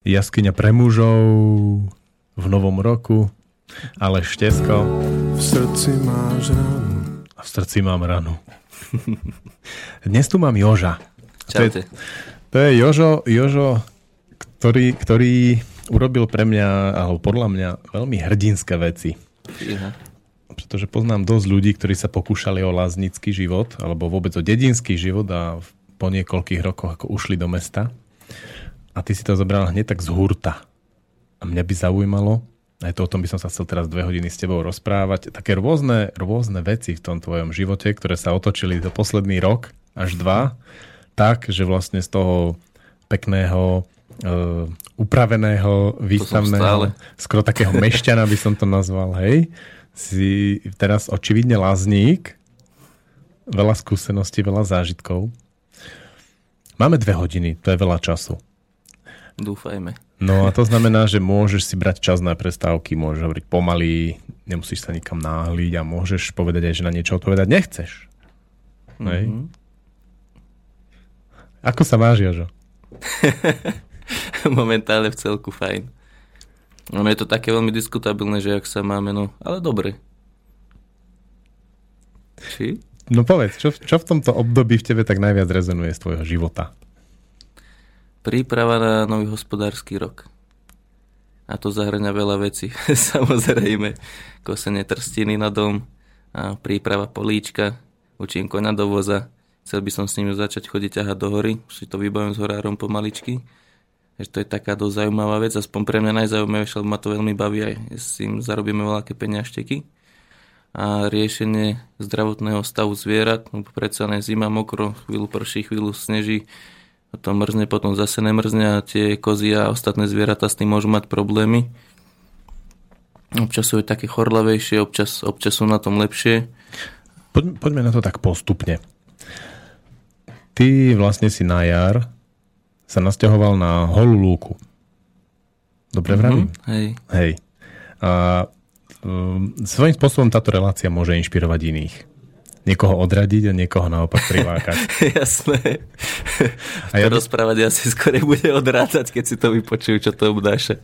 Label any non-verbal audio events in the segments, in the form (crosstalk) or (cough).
Jaskyňa pre mužov v novom roku, ale štesko. V srdci máš ranu. A v srdci mám ranu. (laughs) Dnes tu mám Joža. To je, to je Jožo, Jožo ktorý, ktorý urobil pre mňa, alebo podľa mňa, veľmi hrdinské veci. Fíha. Pretože poznám dosť ľudí, ktorí sa pokúšali o láznický život, alebo vôbec o dedinský život a po niekoľkých rokoch ako ušli do mesta. A ty si to zobral hneď tak z hurta. A mňa by zaujímalo, aj to o tom by som sa chcel teraz dve hodiny s tebou rozprávať, také rôzne, rôzne veci v tom tvojom živote, ktoré sa otočili za posledný rok až dva, tak, že vlastne z toho pekného, uh, upraveného, výstavného, skoro takého mešťana by som to nazval, hej, si teraz očividne lazník, veľa skúseností, veľa zážitkov. Máme dve hodiny, to je veľa času. Dúfajme. No a to znamená, že môžeš si brať čas na prestávky, môžeš hovoriť pomaly, nemusíš sa nikam náhliť a môžeš povedať aj, že na niečo odpovedať nechceš. Hej. Mhm. Ako sa máš, Jožo? (laughs) Momentálne v celku fajn. No je to také veľmi diskutabilné, že ak sa máme, no, ale dobre. Či? No povedz, čo, čo v tomto období v tebe tak najviac rezonuje z tvojho života? Príprava na nový hospodársky rok. A to zahrňa veľa vecí. (laughs) Samozrejme, kosenie trstiny na dom, a príprava políčka, učím koňa do voza. Chcel by som s ním začať chodiť ťahať do hory, si to vybavím s horárom pomaličky. Že to je taká dosť zaujímavá vec, aspoň pre mňa najzaujímavejšie, lebo ma to veľmi baví aj s tým zarobíme veľké peňažteky. A riešenie zdravotného stavu zvierat, lebo predsa zima, mokro, chvíľu prší, chvíľu sneží, potom mrzne, potom zase nemrzne a tie kozy a ostatné zvieratá s tým môžu mať problémy. Občas sú aj také chorlavejšie, občas, občas sú na tom lepšie. Poď, poďme na to tak postupne. Ty vlastne si na jar sa nasťahoval na holú lúku. Dobre vravím? Mhm, hej. Hej. A um, svojím spôsobom táto relácia môže inšpirovať iných. Niekoho odradiť a niekoho naopak prilákať. (laughs) Jasné. A ja by- rozprávať asi skôr bude odrácať, keď si to vypočujú, čo to obnáša.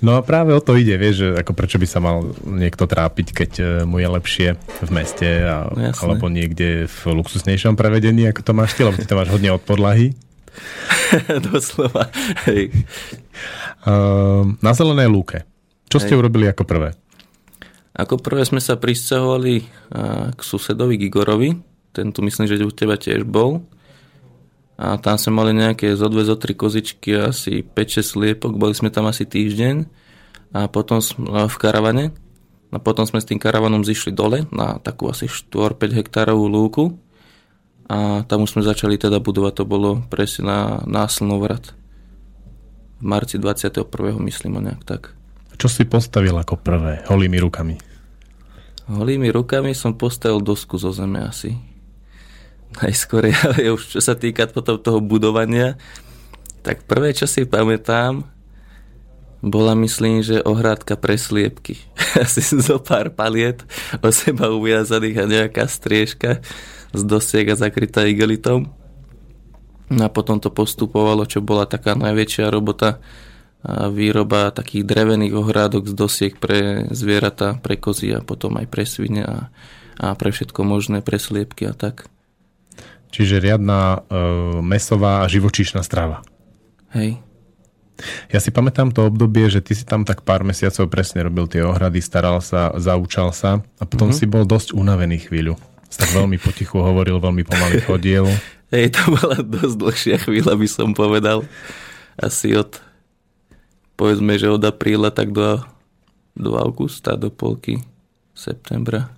No a práve o to ide, vieš, že ako prečo by sa mal niekto trápiť, keď e, mu je lepšie v meste a, No alebo niekde v luxusnejšom prevedení, ako to máš ty, lebo ty to máš hodne od podlahy. (laughs) Doslova. Hej. Uh, na zelenej lúke. Čo ste Hej. urobili ako prvé? Ako prvé sme sa prisťahovali a, k susedovi Gigorovi. Ten tu myslím, že u teba tiež bol. A tam sme mali nejaké zo dve, zo tri kozičky, asi 5-6 sliepok. Boli sme tam asi týždeň. A potom sme v karavane. A potom sme s tým karavanom zišli dole na takú asi 4-5 hektárovú lúku. A tam už sme začali teda budovať. To bolo presne na, na Slnovrat. V marci 21. myslím, nejak tak. Čo si postavil ako prvé, holými rukami? Holými rukami som postavil dosku zo zeme asi. Najskôr, ale (laughs) už čo sa týka potom toho budovania, tak prvé, čo si pamätám, bola myslím, že ohrádka pre sliepky. (laughs) Asi zo pár paliet o seba uviazaných a nejaká striežka z dosiek a zakrytá igelitom. No a potom to postupovalo, čo bola taká najväčšia robota, a výroba takých drevených ohrádok z dosiek pre zvieratá, pre kozy a potom aj pre svine a, a pre všetko možné, pre sliepky a tak. Čiže riadna uh, mesová a živočíšna strava. Hej. Ja si pamätám to obdobie, že ty si tam tak pár mesiacov presne robil tie ohrady, staral sa, zaučal sa a potom mm-hmm. si bol dosť unavený chvíľu. Tak veľmi potichu hovoril, veľmi pomaly chodil. (laughs) Hej, to bola dosť dlhšia chvíľa, by som povedal. Asi od, povedzme, že od apríla tak do, do augusta, do polky septembra.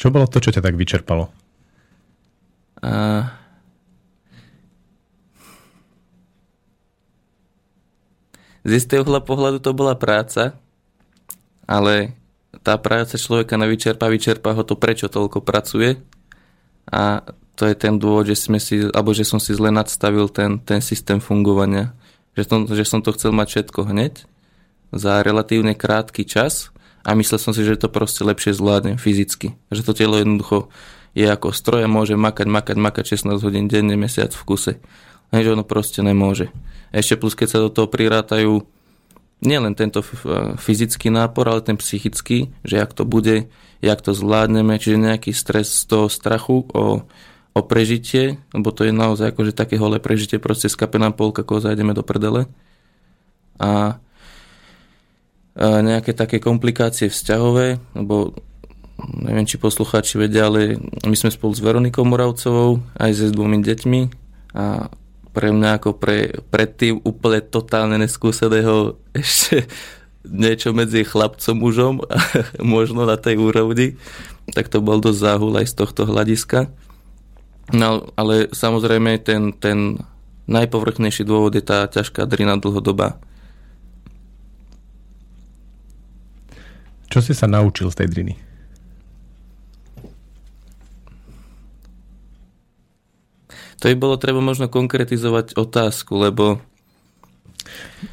Čo bolo to, čo ťa tak vyčerpalo? A z istého pohľadu to bola práca, ale tá práca človeka nevyčerpá, vyčerpá ho to, prečo toľko pracuje. A to je ten dôvod, že, sme si, alebo že som si zle nadstavil ten, ten systém fungovania. Že som, že som to chcel mať všetko hneď za relatívne krátky čas a myslel som si, že to proste lepšie zvládnem fyzicky. Že to telo jednoducho je ako stroj a môže makať, makať, makať 16 hodín denne, mesiac v kuse. Lenže ono proste nemôže. Ešte plus, keď sa do toho prirátajú nielen tento fyzický nápor, ale ten psychický, že jak to bude, jak to zvládneme, čiže nejaký stres z toho strachu o, o prežitie, lebo to je naozaj akože také holé prežitie, proste skapená polka, koho zajdeme do prdele. A, nejaké také komplikácie vzťahové, lebo neviem, či poslucháči vedia, ale my sme spolu s Veronikou Moravcovou, aj s dvomi deťmi a pre mňa ako pre, predtým úplne totálne neskúseného (laughs) ešte niečo medzi chlapcom mužom (laughs) možno na tej úrovni, tak to bol dosť záhul aj z tohto hľadiska. No, ale samozrejme ten, ten najpovrchnejší dôvod je tá ťažká drina dlhodoba. Čo si sa naučil z tej driny? To by bolo treba možno konkretizovať otázku, lebo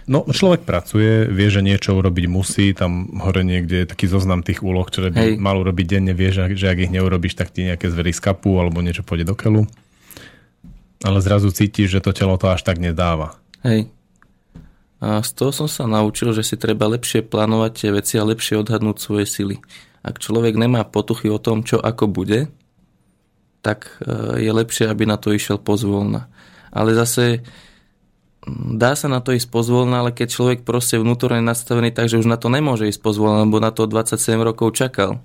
No, človek pracuje, vie, že niečo urobiť musí, tam hore niekde je taký zoznam tých úloh, ktoré by Hej. mal urobiť denne, vie, že, že ak ich neurobiš, tak ti nejaké zvery skapu alebo niečo pôjde do keľu. Ale zrazu cítiš, že to telo to až tak nedáva. Hej. A z toho som sa naučil, že si treba lepšie plánovať tie veci a lepšie odhadnúť svoje sily. Ak človek nemá potuchy o tom, čo ako bude, tak e, je lepšie, aby na to išiel pozvolna. Ale zase dá sa na to ísť pozvolna, ale keď človek proste vnútorne nastavený tak, že už na to nemôže ísť pozvolna, lebo na to 27 rokov čakal,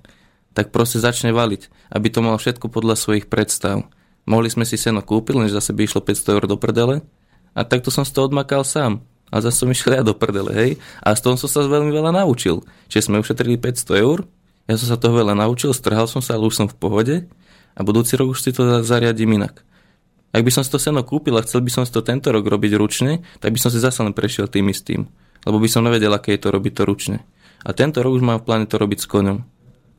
tak proste začne valiť, aby to mal všetko podľa svojich predstav. Mohli sme si seno kúpiť, lenže zase by išlo 500 eur do prdele a takto som z toho odmakal sám. A zase som išiel ja do prdele, hej. A z toho som sa veľmi veľa naučil. Čiže sme ušetrili 500 eur, ja som sa toho veľa naučil, strhal som sa, ale už som v pohode a budúci rok už si to zariadím inak. Ak by som si to seno kúpil a chcel by som si to tento rok robiť ručne, tak by som si zase len prešiel tým istým. Lebo by som nevedel, aké je to robiť to ručne. A tento rok už mám v pláne to robiť s koňom.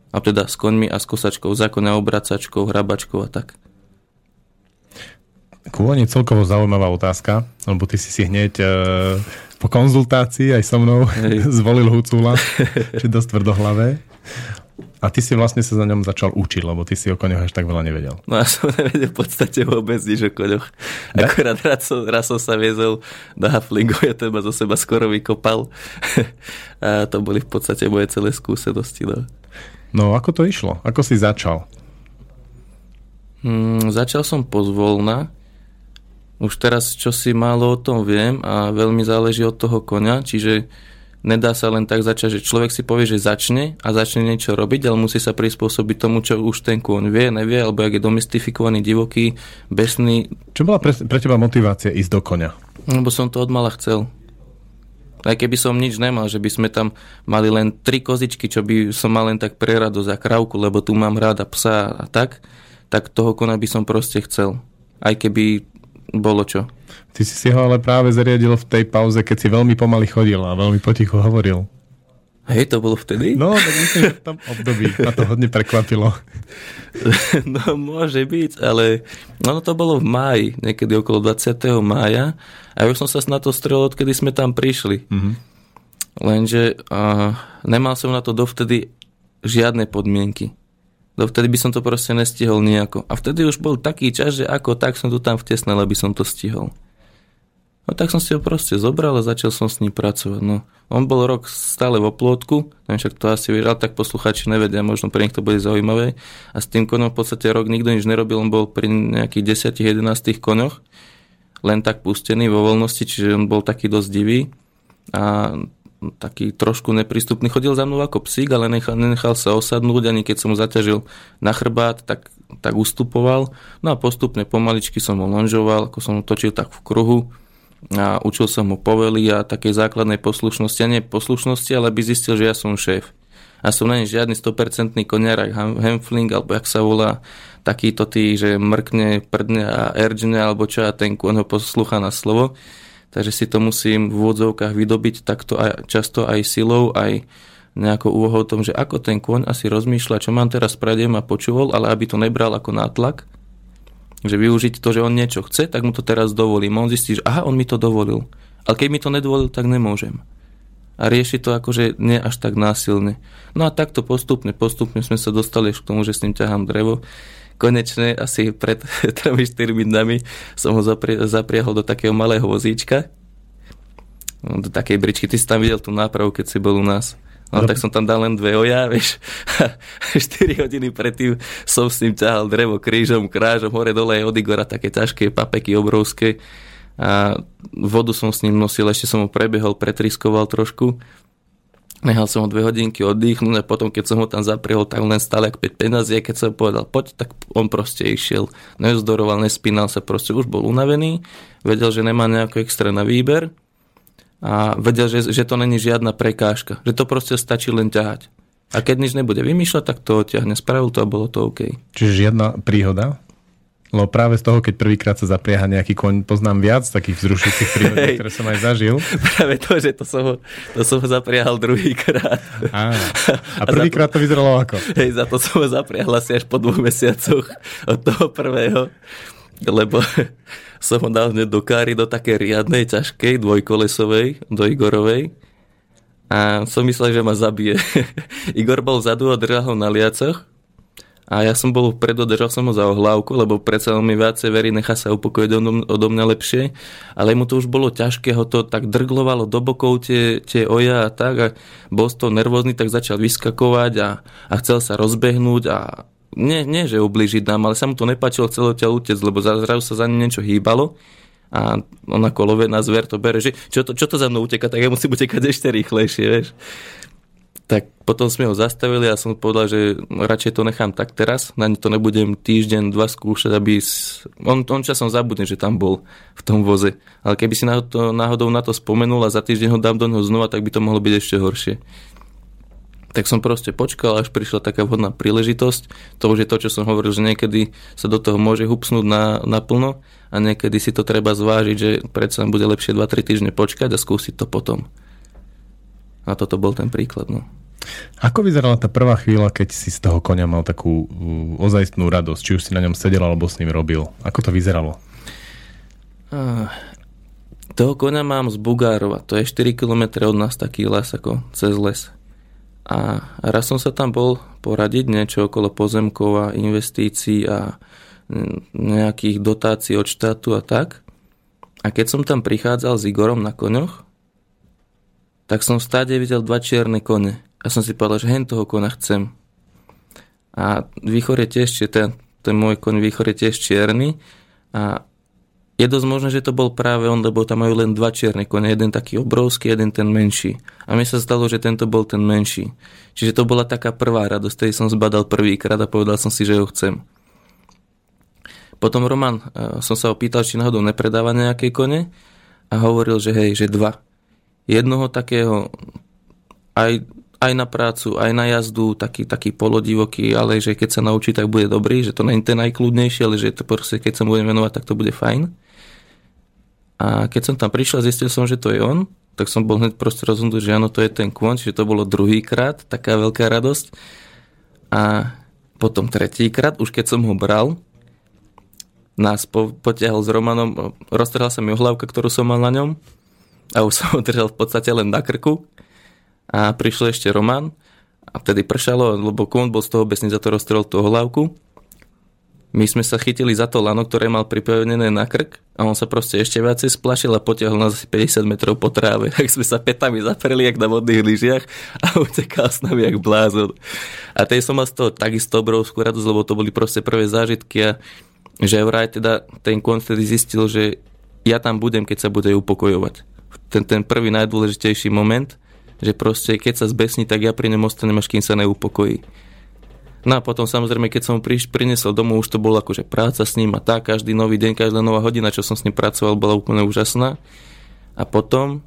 A teda s koňmi a s kosačkou, zákonne obracačkou, hrabačkou a tak. Kúvanie celkovo zaujímavá otázka, lebo ty si si hneď e, po konzultácii aj so mnou (laughs) zvolil Hucula, či dosť tvrdohlavé. A ty si vlastne sa za ňom začal učiť, lebo ty si o koňoch až tak veľa nevedel. No ja som (laughs) nevedel v podstate vôbec nič o koňoch. Ne? Akorát raz som, raz som sa viezol do Haflingu, ja to zo seba skoro vykopal. (laughs) A to boli v podstate moje celé skúsenosti. No, no ako to išlo? Ako si začal? Hmm, začal som pozvolna. Už teraz čo si málo o tom viem a veľmi záleží od toho koňa, čiže nedá sa len tak začať, že človek si povie, že začne a začne niečo robiť, ale musí sa prispôsobiť tomu, čo už ten kôň vie, nevie, alebo ak je domestifikovaný, divoký, besný. Čo bola pre, pre teba motivácia ísť do koňa? Lebo som to od mala chcel. Aj keby som nič nemal, že by sme tam mali len tri kozičky, čo by som mal len tak prerado za krávku, lebo tu mám ráda psa a tak, tak toho kona by som proste chcel. Aj keby bolo čo. Ty si si ho ale práve zariadil v tej pauze, keď si veľmi pomaly chodil a veľmi potichu hovoril. Hej, to bolo vtedy? No, tak myslím, že v tom období ma to hodne prekvapilo. (laughs) no, môže byť, ale no, to bolo v máji, niekedy okolo 20. mája a už som sa na to strel, odkedy sme tam prišli. Mm-hmm. Lenže uh, nemal som na to dovtedy žiadne podmienky. Dovtedy by som to proste nestihol nejako. A vtedy už bol taký čas, že ako tak som to tam vtesnal, aby som to stihol. No tak som si ho proste zobral a začal som s ním pracovať. No, on bol rok stále v oplotku, neviem, však to asi vyral, tak posluchači nevedia, možno pre nich to bude zaujímavé. A s tým konom v podstate rok nikto nič nerobil, on bol pri nejakých 10-11 koňoch, len tak pustený vo voľnosti, čiže on bol taký dosť divý a taký trošku neprístupný. Chodil za mnou ako psík, ale nechal, nenechal sa osadnúť, ani keď som mu zaťažil na chrbát, tak, tak ustupoval. No a postupne pomaličky som ho lonžoval, ako som ho točil tak v kruhu a učil som mu povely a také základnej poslušnosti, a nie poslušnosti, ale by zistil, že ja som šéf. A som není žiadny 100% koniar, Hemfling, alebo jak sa volá, takýto tý, že mrkne, prdne a erdžne, alebo čo, a ten kon ho poslucha na slovo. Takže si to musím v úvodzovkách vydobiť takto aj, často aj silou, aj nejakou úvahou o tom, že ako ten kôň asi rozmýšľa, čo mám teraz spraviť, ma počúval, ale aby to nebral ako nátlak, že využiť to, že on niečo chce, tak mu to teraz dovolím. On zistí, že aha, on mi to dovolil. Ale keď mi to nedovolil, tak nemôžem. A rieši to akože nie až tak násilne. No a takto postupne, postupne sme sa dostali k tomu, že s ním ťahám drevo. Konečne asi pred (laughs) 3-4 dnami som ho zapri- zapriahol do takého malého vozíčka do takej bričky. Ty si tam videl tú nápravu, keď si bol u nás. No, tak som tam dal len dve oja, (laughs) vieš. 4 hodiny predtým som s ním ťahal drevo krížom, krážom, hore dole od Igora, také ťažké papeky obrovské. A vodu som s ním nosil, ešte som ho prebehol, pretriskoval trošku. Nehal som ho dve hodinky oddychnúť a potom, keď som ho tam zapriehol, tak len stále ako 5 peniazí a keď som povedal poď, tak on proste išiel. Nezdoroval, nespínal sa, proste už bol unavený, vedel, že nemá nejaký extra na výber a vedel, že, že to není žiadna prekážka, že to proste stačí len ťahať. A keď nič nebude vymýšľať, tak to odtiahne. Spravil to a bolo to OK. Čiže žiadna príhoda? Lebo práve z toho, keď prvýkrát sa zaprieha nejaký koň, poznám viac takých vzrušujúcich príhod, (laughs) ktoré som aj zažil. Práve to, že to som ho, to som ho zapriahal druhýkrát. A, (laughs) a prvýkrát to vyzeralo ako? Hej, za to som ho zapriahal asi až po dvoch mesiacoch od toho prvého. Lebo som ho dal do káry do také riadnej, ťažkej, dvojkolesovej, do Igorovej. A som myslel, že ma zabije. (laughs) Igor bol vzadu a držal ho na liacoch a ja som bol vpredu, držal som ho za ohlávku, lebo predsa mi viacej verí, nechá sa upokojiť odo mňa lepšie, ale mu to už bolo ťažké, ho to tak drglovalo do bokov tie, tie oja a tak a bol z toho nervózny, tak začal vyskakovať a, a chcel sa rozbehnúť a nie, nie, že ublížiť nám, ale sa mu to nepáčilo celé ťa utec, lebo zrazu sa za ním niečo hýbalo a on ako lovená zver to bere, že čo to, čo to za mnou uteka, tak ja musím utekať ešte rýchlejšie, vieš tak potom sme ho zastavili a som povedal, že radšej to nechám tak teraz, na to nebudem týždeň, dva skúšať, aby... On, on časom zabudne, že tam bol v tom voze. Ale keby si náhodou, náhodou na to spomenul a za týždeň ho dám do neho znova, tak by to mohlo byť ešte horšie. Tak som proste počkal, až prišla taká vhodná príležitosť. To už je to, čo som hovoril, že niekedy sa do toho môže hupsnúť na, naplno a niekedy si to treba zvážiť, že predsa bude lepšie 2-3 týždne počkať a skúsiť to potom. A toto bol ten príklad. No. Ako vyzerala tá prvá chvíľa, keď si z toho konia mal takú uh, ozajstnú radosť? Či už si na ňom sedel, alebo s ním robil? Ako to vyzeralo? Uh, toho konia mám z Bugárova. To je 4 km od nás taký les, ako cez les. A raz som sa tam bol poradiť niečo okolo pozemkov a investícií a nejakých dotácií od štátu a tak. A keď som tam prichádzal s Igorom na koňoch, tak som stáde videl dva čierne kone. A som si povedal, že hen toho kona chcem. A výchor je tiež, ten, ten môj koň výchor je tiež čierny. A je dosť možné, že to bol práve on, lebo tam majú len dva čierne kone, jeden taký obrovský, jeden ten menší. A mi sa stalo, že tento bol ten menší. Čiže to bola taká prvá radosť, tej som zbadal prvýkrát a povedal som si, že ho chcem. Potom Roman, e, som sa opýtal, či náhodou nepredáva nejaké kone a hovoril, že hej, že dva. Jednoho takého aj aj na prácu, aj na jazdu, taký, taký polodivoký, ale že keď sa naučí, tak bude dobrý, že to nie je ten najkľudnejší, ale že to proste, keď sa budem venovať, tak to bude fajn. A keď som tam prišiel, zistil som, že to je on, tak som bol hneď proste rozhodnutý, že áno, to je ten kôň, že to bolo druhýkrát, taká veľká radosť. A potom tretíkrát, už keď som ho bral, nás po, potiahol s Romanom, roztrhal sa mi ohlavka, ktorú som mal na ňom a už (laughs) som ho držal v podstate len na krku a prišiel ešte Roman a vtedy pršalo, lebo kon bol z toho besný za to rozstrel tú hlavku. My sme sa chytili za to lano, ktoré mal pripevnené na krk a on sa proste ešte viacej splašil a potiahol nás asi 50 metrov po tráve. (laughs) Tak sme sa petami zapreli, jak na vodných lyžiach a utekal s nami, jak blázon. A tej som mal z toho takisto obrovskú radosť, lebo to boli proste prvé zážitky a že vraj teda ten kon vtedy zistil, že ja tam budem, keď sa bude upokojovať. Ten, ten prvý najdôležitejší moment – že proste keď sa zbesní, tak ja pri ňom ostanem, až kým sa neupokojí. No a potom samozrejme, keď som ho prinesol domov, už to bolo akože práca s ním a tak, každý nový deň, každá nová hodina, čo som s ním pracoval, bola úplne úžasná. A potom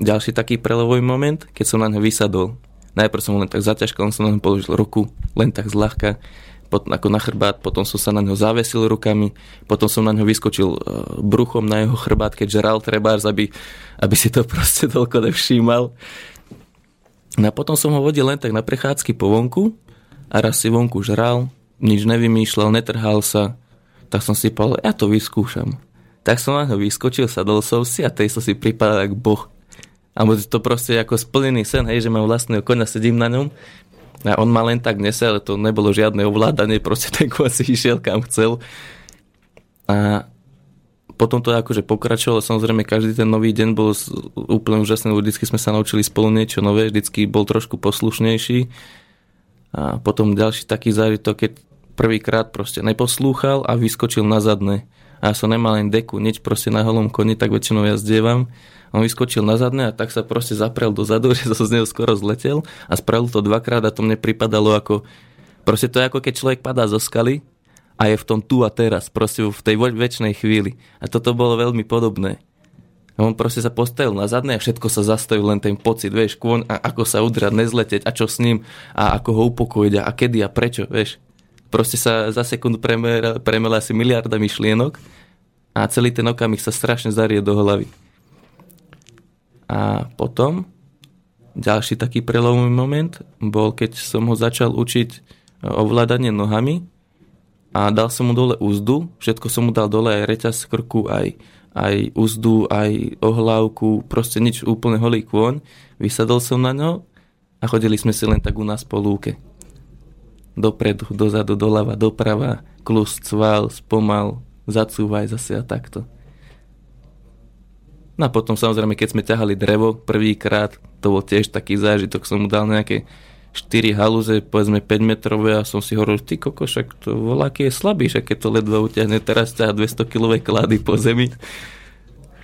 ďalší taký prelový moment, keď som na ňo vysadol. Najprv som ho len tak zaťažkal, on som na ňo položil ruku, len tak zľahka, potom, ako na chrbát, potom som sa na ňo zavesil rukami, potom som na ňo vyskočil uh, bruchom na jeho chrbát, keď žral trebárs, aby, aby si to (laughs) proste toľko nevšímal. No a potom som ho vodil len tak na prechádzky po vonku a raz si vonku žral, nič nevymýšľal, netrhal sa, tak som si povedal, ja to vyskúšam. Tak som na ho vyskočil, sadol som si a tej som si pripadal ako boh. A to proste ako splnený sen, hej, že mám vlastného koňa, sedím na ňom a on ma len tak nesel, to nebolo žiadne ovládanie, proste (laughs) ten kôň si išiel kam chcel. A potom to akože pokračovalo, samozrejme každý ten nový deň bol úplne úžasný, vždycky sme sa naučili spolu niečo nové, vždycky bol trošku poslušnejší. A potom ďalší taký zážitok, keď prvýkrát proste neposlúchal a vyskočil na zadné. A ja som nemal len deku, nič proste na holom koni, tak väčšinou ja zdievam. On vyskočil na zadné a tak sa proste zaprel dozadu, (laughs) že som z neho skoro zletel a spravil to dvakrát a to mne pripadalo ako... Proste to je ako keď človek padá zo skaly a je v tom tu a teraz, proste v tej väčšnej chvíli. A toto bolo veľmi podobné. A on proste sa postavil na zadné a všetko sa zastavil, len ten pocit, vieš, kôň, a ako sa udrať, nezleteť a čo s ním a ako ho upokojiť a, a kedy a prečo, vieš. Proste sa za sekundu premela asi miliarda myšlienok a celý ten okamih sa strašne zarie do hlavy. A potom ďalší taký prelomový moment bol, keď som ho začal učiť ovládanie nohami a dal som mu dole úzdu, všetko som mu dal dole aj reťaz krku, aj, aj úzdu, aj ohlávku, proste nič, úplne holý kôň. Vysadol som na ňo a chodili sme si len tak u nás po lúke. Dopredu, dozadu, doľava, doprava, klus, cval, spomal, zacúvaj zase a takto. No a potom samozrejme, keď sme ťahali drevo prvýkrát, to bol tiež taký zážitok, som mu dal nejaké 4 halúze, povedzme 5 metrové a som si hovoril, ty koko, však to voláky je slabý, však keď to ledva utiahne, teraz ťaha 200 kg klady po zemi.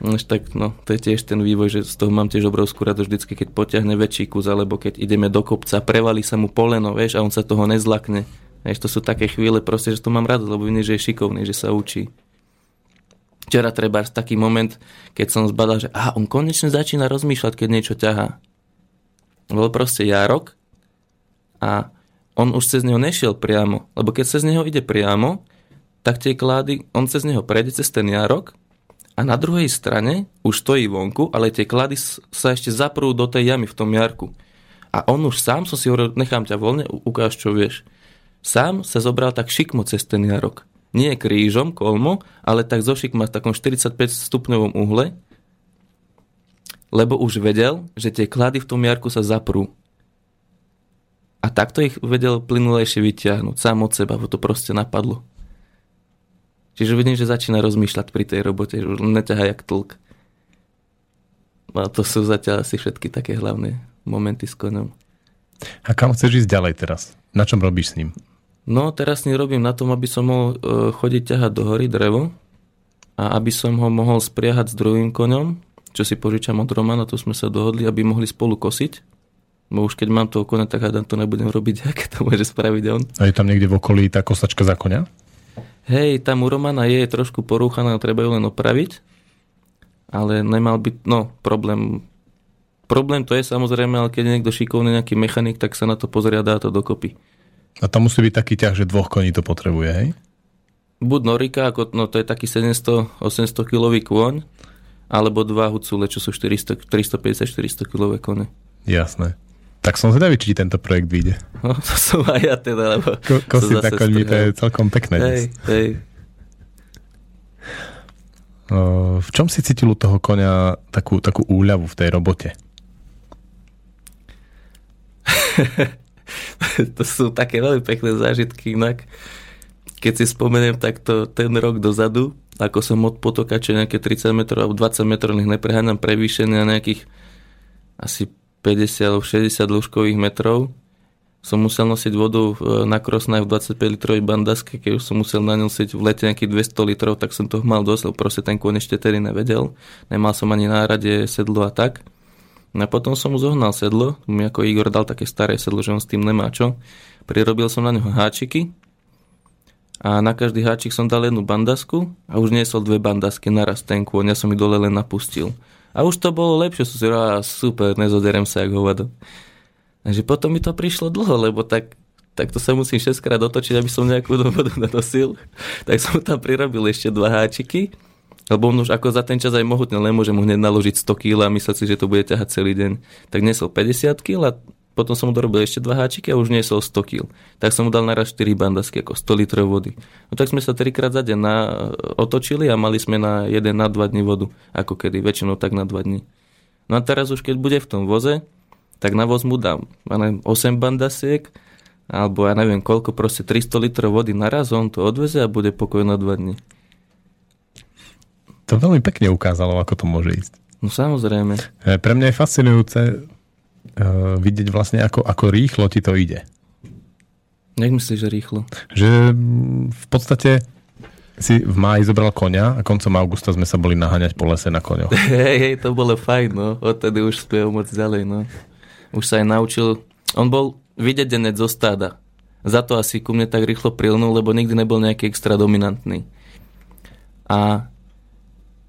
No, tak, no, to je tiež ten vývoj, že z toho mám tiež obrovskú radosť vždycky, keď potiahne väčší kus, alebo keď ideme do kopca, prevalí sa mu poleno, vieš, a on sa toho nezlakne. Vieš, to sú také chvíle proste, že to mám radosť, lebo vidím, že je šikovný, že sa učí. Včera treba taký moment, keď som zbadal, že aha, on konečne začína rozmýšľať, keď niečo ťahá. Bol proste járok a on už cez neho nešiel priamo, lebo keď cez neho ide priamo, tak tie klády, on cez neho prejde cez ten jarok a na druhej strane už stojí vonku, ale tie klady sa ešte zaprú do tej jamy v tom jarku. A on už sám, som si hovoril, nechám ťa voľne, ukáž čo vieš. Sám sa zobral tak šikmo cez ten jarok. Nie krížom, kolmo, ale tak zo šikma v takom 45 stupňovom uhle, lebo už vedel, že tie klady v tom jarku sa zaprú. A takto ich vedel plynulejšie vyťahnuť, sám od seba, ho to proste napadlo. Čiže vidím, že začína rozmýšľať pri tej robote, že už neťahá jak tlk. A to sú zatiaľ asi všetky také hlavné momenty s koňom. A kam chceš ísť ďalej teraz? Na čom robíš s ním? No, teraz s ním robím na tom, aby som mohol e, chodiť ťahať do hory drevo a aby som ho mohol spriahať s druhým koňom, čo si požičam od Romana, tu sme sa dohodli, aby mohli spolu kosiť Bo už keď mám toho konia, tak hádam to nebudem robiť, (laughs) aké to môže spraviť on. A je tam niekde v okolí tá kosačka za konia? Hej, tam u Romana je trošku porúchaná, treba ju len opraviť. Ale nemal byť, no, problém. Problém to je samozrejme, ale keď je niekto šikovný nejaký mechanik, tak sa na to pozrie a dá to dokopy. A tam musí byť taký ťah, že dvoch koní to potrebuje, hej? Buď Norika, ako, no to je taký 700-800 kilový kôň, alebo dva Hucule, čo sú 350-400 kilové kone. Jasné. Tak som zvedavý, či tento projekt vyjde. No, to som aj ja teda, lebo... Ko, kosiť na koňmi, to je celkom pekné. Hej, hej. v čom si cítil u toho konia takú, takú úľavu v tej robote? (laughs) to sú také veľmi pekné zážitky inak. Keď si spomeniem takto ten rok dozadu, ako som od potoka, čo nejaké 30 metrov alebo 20 metrov, nech nepreháňam prevýšenia nejakých asi 50 alebo 60 dĺžkových metrov som musel nosiť vodu na krosnaj v 25 litrovej bandaske, keď už som musel nosiť v lete nejakých 200 litrov, tak som toho mal dosť, lebo proste ten kôň ešte tedy nevedel. Nemal som ani nárade sedlo a tak. No a potom som mu zohnal sedlo, mi ako Igor dal také staré sedlo, že on s tým nemá čo. Prirobil som na neho háčiky a na každý háčik som dal jednu bandasku a už niesol dve bandasky naraz ten kôň, ja som ich dole len napustil. A už to bolo lepšie, som si hovoril, super, nezoderem sa jak hovado. Takže potom mi to prišlo dlho, lebo tak, tak to sa musím 6 krát otočiť, aby som nejakú vodu (laughs) nanosil. Tak som tam prirobil ešte dva háčiky, lebo on už ako za ten čas aj mohutne, nemôže mu hneď naložiť 100 kg a mysleť si, že to bude ťahať celý deň. Tak nesol 50 kg a potom som mu dorobil ešte dva háčiky a už niesol 100 kg. Tak som mu dal naraz 4 bandasky, ako 100 litrov vody. No tak sme sa trikrát za deň na, otočili a mali sme na 1 na 2 dní vodu, ako kedy, väčšinou tak na 2 dní. No a teraz už keď bude v tom voze, tak na voz mu dám ja neviem, 8 bandasiek, alebo ja neviem koľko, proste 300 litrov vody naraz, on to odveze a bude pokoj na 2 dní. to veľmi pekne ukázalo, ako to môže ísť. No samozrejme. E, Pre mňa je fascinujúce vidieť vlastne, ako, ako rýchlo ti to ide. Jak myslíš, že rýchlo? Že mm, v podstate si v máji zobral konia a koncom augusta sme sa boli naháňať po lese na koňoch. (laughs) Hej, hej, to bolo fajn, no. Odtedy už spieval moc ďalej, no. Už sa aj naučil. On bol videdenec zo stáda. Za to asi ku mne tak rýchlo prilnul, lebo nikdy nebol nejaký extra dominantný. A,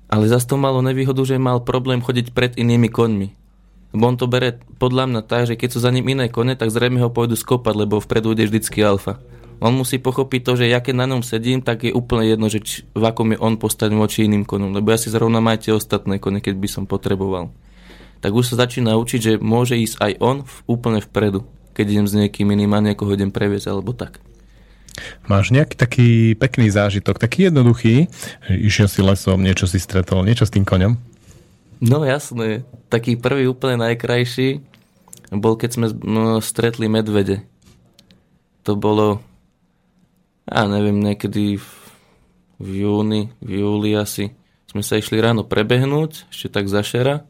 ale zase to malo nevýhodu, že mal problém chodiť pred inými koňmi. Lebo on to bere podľa mňa tak, že keď sú za ním iné kone, tak zrejme ho pôjdu skopať, lebo vpredu ide vždycky alfa. On musí pochopiť to, že ja keď na ňom sedím, tak je úplne jedno, že či, v akom je on postavený voči iným konom. Lebo ja si zrovna mám tie ostatné kone, keď by som potreboval. Tak už sa začína učiť, že môže ísť aj on v, úplne vpredu keď idem s niekým iným a niekoho idem previesť alebo tak. Máš nejaký taký pekný zážitok, taký jednoduchý, išiel si lesom, niečo si stretol, niečo s tým koňom? No jasné, taký prvý úplne najkrajší bol, keď sme no, stretli medvede. To bolo, ja neviem, niekedy v, v júni, v júli asi. Sme sa išli ráno prebehnúť, ešte tak zašera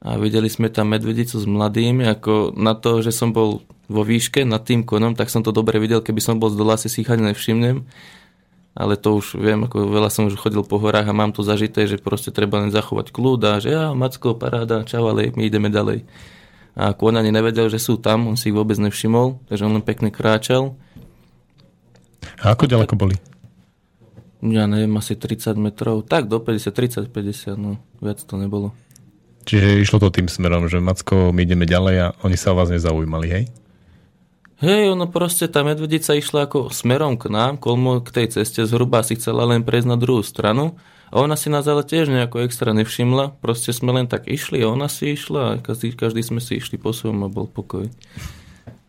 a videli sme tam medvedicu s mladými, ako na to, že som bol vo výške nad tým konom, tak som to dobre videl, keby som bol z dola, si ich ani nevšimnem. Ale to už viem, ako veľa som už chodil po horách a mám to zažité, že proste treba len zachovať kľud a že ja, Macko, paráda, čau, ale my ideme ďalej. A kôň ani nevedel, že sú tam, on si ich vôbec nevšimol, takže on len pekne kráčal. A ako ďaleko boli? Ja neviem, asi 30 metrov. Tak, do 50, 30, 50, no, viac to nebolo. Čiže išlo to tým smerom, že Macko, my ideme ďalej a oni sa o vás nezaujímali, hej? Hej, ono proste, tá medvedica išla ako smerom k nám, kolmo k tej ceste, zhruba si chcela len prejsť na druhú stranu a ona si nás ale tiež nejako extra nevšimla, proste sme len tak išli a ona si išla a každý, každý sme si išli po svojom a bol pokoj.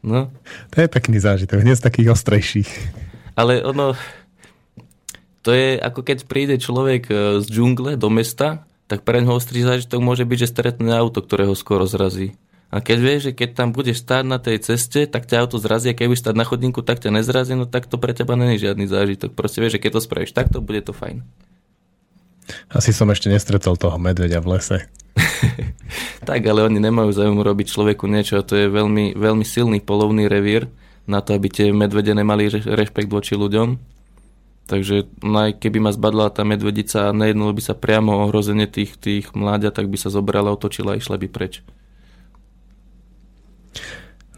No. To je pekný zážitok, nie z takých ostrejších. Ale ono, to je ako keď príde človek e, z džungle do mesta tak pre neho ostrý zážitok môže byť, že stretne auto, ktoré ho skoro zrazí. A keď vieš, že keď tam budeš stáť na tej ceste, tak ťa auto zrazí a keď budeš stáť na chodníku, tak ťa nezrazí, no tak to pre teba není žiadny zážitok. Proste vieš, že keď to spravíš takto, bude to fajn. Asi som ešte nestretol toho medveďa v lese. (laughs) tak, ale oni nemajú záujem robiť človeku niečo a to je veľmi, veľmi silný polovný revír na to, aby tie medvede nemali rešpekt voči ľuďom Takže aj keby ma zbadla tá medvedica a nejednalo by sa priamo ohrozenie tých, tých mláďa, tak by sa zobrala, otočila a išla by preč.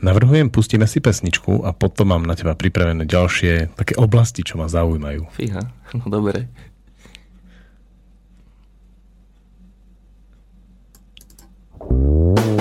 Navrhujem, pustíme si pesničku a potom mám na teba pripravené ďalšie také oblasti, čo ma zaujímajú. Fíha, no dobre. Ooh.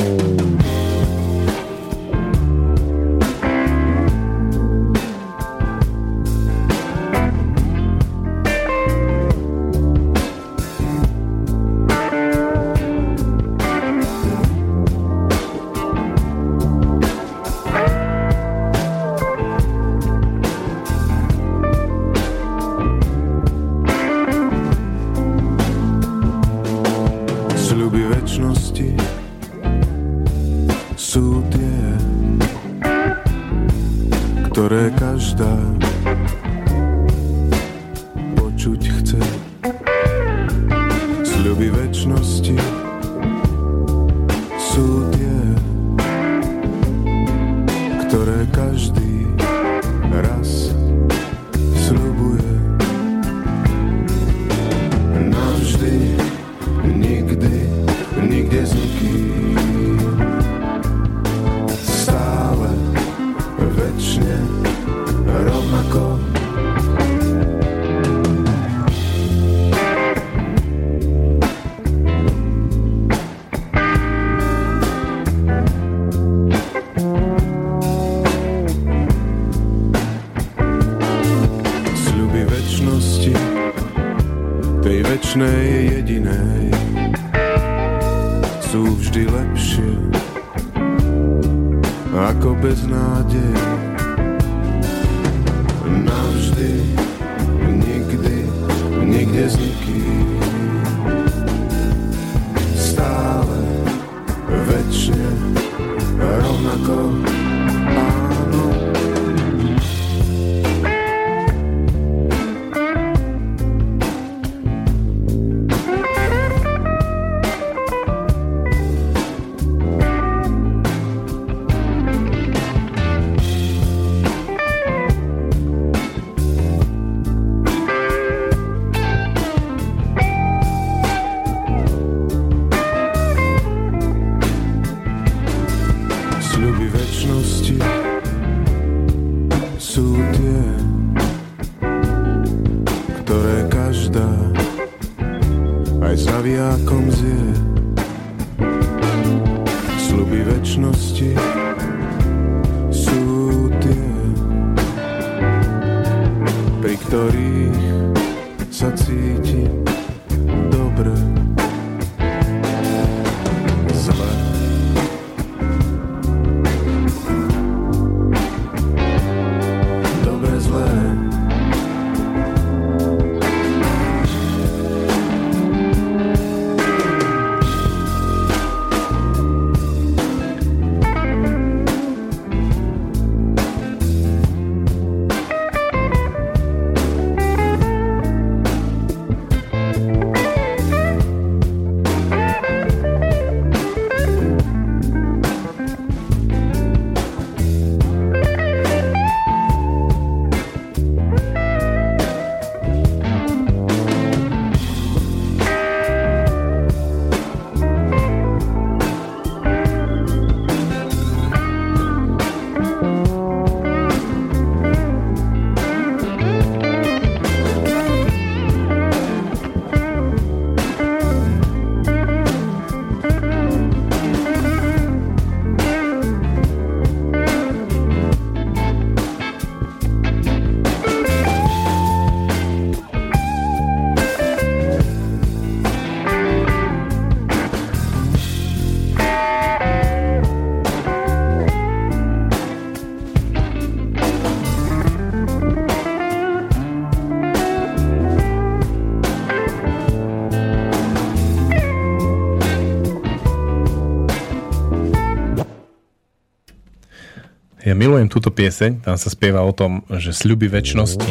Ja milujem túto pieseň, tam sa spieva o tom, že sľuby väčšnosti.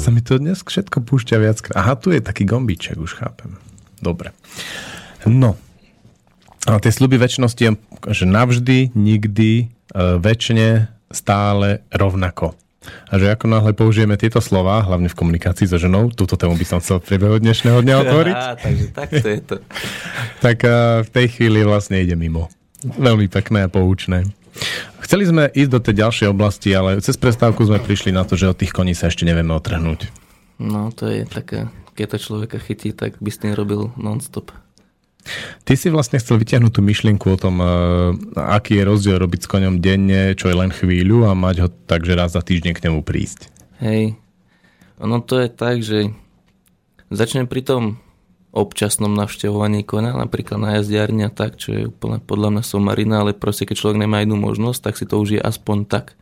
Sa mi to dnes všetko púšťa viac. Aha, tu je taký gombíček, už chápem. Dobre. No. A tie sľuby väčšnosti je, že navždy, nikdy, e, väčšine, stále, rovnako. A že ako náhle použijeme tieto slova, hlavne v komunikácii so ženou, túto tému by som chcel v priebehu dnešného dňa otvoriť. (laughs) Á, takže takto je to. tak e, v tej chvíli vlastne ide mimo. Veľmi pekné a poučné. Chceli sme ísť do tej ďalšej oblasti, ale cez prestávku sme prišli na to, že od tých koní sa ešte nevieme otrhnúť. No to je taká, keď to človeka chytí, tak by s tým robil non-stop. Ty si vlastne chcel vyťahnuť tú myšlienku o tom, uh, aký je rozdiel robiť s koňom denne, čo je len chvíľu a mať ho tak, že raz za týždeň k nemu prísť. Hej, ono to je tak, že začnem pri tom občasnom navštevovaní konia, napríklad na jazdiarni a tak, čo je úplne podľa mňa somarina, ale proste keď človek nemá jednu možnosť, tak si to už je aspoň tak.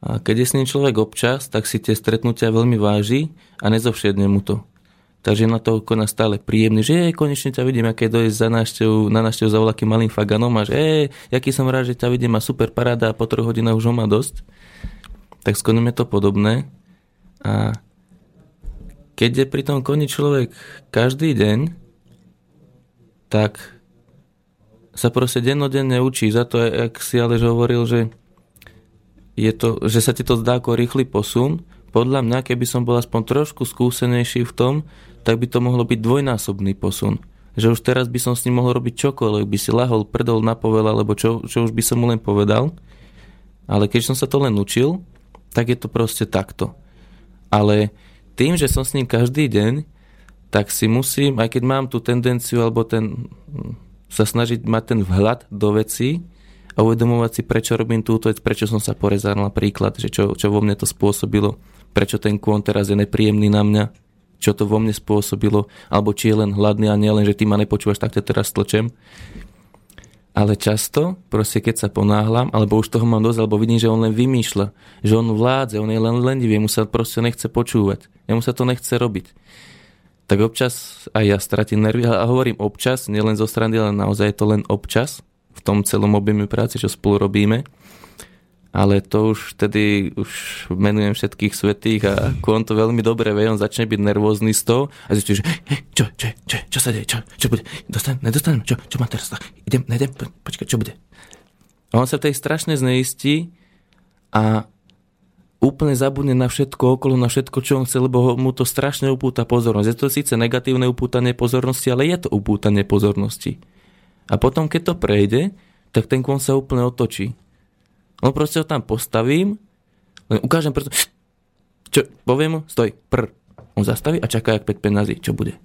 A keď je s ním človek občas, tak si tie stretnutia veľmi váži a nezovšedne mu to. Takže na toho kona stále príjemný, že je, konečne ťa vidím, aké dojsť za návštevu, na návštevu za voľakým malým faganom a že jaký som rád, že ťa vidím a super paráda a po troch hodinách už ho má dosť. Tak s konom je to podobné. A keď je pri tom koni človek každý deň, tak sa proste dennodenne učí. Za to, jak si Alež hovoril, že, je to, že sa ti to zdá ako rýchly posun, podľa mňa, keby som bol aspoň trošku skúsenejší v tom, tak by to mohlo byť dvojnásobný posun. Že už teraz by som s ním mohol robiť čokoľvek, by si lahol, prdol na povel, alebo čo, čo už by som mu len povedal. Ale keď som sa to len učil, tak je to proste takto. Ale tým, že som s ním každý deň, tak si musím, aj keď mám tú tendenciu alebo ten, sa snažiť mať ten vhľad do veci a uvedomovať si, prečo robím túto vec, prečo som sa porezal napríklad, že čo, čo vo mne to spôsobilo, prečo ten kôň teraz je nepríjemný na mňa, čo to vo mne spôsobilo, alebo či je len hladný a nie len, že ty ma nepočúvaš, tak ťa teraz tlčem. Ale často, proste keď sa ponáhlam, alebo už toho mám dosť, alebo vidím, že on len vymýšľa, že on vládze, on je len lendivý, mu sa proste nechce počúvať, jemu sa to nechce robiť. Tak občas aj ja stratím nervy a hovorím občas, nielen zo strany, ale naozaj je to len občas v tom celom objeme práce, čo spolu robíme ale to už vtedy už menujem všetkých svetých a on to veľmi dobre vie, on začne byť nervózny z toho a zistí, že čo, čo, čo, čo sa deje, čo, čo bude, Dostan, nedostanem, čo, čo má teraz, idem, nejdem, počkaj, čo bude. A on sa tej strašne zneistí a úplne zabudne na všetko okolo, na všetko, čo on chce, lebo mu to strašne upúta pozornosť. Je to síce negatívne upútanie pozornosti, ale je to upútanie pozornosti. A potom, keď to prejde, tak ten kon sa úplne otočí No proste ho tam postavím, len ukážem preto, čo, poviem stoj, pr. On zastaví a čaká jak 5 penazí, čo bude.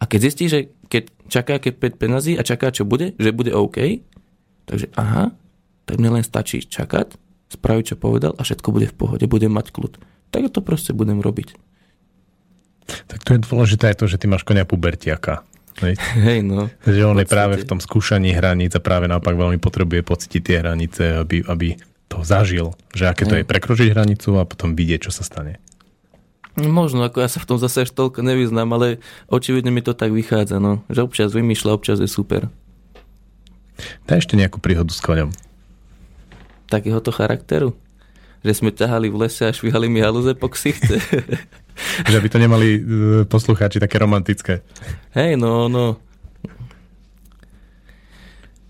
A keď zistí, že keď čaká keď 5 penazí a čaká, čo bude, že bude OK, takže aha, tak mne len stačí čakať, spraviť, čo povedal a všetko bude v pohode, budem mať kľud. Tak to proste budem robiť. Tak to je dôležité aj to, že ty máš konia pubertiaka. Hej, Hej no. Že on je práve v tom skúšaní hraníc a práve naopak veľmi potrebuje pocítiť tie hranice, aby, aby to zažil. Že aké to Hej. je prekročiť hranicu a potom vidieť, čo sa stane. Možno, ako ja sa v tom zase až toľko nevyznám, ale očividne mi to tak vychádza, no. Že občas vymýšľa, občas je super. Daj ešte nejakú príhodu s koňom. Takéhoto charakteru. Že sme ťahali v lese a švihali mi halúze po ksichte. (laughs) Že by to nemali e, poslucháči také romantické. Hej, no, no.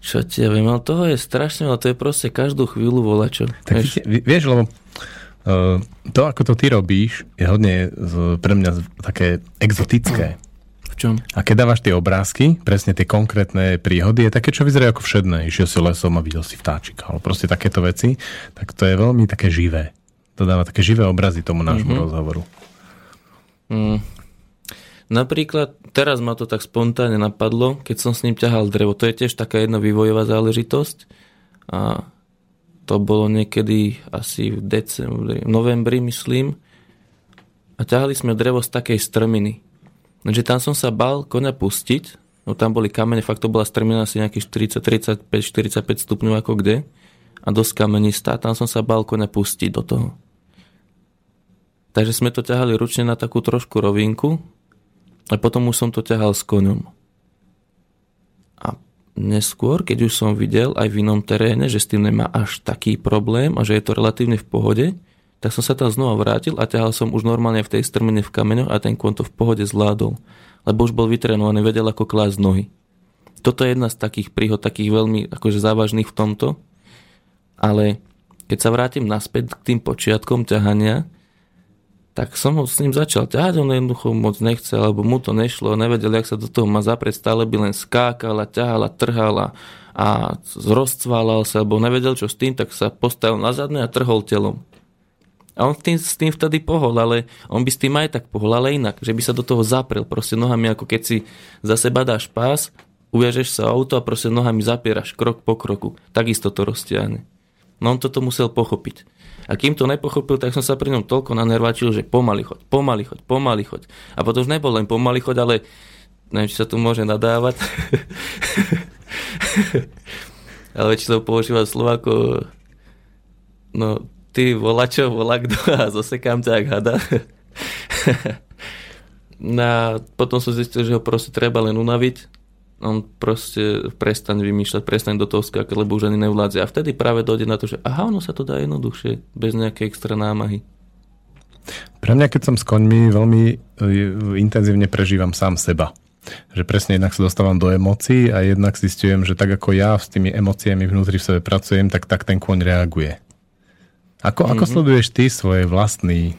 Čo ti ja viem, ale toho je strašne, ale to je proste každú chvíľu volačo. Tak Vieš, vieš, lebo uh, to, ako to ty robíš, je hodne z, pre mňa z, také exotické. v čom? A keď dávaš tie obrázky, presne tie konkrétne príhody, je také, čo vyzerajú ako všedné. Išiel si lesom a videl si vtáčika, ale proste takéto veci, tak to je veľmi také živé. To dáva také živé obrazy tomu nášmu Mhm. mm-hmm. rozhovoru. Mm. Napríklad, teraz ma to tak spontánne napadlo, keď som s ním ťahal drevo. To je tiež taká jedna vývojová záležitosť. A to bolo niekedy asi v decembri, novembri, myslím. A ťahali sme drevo z takej strminy. Takže tam som sa bal koňa pustiť, no tam boli kamene, fakt to bola strmina asi nejakých 40, 35, 45 stupňov ako kde. A dosť kamenistá, tam som sa bal koňa pustiť do toho. Takže sme to ťahali ručne na takú trošku rovinku a potom už som to ťahal s koňom. A neskôr, keď už som videl aj v inom teréne, že s tým nemá až taký problém a že je to relatívne v pohode, tak som sa tam znova vrátil a ťahal som už normálne v tej strmine v kameňoch a ten kon to v pohode zvládol. Lebo už bol vytrenovaný, vedel ako klásť nohy. Toto je jedna z takých príhod, takých veľmi akože závažných v tomto. Ale keď sa vrátim naspäť k tým počiatkom ťahania, tak som ho s ním začal ťahať, on jednoducho moc nechcel, alebo mu to nešlo, nevedel, jak sa do toho má zaprieť, stále by len skákal a ťahal a rozcválal sa, alebo nevedel, čo s tým, tak sa postavil na zadné a trhol telom. A on s tým, s tým vtedy pohol, ale on by s tým aj tak pohol, ale inak, že by sa do toho zaprel proste nohami, ako keď si za seba dáš pás, uviažeš sa auto a proste nohami zapieraš krok po kroku. Takisto to roztiahne. No on toto musel pochopiť. A kým to nepochopil, tak som sa pri ňom toľko nanervačil, že pomaly choď, pomaly choď, pomaly choď. A potom už nebol len pomaly choď, ale neviem, či sa tu môže nadávať. (laughs) ale väčšinou používam slova ako no ty volačo, volá kto a zosekám ťa ak hada. (laughs) no a potom som zistil, že ho proste treba len unaviť on proste prestaň vymýšľať, prestaň do toho skákať, lebo už ani nevládze. A vtedy práve dojde na to, že aha, ono sa to dá jednoduchšie, bez nejakej extra námahy. Pre mňa, keď som s koňmi, veľmi e, intenzívne prežívam sám seba. Že presne jednak sa dostávam do emócií a jednak zistujem, že tak ako ja s tými emóciami vnútri v sebe pracujem, tak tak ten kôň reaguje. Ako, mm-hmm. ako sleduješ ty svoj vlastný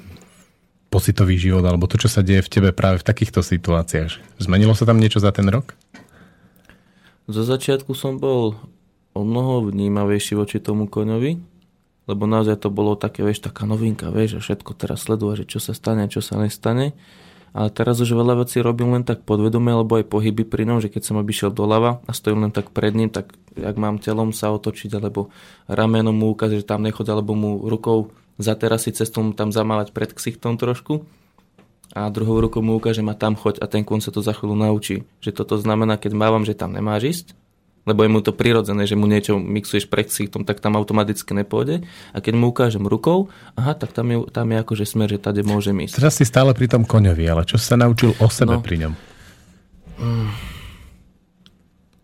pocitový život alebo to, čo sa deje v tebe práve v takýchto situáciách? Zmenilo sa tam niečo za ten rok? Zo začiatku som bol o mnoho vnímavejší voči tomu koňovi, lebo naozaj to bolo také, vieš, taká novinka, vieš, že všetko teraz sleduje, že čo sa stane, čo sa nestane. Ale teraz už veľa vecí robím len tak podvedome, lebo aj pohyby pri ňom, že keď som obišiel doľava a stojím len tak pred ním, tak ak mám telom sa otočiť, alebo ramenom mu ukázať, že tam nechod, alebo mu rukou zaterasiť cestou mu tam zamávať pred ksichtom trošku a druhou rukou mu ukážem a tam choď a ten kôň sa to za chvíľu naučí. Že toto znamená, keď mávam, že tam nemáš ísť, lebo je mu to prirodzené, že mu niečo mixuješ pred ksichtom, tak tam automaticky nepôjde. A keď mu ukážem rukou, aha, tak tam je, tam je akože smer, že tade môžem ísť. Teraz si stále pri tom koňovi, ale čo sa naučil o sebe No. pri ňom?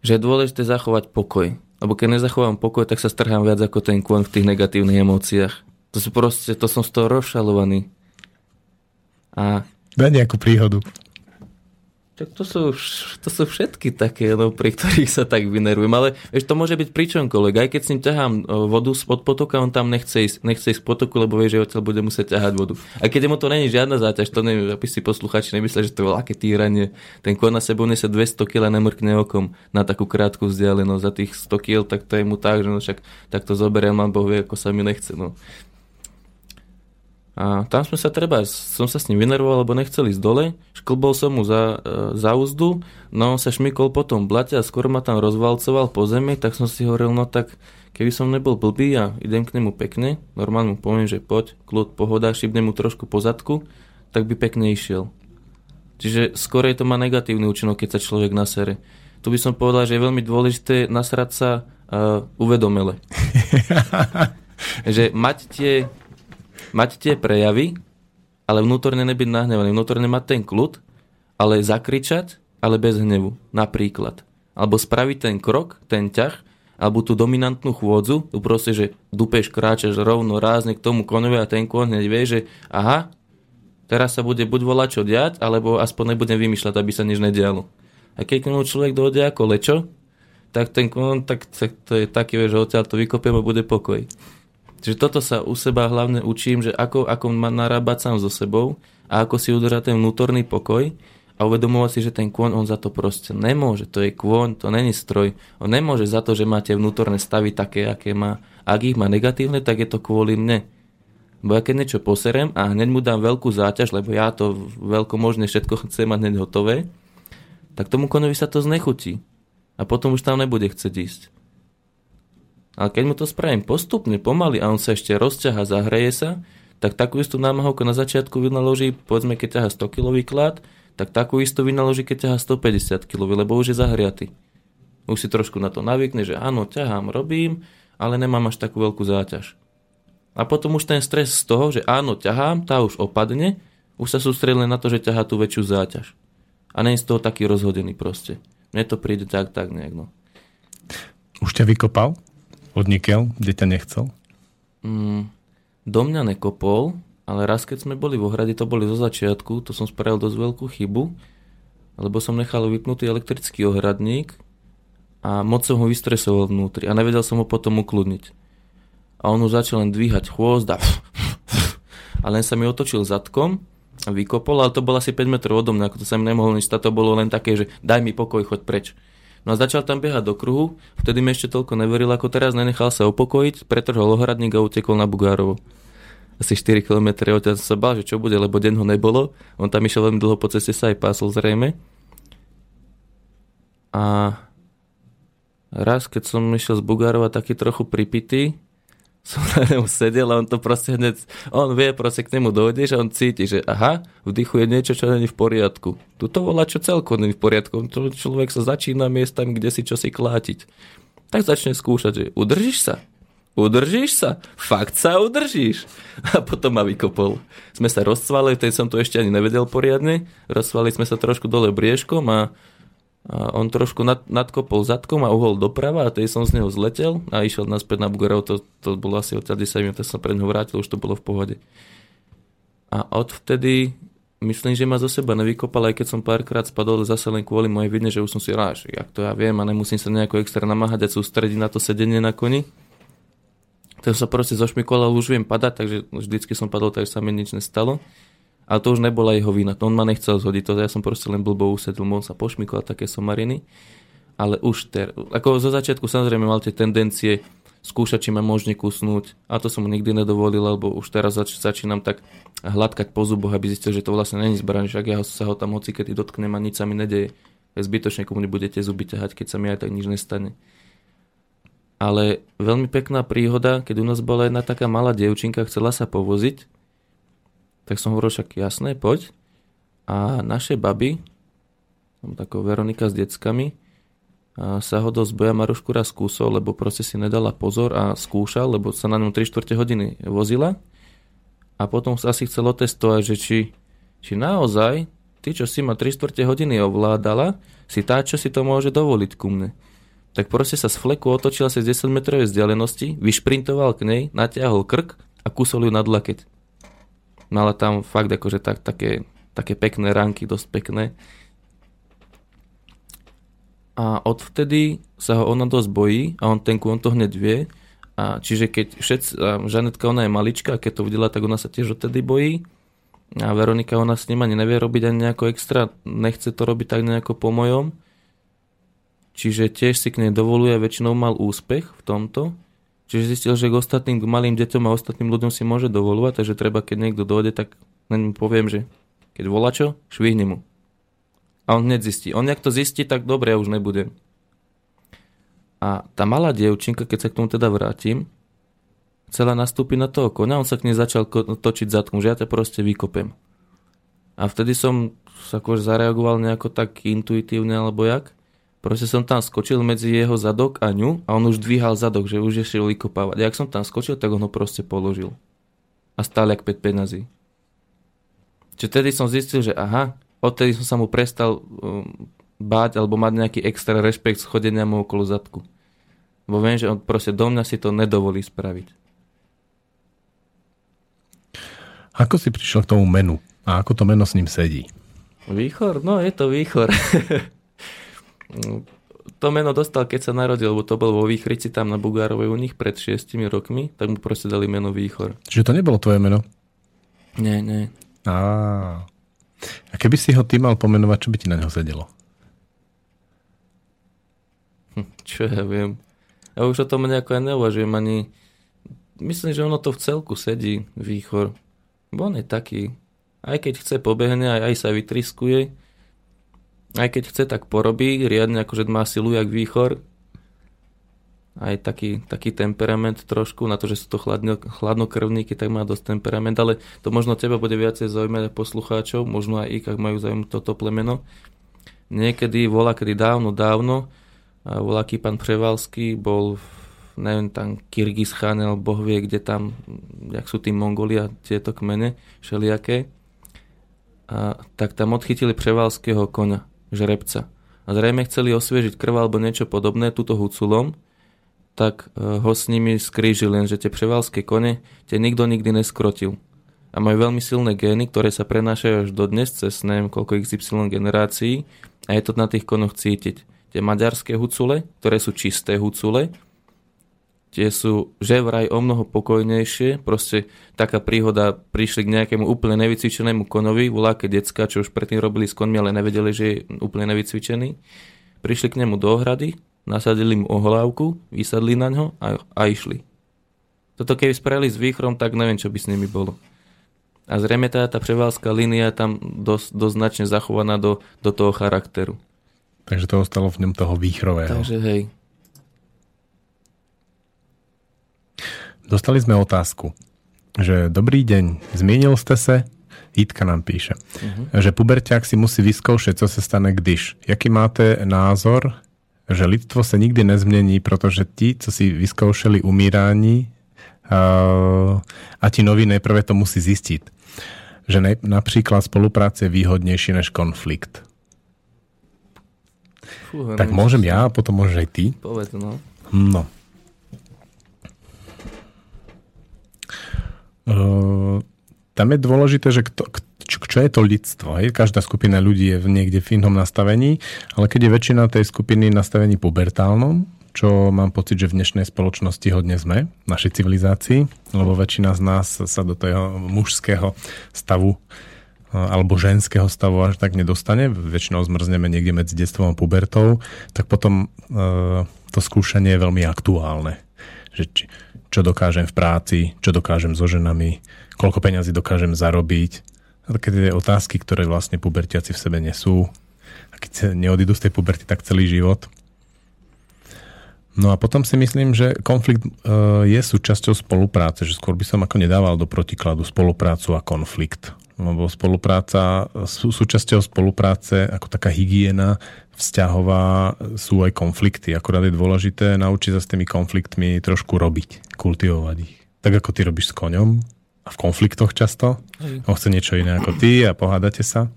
Že je dôležité zachovať pokoj. Lebo keď nezachovám pokoj, tak sa strhám viac ako ten kôň v tých negatívnych emóciách. To sú proste, to som z toho rozšalovaný. A Daj nejakú príhodu. Tak to sú, to sú všetky také, no, pri ktorých sa tak vynervujem. Ale vieš, to môže byť pri čomkoľvek. Aj keď s ním ťahám vodu spod potoka, on tam nechce ísť, nechce ísť potoku, lebo vie, že odtiaľ bude musieť ťahať vodu. A keď mu to není žiadna záťaž, to neviem, aby si posluchači nemyslia, že to je aké týranie. Ten kon na sebou nese 200 kg a nemrkne okom na takú krátku vzdialenosť. Za tých 100 kg, tak to je mu tak, že no však tak to zoberiem, mám Boh ako sa mi nechce. No. A tam sme sa treba, som sa s ním vynervoval, lebo nechcel ísť dole, šklbol som mu za, e, za úzdu, no on sa šmykol potom blate a skoro ma tam rozvalcoval po zemi, tak som si hovoril, no tak keby som nebol blbý a idem k nemu pekne, normálne mu poviem, že poď, kľud, pohoda, šibnem mu trošku po zadku, tak by pekne išiel. Čiže skôr je to má negatívny účinok, keď sa človek nasere. Tu by som povedal, že je veľmi dôležité nasrať sa uh, uvedomele. (laughs) že mať tie mať tie prejavy, ale vnútorne nebyť nahnevaný. Vnútorne mať ten kľud, ale zakričať, ale bez hnevu. Napríklad. Alebo spraviť ten krok, ten ťah, alebo tú dominantnú chôdzu, tu proste, že dupeš, kráčaš rovno, rázne k tomu konovi a ten kon hneď vie, že aha, teraz sa bude buď volať čo diať, alebo aspoň nebudem vymýšľať, aby sa nič nedialo. A keď k človek dojde ako lečo, tak ten kon, tak, tak to je taký, že odtiaľ to vykopiem a bude pokoj. Čiže toto sa u seba hlavne učím, že ako, ako narábať sám so sebou a ako si udržať ten vnútorný pokoj a uvedomovať si, že ten kôň, on za to proste nemôže. To je kôň, to není stroj. On nemôže za to, že máte vnútorné stavy také, aké má. Ak ich má negatívne, tak je to kvôli mne. Bo ja keď niečo poserem a hneď mu dám veľkú záťaž, lebo ja to veľko možné všetko (laughs) chcem mať hneď hotové, tak tomu konovi sa to znechutí. A potom už tam nebude chcieť ísť. Ale keď mu to spravím postupne, pomaly a on sa ešte rozťaha, zahreje sa, tak takú istú námahovku na začiatku vynaloží, povedzme, keď ťaha 100 kg klad, tak takú istú vynaloží, keď ťaha 150 kg, lebo už je zahriatý. Už si trošku na to navykne, že áno, ťahám, robím, ale nemám až takú veľkú záťaž. A potom už ten stres z toho, že áno, ťahám, tá už opadne, už sa sústredí na to, že ťahá tú väčšiu záťaž. A nie je z toho taký rozhodený proste. Mne to príde tak, tak nejak, no. Už ťa vykopal? Odnikiaľ? Kde ťa nechcel? Mm, do mňa nekopol, ale raz keď sme boli v ohrade, to boli zo začiatku, to som spravil dosť veľkú chybu, lebo som nechal vypnutý elektrický ohradník a moc som ho vystresoval vnútri a nevedel som ho potom ukludniť. A on už začal len dvíhať chvost a, (laughs) a len sa mi otočil zadkom a vykopol, ale to bolo asi 5 metrov odo mňa, to sa mi nemohol nič to bolo len také, že daj mi pokoj, choď preč. No a začal tam biehať do kruhu, vtedy mi ešte toľko neveril ako teraz, nenechal sa opokojiť, pretrhol ohradník a utekol na Bugárovo. Asi 4 km odtiaľ sa bál, že čo bude, lebo deň ho nebolo. On tam išiel veľmi dlho po ceste, sa aj pásol zrejme. A raz, keď som išiel z Bugárova taký trochu pripitý, som na ňom sedel a on to proste hneď, on vie, proste k nemu dojdeš a on cíti, že aha, vdychuje niečo, čo není v poriadku. Tu to volá, čo celko není v poriadku. Človek sa začína miestami, kde si čo si klátiť. Tak začne skúšať, že udržíš sa? Udržíš sa? Fakt sa udržíš? (laughs) A potom ma vykopol. Sme sa rozcvali, ten som to ešte ani nevedel poriadne. Rozcvali sme sa trošku dole briežkom a a on trošku nad, nadkopol zadkom a uhol doprava a tej som z neho zletel a išiel naspäť na Bugarov, to, to bolo asi odtiaľ 10 minút, tak pre neho vrátil, už to bolo v pohode. A odvtedy myslím, že ma zo seba nevykopal, aj keď som párkrát spadol zase len kvôli mojej vidne, že už som si ráš, jak to ja viem a nemusím sa nejako extra namáhať a sústrediť na to sedenie na koni. Tak sa proste zošmykol, ale už viem padať, takže vždycky som padol, takže sa mi nič nestalo. Ale to už nebola jeho vina, on ma nechcel zhodiť, to ja som proste len blbo usedl, on sa pošmykol také somariny. Ale už ter, ako zo začiatku samozrejme mal tie tendencie skúšať, či ma môžne kusnúť. A to som mu nikdy nedovolil, lebo už teraz zač- začínam tak hladkať po zuboch, aby zistil, že to vlastne není zbraň, že ak ja sa ho tam hoci kedy dotknem a nič sa mi nedeje. Zbytočne komu nebudete zuby ťahať, keď sa mi aj tak nič nestane. Ale veľmi pekná príhoda, keď u nás bola jedna taká malá dievčinka, chcela sa povoziť tak som hovoril, však jasné, poď. A naše baby, takou Veronika s deckami, sa ho dosť boja Marušku raz skúsol, lebo proste si nedala pozor a skúšal, lebo sa na ňom 3 čtvrte hodiny vozila. A potom sa asi chcelo testovať, že či, či naozaj ty, čo si ma 3 čtvrte hodiny ovládala, si tá, čo si to môže dovoliť ku mne. Tak proste sa z fleku otočila sa z 10 metrovej vzdialenosti, vyšprintoval k nej, natiahol krk a kusol ju nad lakeť mala tam fakt akože tak, také, také pekné ranky, dosť pekné. A odvtedy sa ho ona dosť bojí a on ten on to hneď vie. A čiže keď všetci, Žanetka ona je malička a keď to videla, tak ona sa tiež odtedy bojí. A Veronika ona s ním ani nevie robiť ani nejako extra, nechce to robiť tak nejako po mojom. Čiže tiež si k nej dovoluje, väčšinou mal úspech v tomto. Čiže zistil, že k ostatným, k malým deťom a ostatným ľuďom si môže dovolovať, takže treba, keď niekto dojde, tak len mu poviem, že keď volá čo, švihni mu. A on hneď zistí. On jak to zistí, tak dobre, ja už nebudem. A tá malá dievčinka, keď sa k tomu teda vrátim, chcela nastúpiť na toho konia, on sa k nej začal točiť zadkom, že ja ťa proste vykopem. A vtedy som sa akože zareagoval nejako tak intuitívne alebo jak. Proste som tam skočil medzi jeho zadok a ňu a on už dvíhal zadok, že už ešte vykopávať. A jak som tam skočil, tak on ho proste položil. A stále jak 5 penazí. Čiže tedy som zistil, že aha, odtedy som sa mu prestal um, báť alebo mať nejaký extra rešpekt schodenia mu okolo zadku. Bo viem, že on proste do mňa si to nedovolí spraviť. Ako si prišiel k tomu menu? A ako to meno s ním sedí? Výchor? No, je to výchor. (laughs) to meno dostal, keď sa narodil, lebo to bol vo Výchrici tam na Bugárovej u nich pred 6 rokmi, tak mu proste dali meno Výchor. Čiže to nebolo tvoje meno? Nie, nie. Á. A keby si ho ty mal pomenovať, čo by ti na neho sedelo? Hm, čo ja viem. Ja už o tom nejako aj neuvažujem ani... Myslím, že ono to v celku sedí, Výchor. Bo on je taký, aj keď chce pobehne, aj, aj sa vytriskuje, aj keď chce, tak porobí, riadne akože má silu jak výchor, aj taký, taký temperament trošku, na to, že sú to chladno, chladnokrvníky, tak má dosť temperament, ale to možno teba bude viacej zaujímať poslucháčov, možno aj ich, ak majú zaujímať toto plemeno. Niekedy, volá kedy dávno, dávno, voľaký pán Prevalský bol v neviem, tam Kyrgyzstan, alebo boh vie, kde tam, jak sú tí Mongolia, tieto kmene, všelijaké. A, tak tam odchytili prevalského koňa, žrebca. A zrejme chceli osviežiť krv alebo niečo podobné túto huculom, tak e, ho s nimi skrížil, lenže tie prevalské kone tie nikto nikdy neskrotil. A majú veľmi silné gény, ktoré sa prenášajú až dodnes cez neviem koľko XY generácií a je to na tých konoch cítiť. Tie maďarské hucule, ktoré sú čisté hucule, tie sú že vraj o mnoho pokojnejšie. Proste taká príhoda, prišli k nejakému úplne nevycvičenému konovi, voláke decka, čo už predtým robili s konmi, ale nevedeli, že je úplne nevycvičený. Prišli k nemu do ohrady, nasadili mu ohlávku, vysadli na ňo a, a išli. Toto keby spravili s výchrom, tak neviem, čo by s nimi bolo. A zrejme tá, tá prevalská línia je tam dosť, dosť značne zachovaná do, do toho charakteru. Takže to ostalo v ňom toho výchrového. Takže hej, Dostali sme otázku, že dobrý deň, zmienil ste sa? Jitka nám píše, uh-huh. že puberťák si musí vyskoušet, co se stane když. Jaký máte názor, že lidstvo se nikdy nezmění, protože ti, co si vyskoušeli umírání, uh, a ti noví nejprve to musí zistiť. Že ne, napríklad spolupráce je výhodnejší než konflikt. Fú, tak môžem ja, a potom môžeš aj ty. Povedz, no. No. Tam je dôležité, že kto, čo, čo je to lidstvo. Hej? Každá skupina ľudí je v niekde v inom nastavení, ale keď je väčšina tej skupiny nastavení pubertálnom, čo mám pocit, že v dnešnej spoločnosti hodne sme, našej civilizácii, lebo väčšina z nás sa do toho mužského stavu alebo ženského stavu až tak nedostane, väčšinou zmrzneme niekde medzi detstvom a pubertou, tak potom e, to skúšanie je veľmi aktuálne. Že či, čo dokážem v práci, čo dokážem so ženami, koľko peňazí dokážem zarobiť. A také tie otázky, ktoré vlastne pubertiaci v sebe nesú. A keď neodídu z tej puberty, tak celý život. No a potom si myslím, že konflikt e, je súčasťou spolupráce, že skôr by som ako nedával do protikladu spoluprácu a konflikt. Lebo spolupráca, sú, súčasťou spolupráce ako taká hygiena vzťahová sú aj konflikty. Akurát je dôležité naučiť sa s tými konfliktmi trošku robiť, kultivovať ich. Tak ako ty robíš s koňom a v konfliktoch často. On chce niečo iné ako ty a pohádate sa.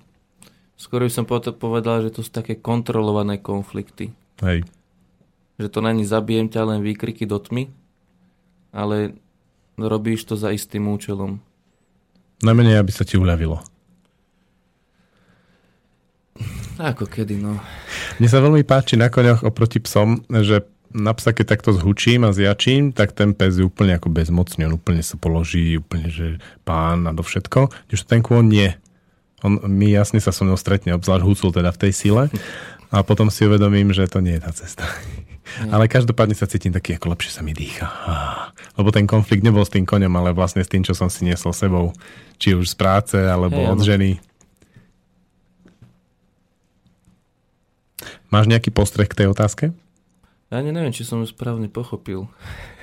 Skoro by som povedal, že to sú také kontrolované konflikty. Hej. Že to není zabijem ťa len výkriky do tmy, ale robíš to za istým účelom. Najmenej, aby sa ti uľavilo. Ako kedy, no. Mne sa veľmi páči na koňoch oproti psom, že na psa, keď takto zhučím a zjačím, tak ten pes je úplne ako bezmocný. On úplne sa položí, úplne, že pán a do všetko. Když ten kôň nie. On, mi jasne sa so mnou stretne, obzvlášť húcul teda v tej sile. A potom si uvedomím, že to nie je tá cesta. Ale každopádne sa cítim taký, ako lepšie sa mi dýcha. Lebo ten konflikt nebol s tým koňom, ale vlastne s tým, čo som si niesol sebou. Či už z práce, alebo Hej, od ženy. Máš nejaký postreh k tej otázke? Ja ani neviem, či som ju správne pochopil. (laughs)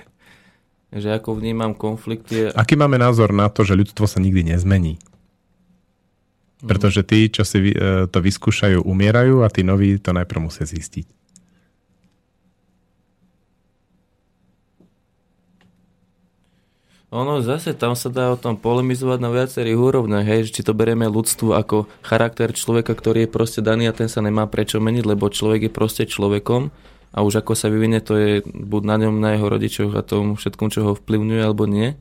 že ako vnímam konflikty. Aký máme názor na to, že ľudstvo sa nikdy nezmení? Pretože tí, čo si e, to vyskúšajú, umierajú a tí noví to najprv musia zistiť. Ono zase tam sa dá o tom polemizovať na viacerých úrovniach, hej, či to berieme ľudstvu ako charakter človeka, ktorý je proste daný a ten sa nemá prečo meniť, lebo človek je proste človekom a už ako sa vyvinie, to je buď na ňom, na jeho rodičoch a tom všetkom, čo ho vplyvňuje alebo nie.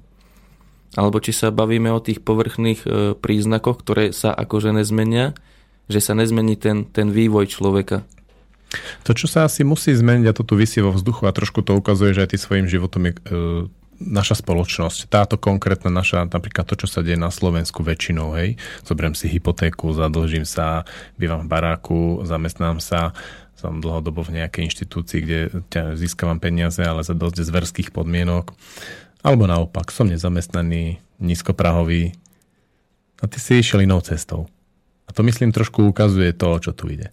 Alebo či sa bavíme o tých povrchných e, príznakoch, ktoré sa akože nezmenia, že sa nezmení ten, ten vývoj človeka. To, čo sa asi musí zmeniť, a to tu vysí vo vzduchu a trošku to ukazuje, že aj ty svojim životom je e, naša spoločnosť. Táto konkrétna naša, napríklad to, čo sa deje na Slovensku väčšinou, hej. Zoberiem si hypotéku, zadlžím sa, bývam v baráku, zamestnám sa, som dlhodobo v nejakej inštitúcii, kde získavam peniaze, ale za dosť zverských podmienok. Alebo naopak, som nezamestnaný, nízkoprahový a ty si išiel inou cestou. A to myslím trošku ukazuje to, čo tu ide.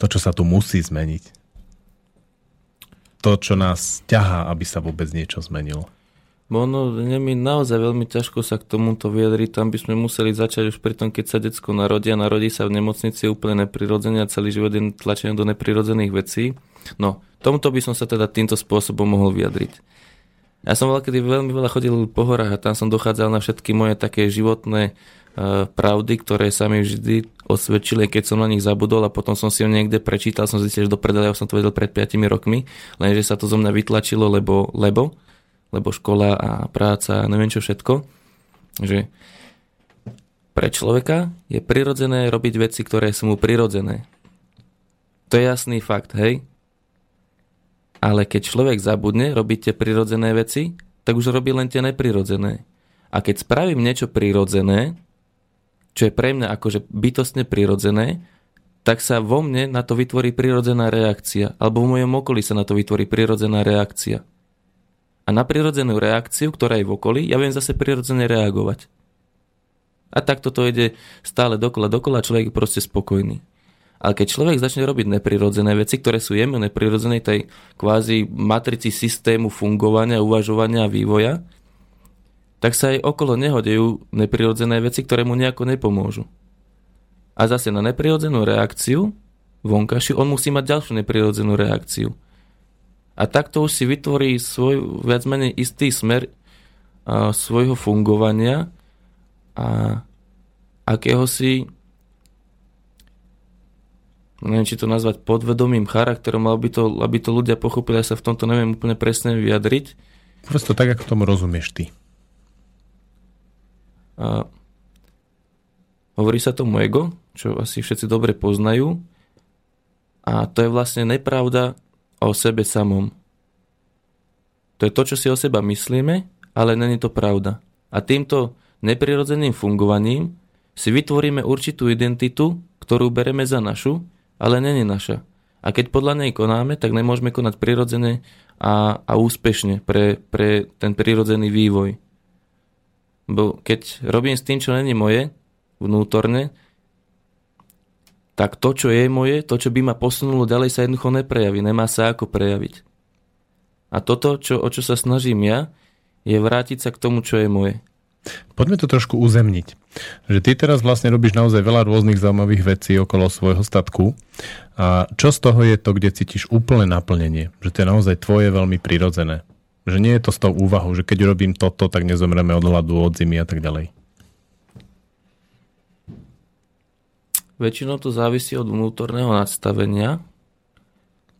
To, čo sa tu musí zmeniť. To, čo nás ťahá, aby sa vôbec niečo zmenilo. Ono, je mi naozaj veľmi ťažko sa k tomuto vyjadriť, tam by sme museli začať už pri tom, keď sa decko narodí a narodí sa v nemocnici úplne neprirodzene a celý život je tlačený do neprirodzených vecí. No, tomuto by som sa teda týmto spôsobom mohol vyjadriť. Ja som veľa, kedy veľmi veľa chodil po horách a tam som dochádzal na všetky moje také životné pravdy, ktoré sa mi vždy osvedčili, keď som na nich zabudol a potom som si ho niekde prečítal, som zistil, že do predele, ja som to vedel pred 5 rokmi, lenže sa to zo mňa vytlačilo, lebo, lebo lebo škola a práca a neviem čo všetko, že pre človeka je prirodzené robiť veci, ktoré sú mu prirodzené. To je jasný fakt, hej? Ale keď človek zabudne robiť tie prirodzené veci, tak už robí len tie neprirodzené. A keď spravím niečo prirodzené, čo je pre mňa akože bytostne prirodzené, tak sa vo mne na to vytvorí prirodzená reakcia. Alebo v mojom okolí sa na to vytvorí prirodzená reakcia. A na prirodzenú reakciu, ktorá je v okolí, ja viem zase prirodzene reagovať. A takto to ide stále dokola, dokola, človek je proste spokojný. Ale keď človek začne robiť neprirodzené veci, ktoré sú jemne neprirodzené tej kvázi matrici systému fungovania, uvažovania a vývoja, tak sa aj okolo neho dejú neprirodzené veci, ktoré mu nejako nepomôžu. A zase na neprirodzenú reakciu vonkaši, on musí mať ďalšiu neprirodzenú reakciu. A takto už si vytvorí svoj viac menej istý smer a, svojho fungovania a akéhosi neviem, či to nazvať podvedomým charakterom, aby to, aby to ľudia pochopili, ja sa v tomto neviem úplne presne vyjadriť. Povedz to tak, ako tomu rozumieš ty. A hovorí sa tomu ego, čo asi všetci dobre poznajú. A to je vlastne nepravda o sebe samom. To je to, čo si o seba myslíme, ale není to pravda. A týmto neprirodzeným fungovaním si vytvoríme určitú identitu, ktorú bereme za našu, ale není naša. A keď podľa nej konáme, tak nemôžeme konať prirodzene a, a úspešne pre, pre ten prirodzený vývoj. Bo keď robím s tým, čo není moje, vnútorne, tak to, čo je moje, to, čo by ma posunulo ďalej, sa jednoducho neprejaví, nemá sa ako prejaviť. A toto, čo, o čo sa snažím ja, je vrátiť sa k tomu, čo je moje. Poďme to trošku uzemniť. Že ty teraz vlastne robíš naozaj veľa rôznych zaujímavých vecí okolo svojho statku. A čo z toho je to, kde cítiš úplné naplnenie? Že to je naozaj tvoje veľmi prirodzené. Že nie je to s tou úvahou, že keď robím toto, tak nezomreme od hladu, od zimy a tak ďalej. Väčšinou to závisí od vnútorného nastavenia,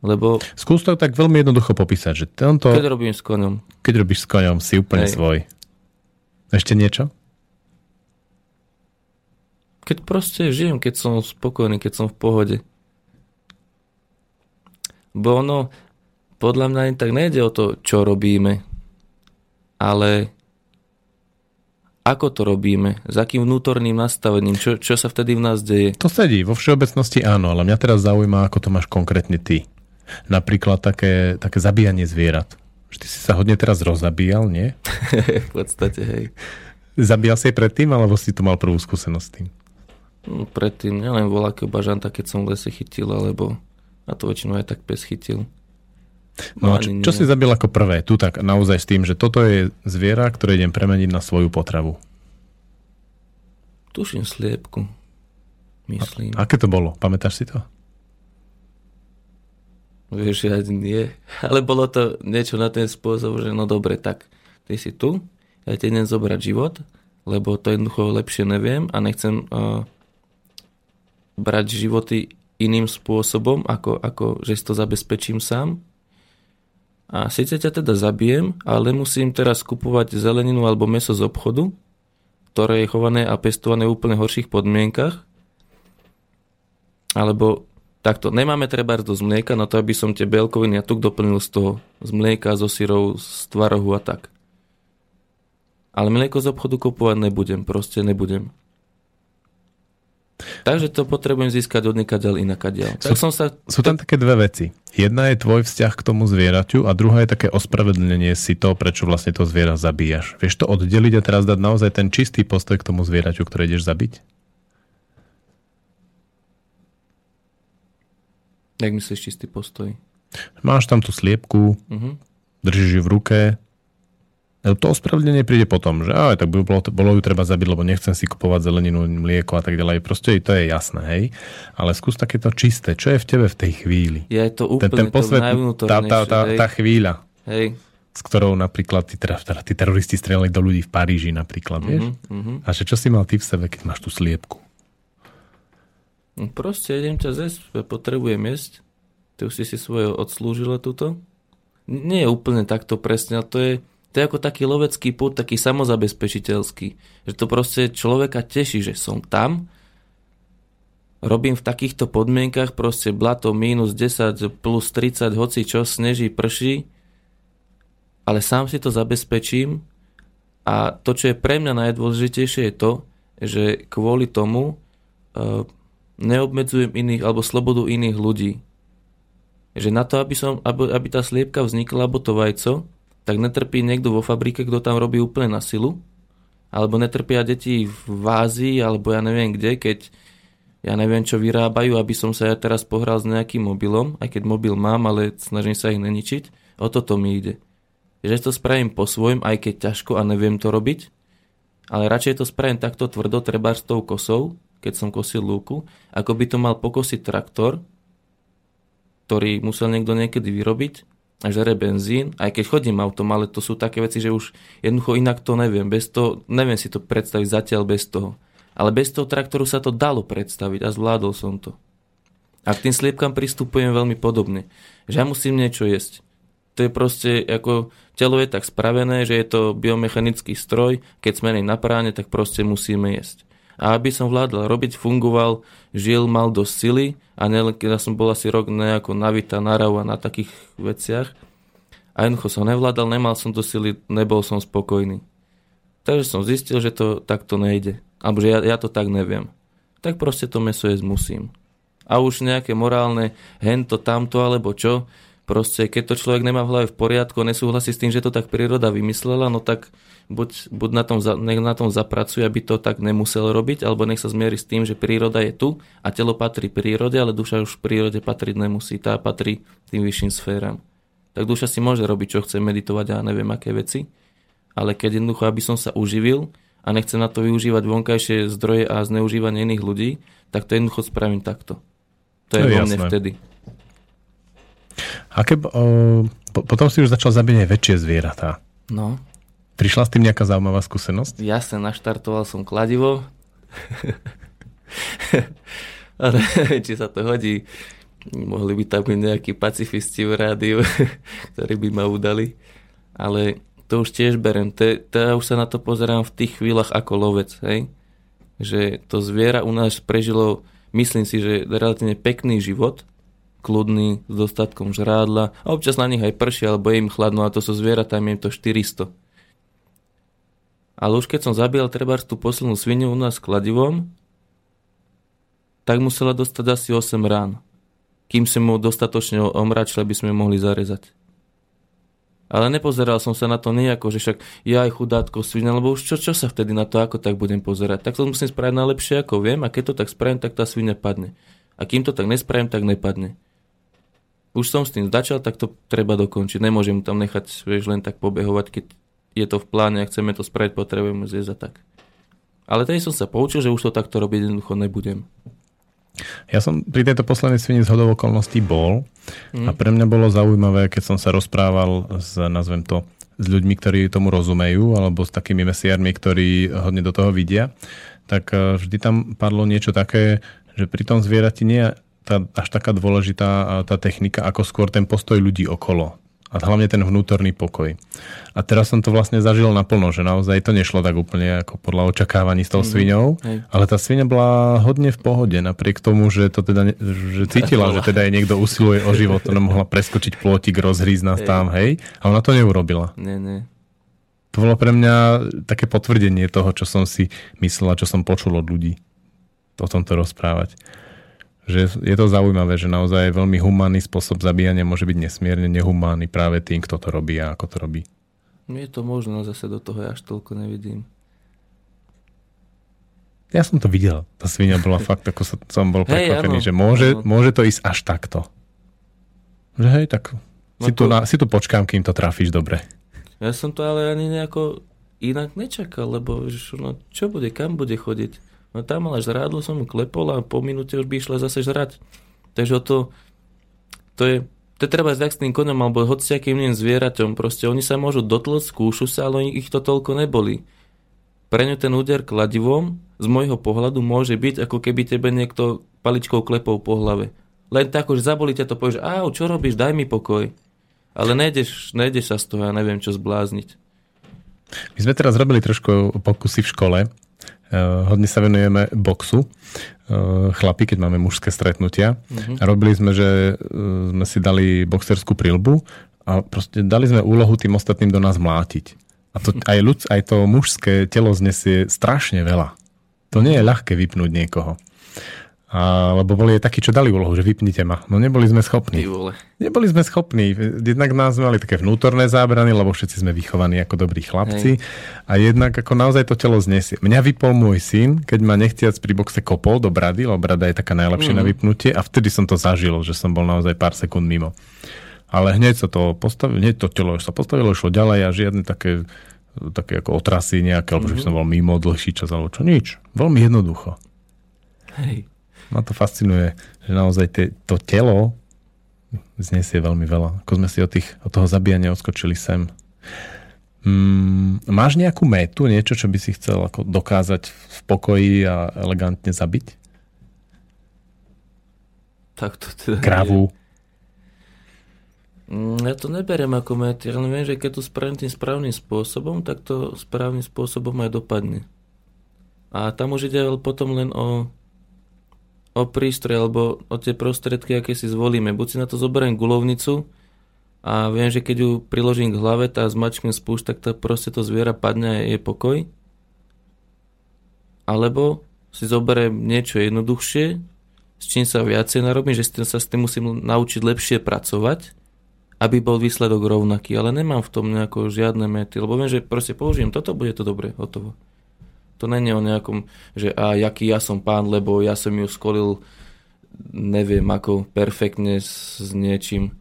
lebo Skús to tak veľmi jednoducho popísať, že tento, keď robím s koňom, keď robíš s koňom, si úplne Hej. svoj. Ešte niečo? keď proste žijem, keď som spokojný, keď som v pohode. Bo ono, podľa mňa ani tak nejde o to, čo robíme, ale ako to robíme, s akým vnútorným nastavením, čo, čo sa vtedy v nás deje. To sedí, vo všeobecnosti áno, ale mňa teraz zaujíma, ako to máš konkrétne ty. Napríklad také, také zabíjanie zvierat. Že ty si sa hodne teraz rozabíjal, nie? (laughs) v podstate, hej. Zabíjal si aj predtým, alebo si tu mal prvú skúsenosť s tým? No, predtým neviem, voľakého bažanta, keď som v lese chytil, alebo a to väčšinou aj tak pes chytil. No a čo, čo si zabil ako prvé? Tu tak naozaj s tým, že toto je zviera, ktoré idem premeniť na svoju potravu. Tuším sliepku. Myslím. A, aké to bolo? Pamätáš si to? Vieš, ja nie. Ale bolo to niečo na ten spôsob, že no dobre, tak ty si tu, ja ti idem zobrať život, lebo to jednoducho lepšie neviem a nechcem uh, brať životy iným spôsobom, ako, ako že si to zabezpečím sám. A síce ťa teda zabijem, ale musím teraz kupovať zeleninu alebo meso z obchodu, ktoré je chované a pestované v úplne horších podmienkach. Alebo takto, nemáme treba dosť mlieka na to, aby som tie bielkoviny a tuk doplnil z toho, z mlieka, zo syrov, z tvarohu a tak. Ale mlieko z obchodu kupovať nebudem, proste nebudem. Takže to potrebujem získať od nikadiaľ inakadiaľ. Sú, som sa... sú tam také dve veci. Jedna je tvoj vzťah k tomu zvieraťu a druhá je také ospravedlnenie si to, prečo vlastne to zviera zabíjaš. Vieš to oddeliť a teraz dať naozaj ten čistý postoj k tomu zvieraťu, ktoré ideš zabiť? Jak myslíš čistý postoj? Máš tam tú sliepku, uh-huh. držíš ju v ruke, to ospravedlnenie príde potom, že aj, tak bolo, bolo ju treba zabiť, lebo nechcem si kupovať zeleninu, mlieko a tak ďalej. Proste to je jasné, hej. Ale skús takéto čisté. Čo je v tebe v tej chvíli? Je to úplne ten, ten posvet, to tá, tá, tá, tá chvíľa. Hej. S ktorou napríklad tí, teda, tí teroristi strelali do ľudí v Paríži napríklad, vieš? Uh-huh, uh-huh. A že čo si mal ty v sebe, keď máš tú sliepku? No proste idem ťa zjesť, potrebujem jesť. Ty už si si svoje odslúžila túto. Nie je úplne takto presne, ale to je to je ako taký lovecký put, taký samozabezpečiteľský. Že to proste človeka teší, že som tam, robím v takýchto podmienkach, proste blato minus 10 plus 30, hoci čo, sneží, prší, ale sám si to zabezpečím a to, čo je pre mňa najdôležitejšie je to, že kvôli tomu uh, neobmedzujem iných alebo slobodu iných ľudí. Že na to, aby, som, aby, aby tá sliepka vznikla, alebo to vajco, tak netrpí niekto vo fabrike, kto tam robí úplne na silu, alebo netrpia deti v Ázii, alebo ja neviem kde, keď ja neviem, čo vyrábajú, aby som sa ja teraz pohral s nejakým mobilom, aj keď mobil mám, ale snažím sa ich neničiť. O toto mi ide. Že to spravím po svojom, aj keď ťažko a neviem to robiť, ale radšej to spravím takto tvrdo, treba s tou kosou, keď som kosil lúku, ako by to mal pokosiť traktor, ktorý musel niekto niekedy vyrobiť a žere benzín, aj keď chodím autom, ale to sú také veci, že už jednoducho inak to neviem. Bez toho, neviem si to predstaviť zatiaľ bez toho. Ale bez toho traktoru sa to dalo predstaviť a zvládol som to. A k tým sliepkam pristupujem veľmi podobne. Že ja musím niečo jesť. To je proste, ako telo je tak spravené, že je to biomechanický stroj, keď sme na práne, tak proste musíme jesť. A aby som vládal robiť, fungoval, žil, mal dosť sily a ne, keď som bol asi rok nejako navita, narav a na takých veciach. A jednoducho som nevládal, nemal som to sily, nebol som spokojný. Takže som zistil, že to takto nejde. Alebo že ja, ja to tak neviem. Tak proste to meso jesť musím. A už nejaké morálne hento, tamto alebo čo, proste keď to človek nemá v hlave v poriadku, nesúhlasí s tým, že to tak príroda vymyslela, no tak buď, buď na, tom, nech na tom zapracuje, aby to tak nemusel robiť, alebo nech sa zmieri s tým, že príroda je tu a telo patrí prírode, ale duša už v prírode patriť nemusí, tá patrí tým vyšším sféram. Tak duša si môže robiť, čo chce, meditovať a neviem aké veci, ale keď jednoducho, aby som sa uživil a nechcem na to využívať vonkajšie zdroje a zneužívanie iných ľudí, tak to jednoducho spravím takto. To je, to je vo mne vtedy. A keb, o, po, potom si už začal zabíjať väčšie zvieratá. No. Prišla s tým nejaká zaujímavá skúsenosť? Jasne, naštartoval som kladivo. (laughs) Ale či sa to hodí. Mohli by tam byť nejakí pacifisti v rádiu, (laughs) ktorí by ma udali. Ale to už tiež berem. Te, te, už sa na to pozerám v tých chvíľach ako lovec. Hej? Že to zviera u nás prežilo, myslím si, že relatívne pekný život, kľudný, s dostatkom žrádla. A občas na nich aj prší, alebo je im chladno, a to sú zvieratá, im to 400 ale už keď som zabíjal treba tú poslednú svinu u nás kladivom, tak musela dostať asi 8 rán. kým sme mu dostatočne omračili, aby sme mohli zarezať. Ale nepozeral som sa na to nejako, že však ja aj chudátko svina, lebo už čo, čo sa vtedy na to ako tak budem pozerať. Tak to musím spraviť najlepšie ako viem a keď to tak spravím, tak tá svina padne. A kým to tak nespravím, tak nepadne. Už som s tým začal, tak to treba dokončiť. Nemôžem tam nechať, vieš, len tak pobehovať, keď je to v pláne a chceme to spraviť, potrebujeme zjesť a tak. Ale tedy som sa poučil, že už to takto robiť jednoducho nebudem. Ja som pri tejto poslednej svini z hodov okolností bol mm. a pre mňa bolo zaujímavé, keď som sa rozprával s, nazvem to, s ľuďmi, ktorí tomu rozumejú, alebo s takými mesiarmi, ktorí hodne do toho vidia, tak e, vždy tam padlo niečo také, že pri tom zvierati nie tá, až taká dôležitá tá technika, ako skôr ten postoj ľudí okolo. A hlavne ten vnútorný pokoj. A teraz som to vlastne zažil naplno, že naozaj to nešlo tak úplne ako podľa očakávaní s tou mm, sviňou, ale tá sviňa bola hodne v pohode, napriek tomu, že to teda že cítila, (laughs) že teda jej niekto usiluje o život, ona mohla preskočiť plótik, rozhrísť nás tam, hej, ale ona to neurobila. Nie, nie. To bolo pre mňa také potvrdenie toho, čo som si myslel a čo som počul od ľudí o tomto rozprávať že je to zaujímavé, že naozaj veľmi humánny spôsob zabíjania môže byť nesmierne nehumánny práve tým, kto to robí a ako to robí. Je to možno, zase do toho ja až toľko nevidím. Ja som to videl. Tá svinia bola (laughs) fakt, ako som bol prekvapený, hey, že môže, môže to ísť až takto. Že hej, tak no si, to... tu na, si tu počkám, kým to trafíš dobre. Ja som to ale ani nejako inak nečakal, lebo no, čo bude, kam bude chodiť? No tam ale žrádlo som mu klepol a po minúte už by išla zase žrať. Takže to, to je, to je treba s tým koňom alebo hociakým iným zvieraťom. Proste oni sa môžu dotlcť, skúšu sa, ale ich to toľko neboli. Pre ňu ten úder kladivom z môjho pohľadu môže byť, ako keby tebe niekto paličkou klepou po hlave. Len tak, že zaboli ťa to, povieš, au, čo robíš, daj mi pokoj. Ale nejdeš, nejdeš sa z toho, ja neviem, čo zblázniť. My sme teraz robili trošku pokusy v škole hodne sa venujeme boxu. Eh, chlapi, keď máme mužské stretnutia. Uh-huh. A robili sme, že eh, sme si dali boxerskú prilbu a proste dali sme úlohu tým ostatným do nás mlátiť. A to aj, ľud, aj to mužské telo znesie strašne veľa. To nie je ľahké vypnúť niekoho. A, lebo boli aj takí, čo dali úlohu, že vypnite ma. No neboli sme schopní. Neboli sme schopní. Jednak nás mali také vnútorné zábrany, lebo všetci sme vychovaní ako dobrí chlapci. Hej. A jednak ako naozaj to telo znesie. Mňa vypol môj syn, keď ma nechtiac pri boxe kopol do brady, lebo brada je taká najlepšia mm. na vypnutie a vtedy som to zažil, že som bol naozaj pár sekúnd mimo. Ale hneď sa to postavilo, hneď to telo sa postavilo, išlo ďalej a žiadne také také ako otrasy nejaké, alebo mm-hmm. že mhm. som bol mimo dlhší čas, alebo čo, nič. Veľmi jednoducho. Hej ma to fascinuje, že naozaj te, to telo znesie veľmi veľa. Ako sme si od, tých, od toho zabíjania odskočili sem. Mm, máš nejakú métu, niečo, čo by si chcel ako dokázať v pokoji a elegantne zabiť? Tak to teda Kravu. Mm, ja to neberiem ako met, ale viem, že keď to spravím tým správnym spôsobom, tak to správnym spôsobom aj dopadne. A tam už ide potom len o o prístroj alebo o tie prostriedky, aké si zvolíme. Buď si na to zoberiem gulovnicu a viem, že keď ju priložím k hlave tá zmačknem spúšť, tak to proste to zviera padne a je pokoj. Alebo si zoberiem niečo jednoduchšie, s čím sa viacej narobím, že sa s tým musím naučiť lepšie pracovať, aby bol výsledok rovnaký. Ale nemám v tom nejako žiadne mety, lebo viem, že proste použijem toto, bude to dobre, hotovo. To není o nejakom, že a jaký ja som pán, lebo ja som ju skolil neviem ako perfektne s, s niečím.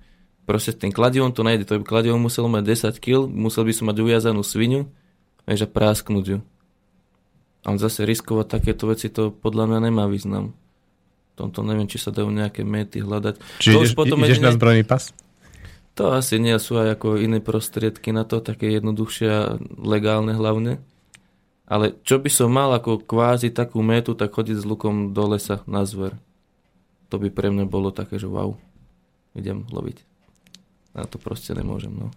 Proste ten kladivom to nejde. To by kladivom muselo mať 10 kg, musel by som mať ujazanú svinu a prásknuť ju. A zase riskovať takéto veci, to podľa mňa nemá význam. Tomto neviem, či sa dajú nejaké mety hľadať. Čiže ideš, potom ideš na zbrojný pas? To asi nie sú aj ako iné prostriedky na to, také jednoduchšie a legálne hlavne. Ale čo by som mal ako kvázi takú metu, tak chodiť s lukom do lesa na zver. To by pre mňa bolo také, že wow, idem loviť. A to proste nemôžem, no.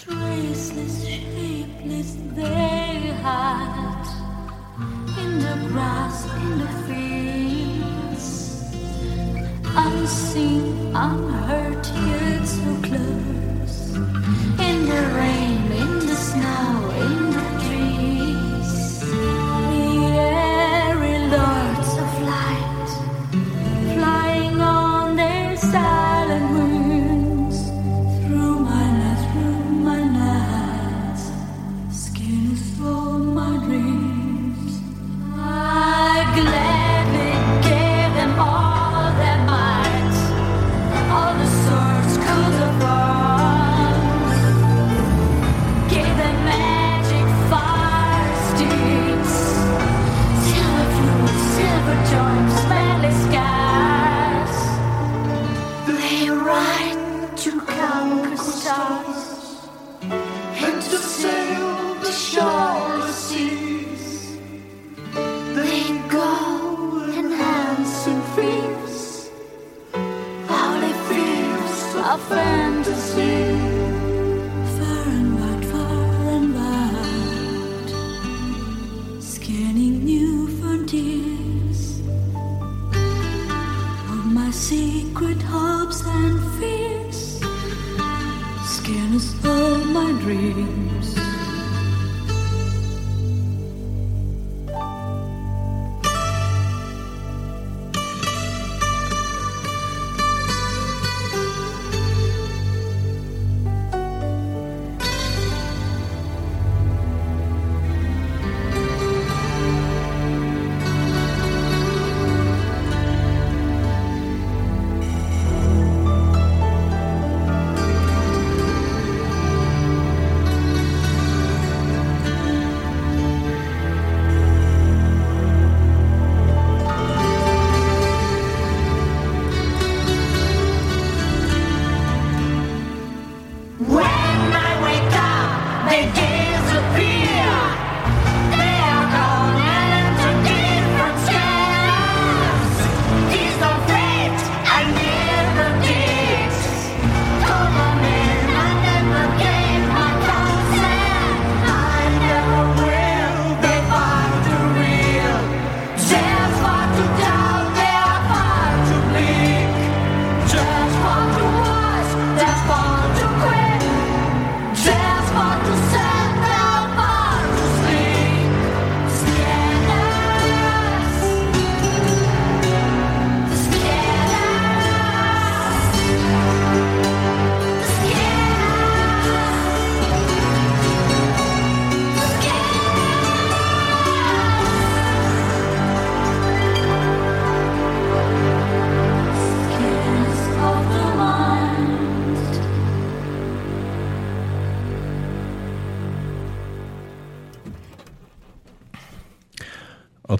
Traceless, shapeless, they hide in the grass, in the fields. Unseen, unheard,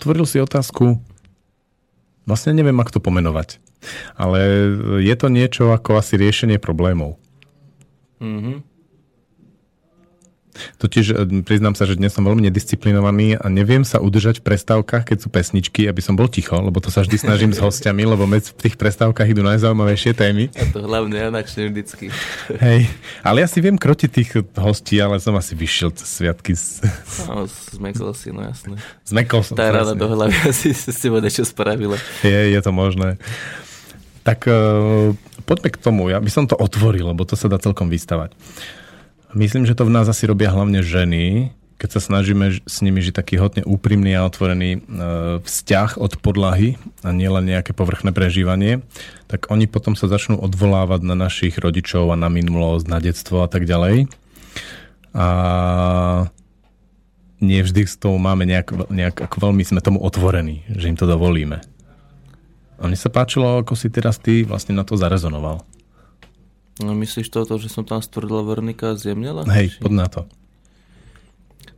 Otvoril si otázku, vlastne neviem, ako to pomenovať, ale je to niečo ako asi riešenie problémov. Mhm. Totiž e, priznám sa, že dnes som veľmi nedisciplinovaný a neviem sa udržať v prestávkach, keď sú pesničky, aby som bol ticho, lebo to sa vždy snažím s hostiami, lebo medzi v tých prestávkach idú najzaujímavejšie témy. A to hlavne Janačne vždycky. Hej, ale ja si viem krotiť tých hostí, ale som asi vyšiel cez sviatky. Z... No, zmekol si, no jasné. Zmekol som. Tá rada do hlavy (laughs) asi s tebou niečo spravila. Je, je to možné. Tak uh, poďme k tomu. Ja by som to otvoril, lebo to sa dá celkom vystavať. Myslím, že to v nás asi robia hlavne ženy, keď sa snažíme s nimi žiť taký hodne úprimný a otvorený uh, vzťah od podlahy a nielen nejaké povrchné prežívanie, tak oni potom sa začnú odvolávať na našich rodičov a na minulosť, na detstvo a tak ďalej. A nie vždy s tou máme nejak, nejak veľmi sme tomu otvorení, že im to dovolíme. A mne sa páčilo, ako si teraz ty vlastne na to zarezonoval. No myslíš toto, že som tam stvrdila vrnika a zjemnela? Hej, pod na to.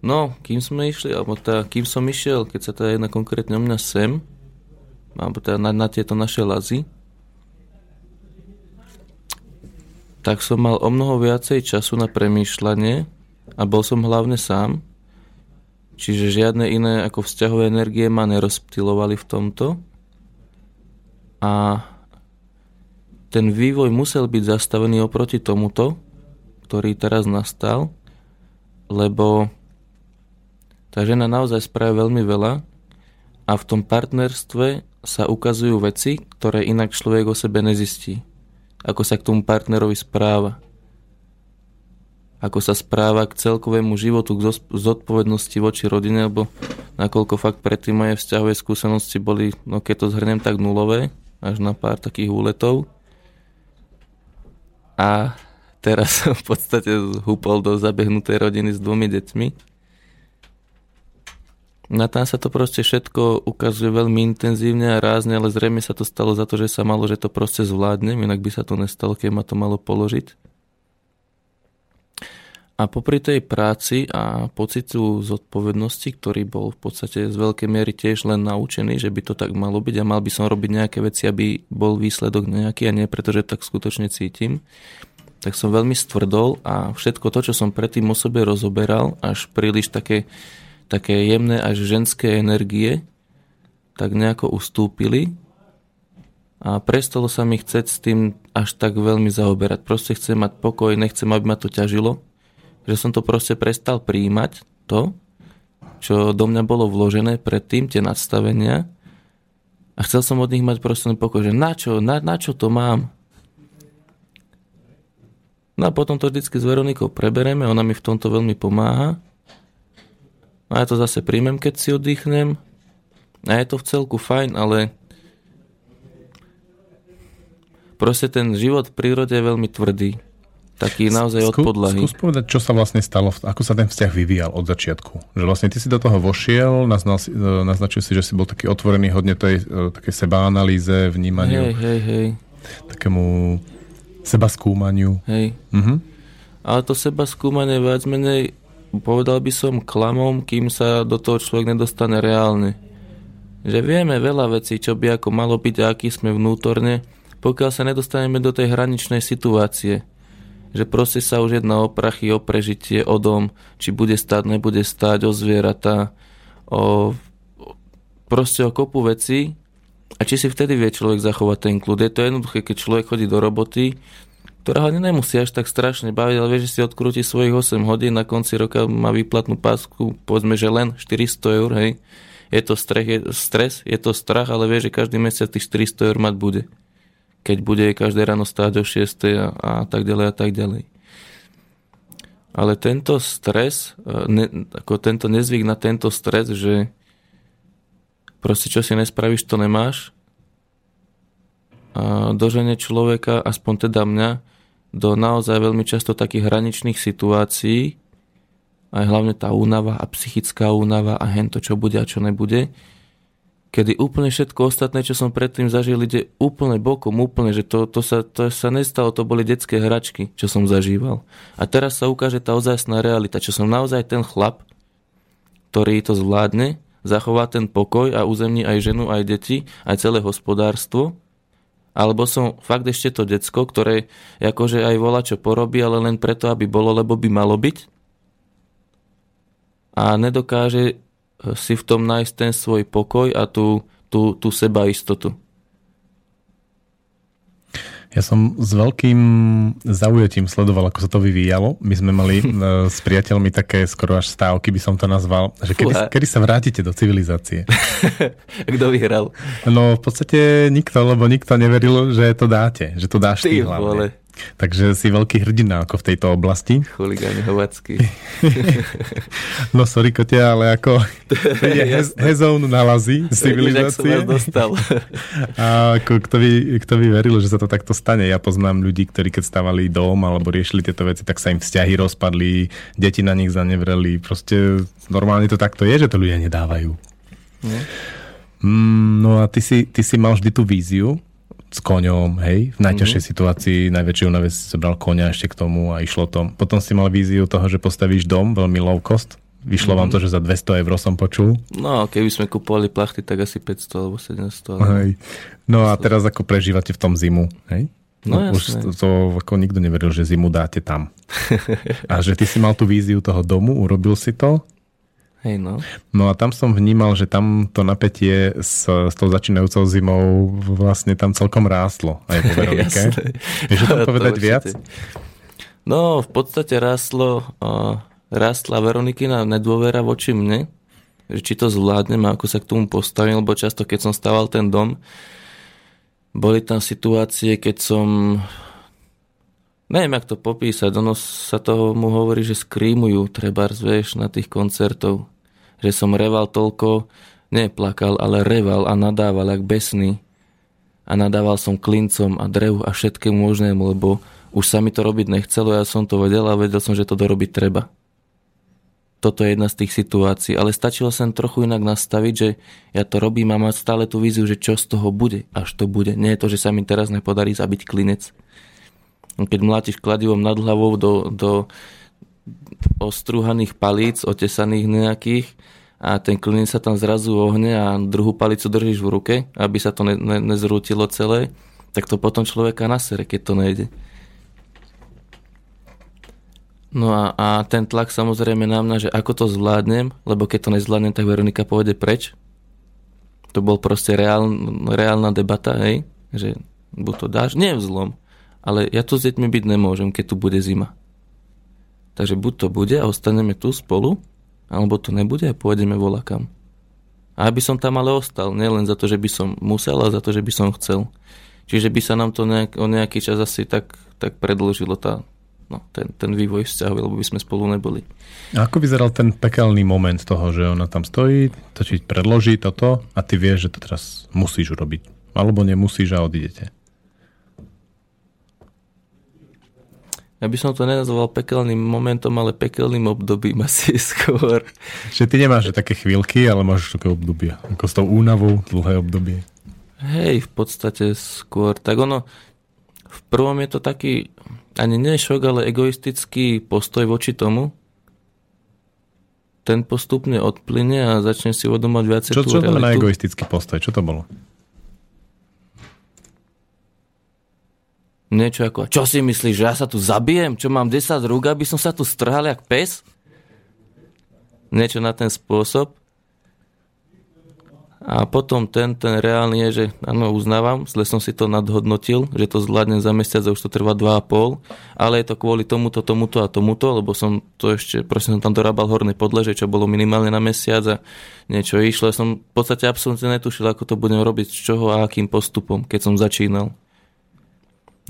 No, kým sme išli, alebo teda, kým som išiel, keď sa teda jedna konkrétne o mňa sem, alebo teda na, na tieto naše lazy, tak som mal o mnoho viacej času na premýšľanie a bol som hlavne sám, čiže žiadne iné ako vzťahové energie ma nerozptilovali v tomto a ten vývoj musel byť zastavený oproti tomuto, ktorý teraz nastal, lebo tá žena naozaj spraví veľmi veľa a v tom partnerstve sa ukazujú veci, ktoré inak človek o sebe nezistí. Ako sa k tomu partnerovi správa. Ako sa správa k celkovému životu, k zodpovednosti voči rodine, lebo nakoľko fakt predtým moje vzťahové skúsenosti boli, no keď to zhrnem, tak nulové, až na pár takých úletov. A teraz som (laughs) v podstate húpol do zabehnutej rodiny s dvomi deťmi. Na tam sa to proste všetko ukazuje veľmi intenzívne a rázne, ale zrejme sa to stalo za to, že sa malo, že to proste zvládnem, inak by sa to nestalo, keď ma to malo položiť. A popri tej práci a pocitu zodpovednosti, ktorý bol v podstate z veľkej miery tiež len naučený, že by to tak malo byť a mal by som robiť nejaké veci, aby bol výsledok nejaký a nie pretože tak skutočne cítim, tak som veľmi stvrdol a všetko to, čo som predtým o sebe rozoberal, až príliš také, také jemné až ženské energie, tak nejako ustúpili a prestalo sa mi chceť s tým až tak veľmi zaoberať. Proste chcem mať pokoj, nechcem, aby ma to ťažilo. Že som to proste prestal príjmať, to, čo do mňa bolo vložené predtým, tie nadstavenia. A chcel som od nich mať proste len pokoj, že na čo, na, na čo to mám? No a potom to vždycky s Veronikou prebereme, ona mi v tomto veľmi pomáha. A ja to zase príjmem, keď si oddychnem. A je to v celku fajn, ale proste ten život v prírode je veľmi tvrdý. Taký naozaj od Skú- podlahy. Skús povedať, čo sa vlastne stalo, ako sa ten vzťah vyvíjal od začiatku. Že vlastne ty si do toho vošiel, naznal, e, naznačil si, že si bol taký otvorený hodne tej e, takej sebaanalýze, vnímaniu, Hej, hej, hej, takému seba skúmaniu. hej. Mhm. Ale to seba skúmanie viac menej, povedal by som klamom, kým sa do toho človek nedostane reálne. Že vieme veľa vecí, čo by ako malo byť a aký sme vnútorne, pokiaľ sa nedostaneme do tej hraničnej situácie. Že proste sa už jedná o prachy, o prežitie, o dom, či bude stať, nebude stať, o zvieratá, o, proste o kopu vecí. A či si vtedy vie človek zachovať ten kľud. Je to jednoduché, keď človek chodí do roboty, ktorá ho nemusí až tak strašne baviť, ale vie, že si odkrúti svojich 8 hodín, na konci roka má výplatnú pásku, povedzme, že len 400 eur, hej. Je to strech, je, stres, je to strach, ale vie, že každý mesiac tých 400 eur mať bude. Keď bude každé ráno stáť o 6 a, a tak ďalej a tak ďalej. Ale tento stres, e, ne, ako tento nezvyk na tento stres, že proste čo si nespravíš, to nemáš, a dožene človeka, aspoň teda mňa, do naozaj veľmi často takých hraničných situácií, aj hlavne tá únava a psychická únava a hento, čo bude a čo nebude, kedy úplne všetko ostatné, čo som predtým zažil, ide úplne bokom, úplne, že to, to, sa, to sa nestalo, to boli detské hračky, čo som zažíval. A teraz sa ukáže tá ozajstná realita, čo som naozaj ten chlap, ktorý to zvládne, zachová ten pokoj a uzemní aj ženu, aj deti, aj celé hospodárstvo, alebo som fakt ešte to decko, ktoré akože aj volá čo porobí, ale len preto, aby bolo, lebo by malo byť. A nedokáže si v tom nájsť ten svoj pokoj a tú, tú, tú sebaistotu. Ja som s veľkým zaujatím sledoval, ako sa to vyvíjalo. My sme mali (laughs) e, s priateľmi také skoro až stávky, by som to nazval, že kedy, kedy sa vrátite do civilizácie. (laughs) Kto vyhral? No v podstate nikto, lebo nikto neveril, že to dáte, že to dáš ty, Ty vole, hlavne. Takže si veľký hrdina ako v tejto oblasti. chuligáni hovacký. (laughs) No sorry kotia, ale ako (laughs) je hez, hezón nalazí vás civilizácie. dostal. (laughs) A ako, kto, by, kto by veril, že sa to takto stane? Ja poznám ľudí, ktorí keď stavali dom alebo riešili tieto veci, tak sa im vzťahy rozpadli, deti na nich zanevreli. Proste normálne to takto je, že to ľudia nedávajú. Mm, no a ty si, ty si mal vždy tú víziu s koňom, hej, v najťažšej situácii, najväčšiu únave si zobral koňa ešte k tomu a išlo to. Potom si mal víziu toho, že postavíš dom, veľmi low cost. Vyšlo vám to, že za 200 eur som počul. No, keby sme kupovali plachty, tak asi 500 alebo 700. Ale... Hej. No a teraz ako prežívate v tom zimu, hej? No, už jasné. to, to ako nikto neveril, že zimu dáte tam. (laughs) A že ty si mal tú víziu toho domu, urobil si to. Hej, no. No a tam som vnímal, že tam to napätie s, s tou začínajúcou zimou vlastne tam celkom rástlo aj vo (laughs) Veronike. Vieš o tom (laughs) To povedať určite. viac? No, v podstate rástlo, uh, rástla Veronikina nedôvera voči mne, že či to zvládnem a ako sa k tomu postavím, lebo často, keď som stával ten dom, boli tam situácie, keď som neviem, jak to popísať, ono sa toho mu hovorí, že skrímujú trebárs, vieš, na tých koncertov. Že som reval toľko, neplakal, ale reval a nadával, jak besný. A nadával som klincom a drevu a všetkému možnému, lebo už sa mi to robiť nechcelo, ja som to vedel a vedel som, že to dorobiť treba. Toto je jedna z tých situácií, ale stačilo sem trochu inak nastaviť, že ja to robím a mať stále tú víziu, že čo z toho bude, až to bude. Nie je to, že sa mi teraz nepodarí zabiť klinec. Keď mlátiš kladivom nad hlavou do, do ostrúhaných palíc, otesaných nejakých a ten klinec sa tam zrazu ohne a druhú palicu držíš v ruke, aby sa to ne, ne, nezrútilo celé, tak to potom človeka nasere, keď to nejde. No a, a ten tlak samozrejme na mňa, že ako to zvládnem, lebo keď to nezvládnem, tak Veronika pôjde preč. To bol proste reál, reálna debata, hej. Že buď to dáš, nie v zlom, ale ja tu s deťmi byť nemôžem, keď tu bude zima. Takže buď to bude a ostaneme tu spolu, alebo to nebude a pôjdeme volakam. A aby som tam ale ostal, nielen za to, že by som musel, ale za to, že by som chcel. Čiže by sa nám to nejak, o nejaký čas asi tak, tak predlžilo tá, no, ten, ten vývoj vzťahu, lebo by sme spolu neboli. A ako vyzeral ten pekelný moment toho, že ona tam stojí, to ti predloží toto a ty vieš, že to teraz musíš urobiť. Alebo nemusíš a odidete. Ja by som to nenazval pekelným momentom, ale pekelným obdobím (laughs) asi skôr. Že ty nemáš také chvíľky, ale máš také obdobie. Ako s tou únavou, dlhé obdobie. Hej, v podstate skôr. Tak ono, v prvom je to taký, ani nie šok, ale egoistický postoj voči tomu. Ten postupne odplyne a začne si uvedomať viacej Čo, tú čo znamená egoistický postoj? Čo to bolo? Niečo ako, čo si myslíš, že ja sa tu zabijem? Čo mám 10 rúk, aby som sa tu strhal jak pes? Niečo na ten spôsob. A potom ten, ten reálny je, že áno, uznávam, zle som si to nadhodnotil, že to zvládnem za mesiac a už to trvá 2,5, ale je to kvôli tomuto, tomuto a tomuto, lebo som to ešte, proste som tam dorábal horné podleže, čo bolo minimálne na mesiac a niečo išlo. Som v podstate absolútne netušil, ako to budem robiť, z čoho a akým postupom, keď som začínal.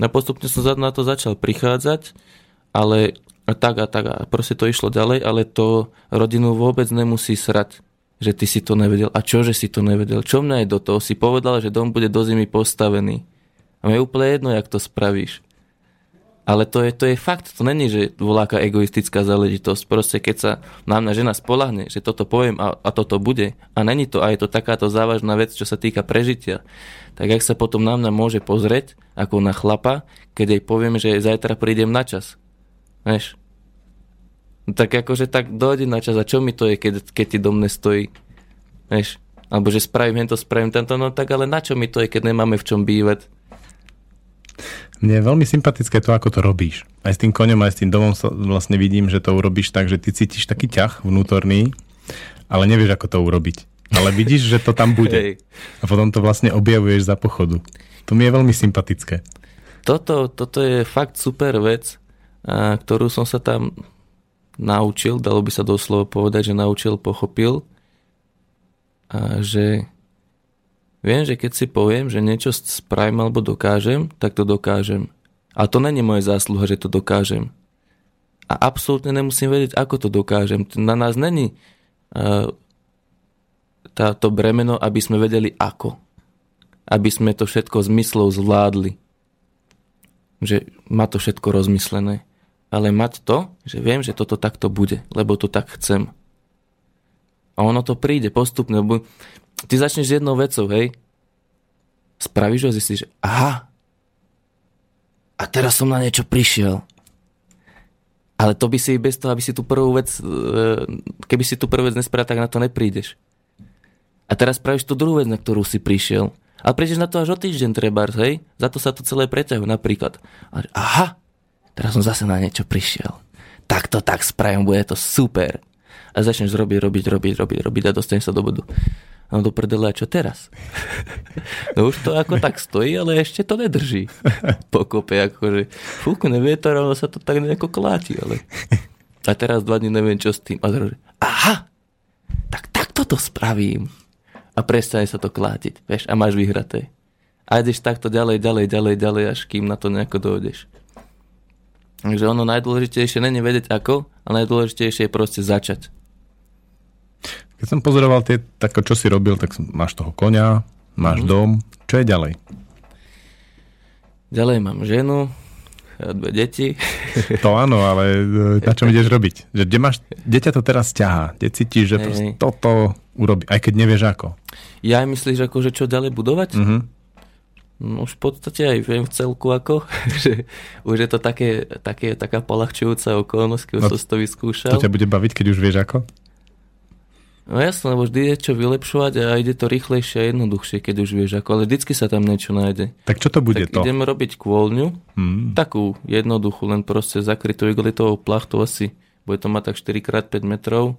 A postupne som na to začal prichádzať, ale a tak a tak a proste to išlo ďalej, ale to rodinu vôbec nemusí srať, že ty si to nevedel. A čo, že si to nevedel? Čo mňa je do toho? Si povedal, že dom bude do zimy postavený. A mne je úplne jedno, jak to spravíš. Ale to je, to je fakt, to není, že voláka egoistická záležitosť. Proste keď sa na mňa žena spolahne, že toto poviem a, a toto bude, a není to, a je to takáto závažná vec, čo sa týka prežitia, tak jak sa potom na mňa môže pozrieť, ako na chlapa, keď jej poviem, že zajtra prídem na čas. Vieš? Tak akože tak dojde na čas a čo mi to je, keď, keď ti dom nestojí? Vieš? Alebo že spravím hento, spravím tento, no tak ale na čo mi to je, keď nemáme v čom bývať? Mne je veľmi sympatické to, ako to robíš. Aj s tým koňom, aj s tým domom sa vlastne vidím, že to urobíš tak, že ty cítiš taký ťah vnútorný, ale nevieš, ako to urobiť. Ale vidíš, že to tam bude. Hej. A potom to vlastne objavuješ za pochodu. To mi je veľmi sympatické. Toto, toto je fakt super vec, ktorú som sa tam naučil, dalo by sa doslova povedať, že naučil, pochopil. A že viem, že keď si poviem, že niečo spravím alebo dokážem, tak to dokážem. A to není moje zásluha, že to dokážem. A absolútne nemusím vedieť, ako to dokážem. Na nás není uh, táto bremeno, aby sme vedeli ako. Aby sme to všetko zmyslov zvládli. Že má to všetko rozmyslené. Ale mať to, že viem, že toto takto bude, lebo to tak chcem. A ono to príde postupne, ty začneš s jednou vecou, hej, spravíš ho a zistíš, aha, a teraz som na niečo prišiel. Ale to by si bez toho, aby si tú prvú vec, e, keby si tú prvú vec nespravil, tak na to neprídeš. A teraz spravíš tú druhú vec, na ktorú si prišiel. A prídeš na to až o týždeň trebárs, hej? Za to sa to celé preťahuje napríklad. A, aha, teraz som zase na niečo prišiel. Tak to tak spravím, bude to super. A začneš robiť, robiť, robiť, robiť, robiť a dostaneš sa do bodu. No do prdele, čo teraz? (laughs) No už to ako tak stojí, ale ešte to nedrží. Pokope, akože fúkne vietor, ono sa to tak nejako kláti, ale... A teraz dva dní neviem, čo s tým. A zrazu, aha, tak takto to spravím. A prestane sa to klátiť, vieš, a máš vyhraté. A ideš takto ďalej, ďalej, ďalej, ďalej, až kým na to nejako dojdeš. Takže ono najdôležitejšie není vedieť ako, ale najdôležitejšie je proste začať. Keď som pozoroval tie, tak čo si robil, tak máš toho konia, máš Mhm. dom. Čo je ďalej? Ďalej mám ženu, dve deti. (laughs) To áno, ale e, na čom ideš robiť? Že kde máš, kde ťa to teraz ťahá? Kde cítiš, že hej. toto urobí, aj keď nevieš ako? Ja aj myslíš, ako, že čo ďalej budovať? Mhm. No, už v podstate aj viem v celku ako, (laughs) že už je to také, také, taká polahčujúca okolnosť, keď už No, som to vyskúšal. To ťa bude baviť, keď už vieš ako? No jasné, lebo vždy je čo vylepšovať a ide to rýchlejšie a jednoduchšie, keď už vieš ako, ale vždycky sa tam niečo nájde. Tak čo to bude tak to? ideme robiť kôľňu, Hmm. takú jednoduchú, len proste zakrytú igelitovou plachtou asi, bude to mať tak 4x5 metrov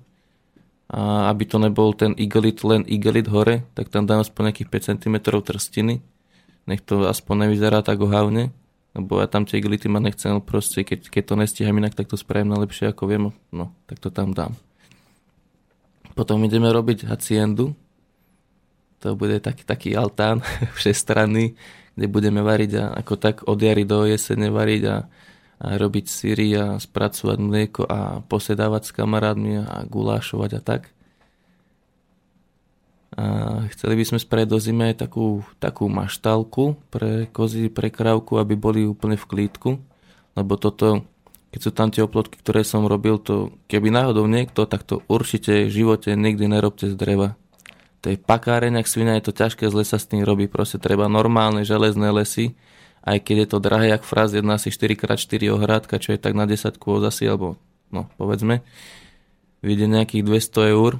a aby to nebol ten igelit len igelit hore, tak tam dám aspoň nejakých 5 cm trstiny nech to aspoň nevyzerá tak ohavne, lebo ja tam tie iglity ma nechcem, proste keď, keď to nestíham inak, tak to spravím najlepšie ako viem, no, tak to tam dám. Potom ideme robiť haciendu, to bude taký, taký altán (laughs) všestranný, kde budeme variť a ako tak od jary do jesene variť a, a robiť syry a spracovať mlieko a posedávať s kamarátmi a gulášovať a tak. A chceli by sme spraviť do zime takú, takú maštalku pre kozy, pre krávku, aby boli úplne v klídku. Lebo toto, keď sú tam tie oplotky, ktoré som robil, to keby náhodou niekto, tak to určite v živote nikdy nerobte z dreva. To je pakáreň, ak svina, je to ťažké z lesa s tým robí. Proste treba normálne železné lesy, aj keď je to drahé, jak fraz, jedna asi 4x4 ohrádka, čo je tak na 10 kôz asi, alebo no, povedzme, vyjde nejakých 200 eur,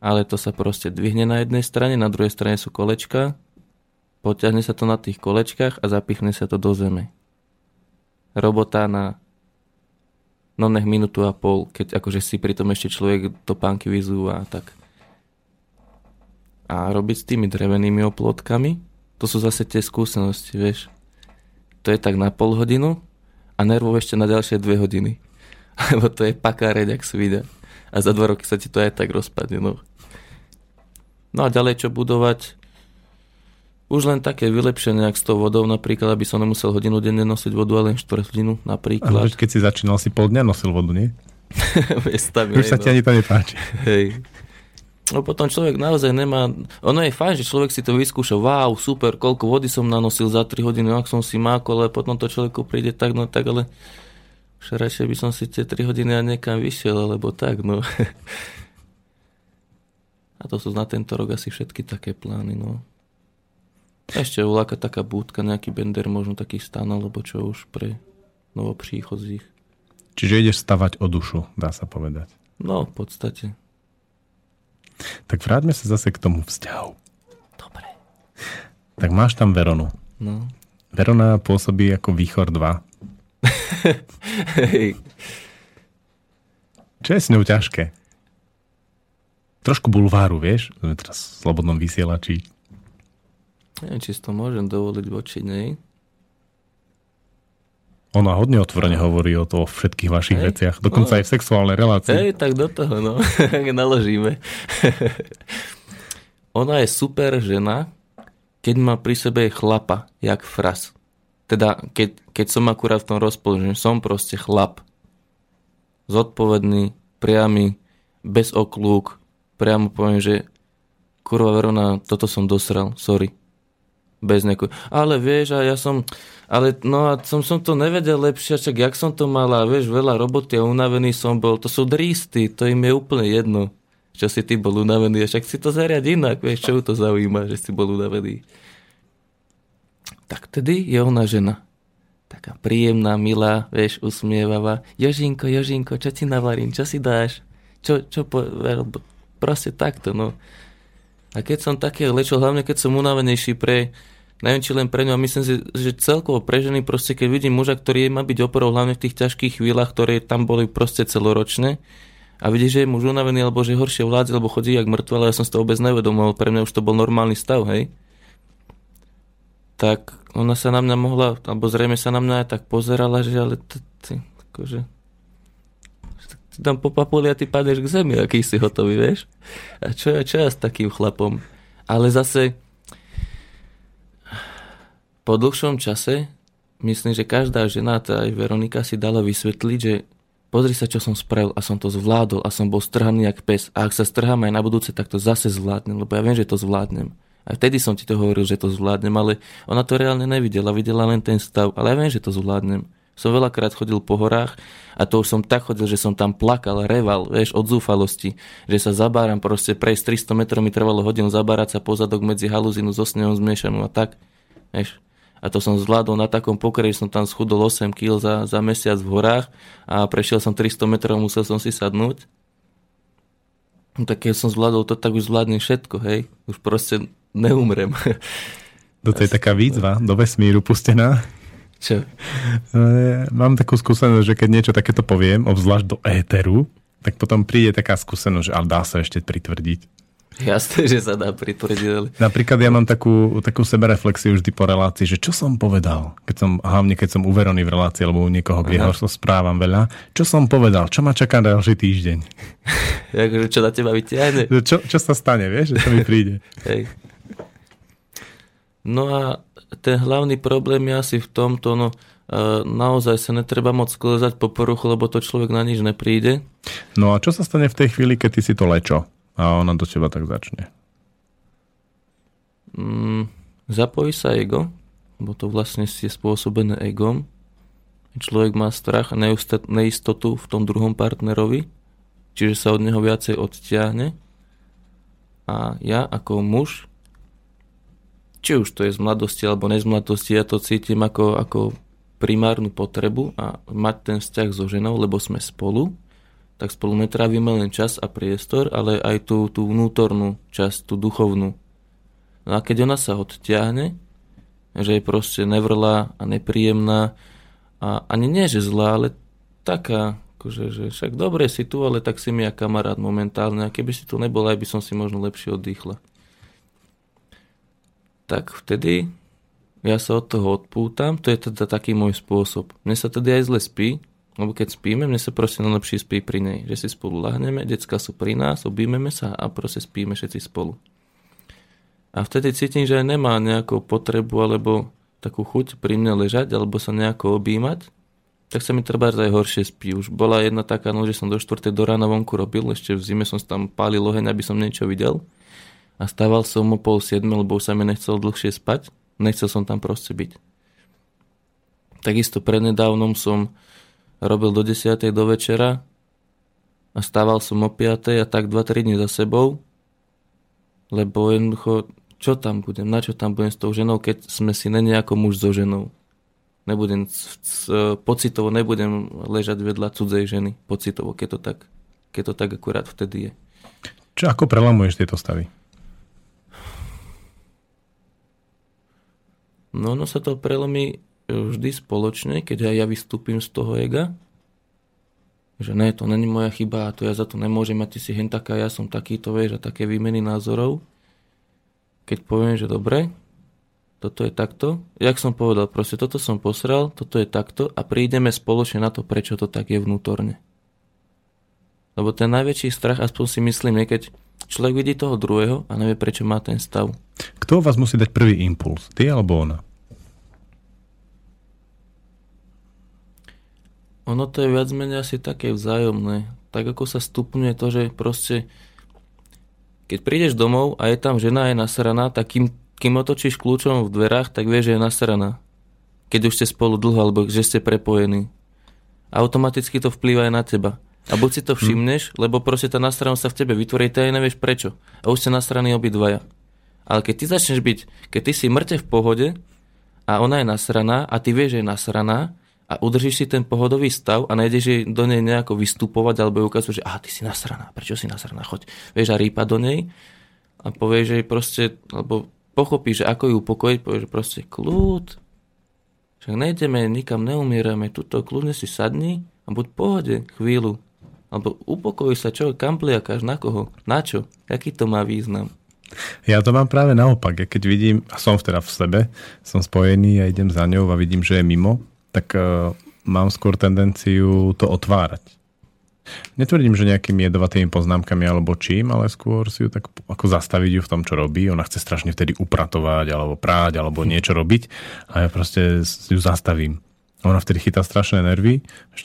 ale to sa proste dvihne na jednej strane, na druhej strane sú kolečka, poťahne sa to na tých kolečkách a zapichne sa to do zeme. Robota na no nech minútu a pol, keď akože si pritom ešte človek topánky vyzúva a tak. A robiť s tými drevenými oplotkami, to sú zase tie skúsenosti, vieš. To je tak na pol hodinu a nervov ešte na ďalšie dve hodiny. (laughs) Lebo to je pakáreň, ak svida. A za dva roky sa ti to aj tak rozpadne, no. No a ďalej čo budovať? Už len také vylepšenie, ak s tou vodou napríklad, aby som nemusel hodinu denne nosiť vodu, ale len 4 hodinu Ale napríklad. keď si začínal, si pol dňa nosil vodu, nie? (laughs) Miestami, Už sa no. ti ani to nepáči. Hej. No potom človek naozaj nemá... Ono je fajn, že človek si to vyskúša. Wow, super, koľko vody som nanosil za 3 hodiny, ak som si mákol, ale potom to človeku príde tak, no tak, ale radšej by som si tie 3 hodiny a niekam vyšiel, alebo tak, no. (laughs) A to sú na tento rok asi všetky také plány, no. Ešte uláka taká búdka, nejaký bender, možno taký stan, alebo čo už pre novopríchodzích. Čiže ideš stavať o dušu, dá sa povedať. No, v podstate. Tak vráťme sa zase k tomu vzťahu. Dobre. Tak máš tam Veronu. No. Verona pôsobí ako Výchor 2. Hej. Čo je s ňou ťažké? Trošku bulváru, vieš? Sme teraz v slobodnom vysielači. Neviem, či si to môžem dovoliť voči nej. Ona hodne otvorene hovorí o to o všetkých vašich Hej. veciach. Dokonca No. aj v sexuálnej relácii. Hej, tak do toho, no. (laughs) Naložíme. (laughs) Ona je super žena, keď má pri sebe chlapa, jak fras. Teda, keď, keď som akurát v tom rozpoložení, som proste chlap. Zodpovedný, priamy, bez oklúk. Priamo poviem, že kurva Verona, toto som dosral, sorry. Bez neko... Ale vieš, a ja som... Ale no a som, som to nevedel lepšie, čak jak som to mal a vieš, veľa roboty a unavený som bol. To sú drísty, to im je úplne jedno, čo si ty bol unavený. Však si to zariad inak, vieš, čo to zaujíma, že si bol unavený. Tak tedy je ona žena. Taká príjemná, milá, vieš, usmievavá. Jožinko, Jožinko, čo ti navarím, čo si dáš? Čo, čo po... Proste takto, no. A keď som také lečil, hlavne keď som unavenejší pre, neviem či len pre ňu, a myslím si, že celkovo pre ženy, proste keď vidím muža, ktorý má byť oporou, hlavne v tých ťažkých chvíľach, ktoré tam boli proste celoročné, a vidíš, že je muž unavený, alebo že horšie vládze, alebo chodí jak mŕtve, ale ja som si to vôbec nevedomoval, pre mňa už to bol normálny stav, hej. Tak ona sa na mňa mohla, alebo zrejme sa na mňa aj tak pozerala, že ale akože ty tam po papuli a ty padneš k zemi, aký si hotový, vieš? A čo, ja- čo ja s takým chlapom? Ale zase po dlhšom čase myslím, že každá žena, tá aj Veronika si dala vysvetliť, že pozri sa, čo som spravil a som to zvládol a som bol strhaný jak pes. A ak sa strhám aj na budúce, tak to zase zvládnem, lebo ja viem, že to zvládnem. Aj vtedy som ti to hovoril, že to zvládnem, ale ona to reálne nevidela, videla len ten stav, ale ja viem, že to zvládnem. Som veľakrát chodil po horách a to už som tak chodil, že som tam plakal, reval, vieš, od zúfalosti, že sa zabáram, proste prejsť 300 metrov mi trvalo hodinu zabárať sa pozadok medzi haluzinu so snehom zmiešanú a tak, vieš. A to som zvládol na takom pokore, že som tam schudol 8 kg za, za mesiac v horách a prešiel som 300 metrov, musel som si sadnúť. No tak keď som zvládol to, tak už zvládnem všetko, hej. Už proste neumrem. Toto je taká výzva do vesmíru pustená. Čo? Mám takú skúsenosť, že keď niečo takéto poviem, obzvlášť do éteru, tak potom príde taká skúsenosť, že ale dá sa ešte pritvrdiť. Jasné, že sa dá pritvrdiť, ale... Napríklad ja mám takú, takú sebereflexiu vždy po relácii, že čo som povedal, keď som, hlavne keď som uverený v relácii, alebo u niekoho, kde ho správam veľa, čo som povedal, čo ma čaká ďalší týždeň. (laughs) Akože čo na teba vyťahne. Čo, čo sa stane, vieš, že čo mi príde. Hej. No a ten hlavný problém je asi v tomto, no e, naozaj sa netreba moc sklezať po poruchu, lebo to človek na nič nepríde. No a čo sa stane v tej chvíli, keď ty si to lečo a ona do teba tak začne? Mm, zapojí sa ego, lebo to vlastne je spôsobené egom. Človek má strach a neistotu v tom druhom partnerovi, čiže sa od neho viacej odtiahne. A ja ako muž, či už to je z mladosti alebo ne z mladosti, ja to cítim ako, ako primárnu potrebu a mať ten vzťah so ženou, lebo sme spolu, tak spolu netrávime len čas a priestor, ale aj tú, tú vnútornú časť, tú duchovnú. No a keď ona sa odtiahne, že je proste nevrlá a nepríjemná a ani nie, že zlá, ale taká, akože, že však dobre si tu, ale tak si mi ja kamarát momentálne a keby si tu nebol, aj by som si možno lepšie oddychla. Tak vtedy ja sa od toho odpútam, to je teda taký môj spôsob. Mne sa tedy aj zle spí, lebo keď spíme, mne sa proste najlepšie spí pri nej. Že si spolu lahneme, decka sú pri nás, objímeme sa a proste spíme všetci spolu. A vtedy cítim, že nemá nejakú potrebu alebo takú chuť pri mne ležať alebo sa nejako objímať, tak sa mi treba aj horšie spí. Už bola jedna taká noc, že som do 4. do rána vonku robil, ešte v zime som tam pálil oheň, aby som niečo videl. A stával som o pol 7, lebo už sa mi nechcel dlhšie spať. Nechcel som tam proste byť. Takisto prednedávnom som robil do 10. do večera a stával som o 5. a tak 2-3 dní za sebou, lebo jednoducho, čo tam budem, na čo tam budem s tou ženou, keď sme si ne nejako muž so ženou. Nebudem, pocitovo nebudem ležať vedľa cudzej ženy, pocitovo, keď to tak, keď to tak akurát vtedy je. Čo, ako prelamuješ tieto stavy? No ono sa to prelomí vždy spoločne, keď aj ja vystúpim z toho ega, že ne, to není moja chyba a to ja za to nemôžem a ty si hen taká, ja som takýto, vieš, a také výmeny názorov. Keď poviem, že dobre, toto je takto, jak som povedal, proste toto som posral, toto je takto a prídeme spoločne na to, prečo to tak je vnútorne. Lebo ten najväčší strach, aspoň si myslím, je keď človek vidí toho druhého a nevie, prečo má ten stav. Kto vás musí dať prvý impuls? Ty alebo ona? Ono to je viac menej asi také vzájomné. Tak ako sa stupňuje to, že proste keď prídeš domov a je tam žena je nasraná, tak kým, kým otočíš kľúčom v dverách, tak vieš, že je nasraná. Keď už ste spolu dlho, alebo že ste prepojení. Automaticky to vplýva aj na teba. A buď si to všimneš, lebo proste tá nasranosť sa v tebe vytvorí, ty aj nevieš prečo. A už ste nasraní obidvaja. Ale keď ty začneš byť, keď ty si mŕte v pohode a ona je nasraná a ty vieš, že je nasraná a udržíš si ten pohodový stav a nejdeš jej do nej nejako vystupovať alebo jej ukazuješ, že aha, ty si nasraná, prečo si nasraná, choď. Vieš a rýpa do nej a povieš, že jej proste, alebo pochopíš, že ako ju upokojiť, povieš, že proste kľud, však nejdeme, nikam neumierame, tuto kľudne si sadni a buď v pohode chvíľu. Alebo upokoj sa, čo, kam pliakáš, na koho, na čo, aký to má význam. Ja to mám práve naopak. Ja keď vidím, a som teda v sebe, som spojený a idem za ňou a vidím, že je mimo, tak uh, mám skôr tendenciu to otvárať. Netvrdím, že nejakými jedovatými poznámkami alebo čím, ale skôr si ju tak ako zastaviť ju v tom, čo robí. Ona chce strašne vtedy upratovať alebo práť alebo niečo robiť a ja proste ju zastavím. Ona vtedy chytá strašné nervy,